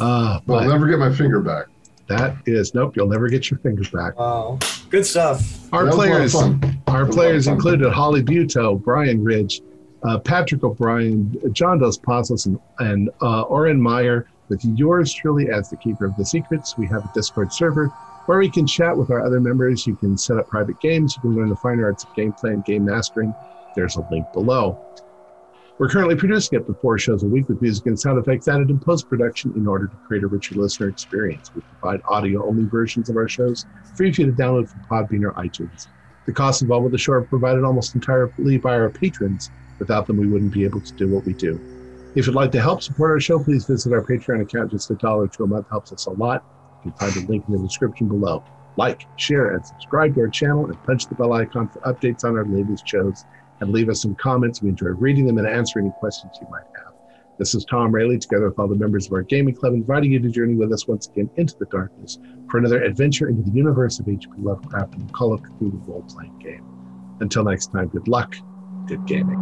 S1: uh,
S5: I'll never get my finger back.
S1: that is nope. You'll never get your fingers back.
S4: Wow. Good stuff.
S1: Our
S5: That was a lot of
S1: players, our
S5: That was a
S1: players
S5: lot of fun.
S1: included Holly Buto, Brian Ridge, uh, Patrick O'Brien, John Dos Passos, and, and uh, Oren Meyer. With yours truly as the keeper of the secrets, we have a Discord server where we can chat with our other members. You can set up private games. You can learn the fine arts of gameplay and game mastering. There's a link below. We're currently producing up to four shows a week with music and sound effects added in post production in order to create a richer listener experience. We provide audio only versions of our shows free for you to download from Podbean or iTunes. The costs involved with the show are provided almost entirely by our patrons. Without them, we wouldn't be able to do what we do. If you'd like to help support our show, please visit our Patreon account. Just a dollar to a month helps us a lot. You can find a link in the description below. Like, share, and subscribe to our channel, and punch the bell icon for updates on our latest shows. And leave us some comments. We enjoy reading them and answering any questions you might have. This is Tom Rayleigh, together with all the members of our gaming club, inviting you to journey with us once again into the darkness for another adventure into the universe of H.P. Lovecraft and the Call of Cthulhu role playing game. Until next time, good luck, good gaming.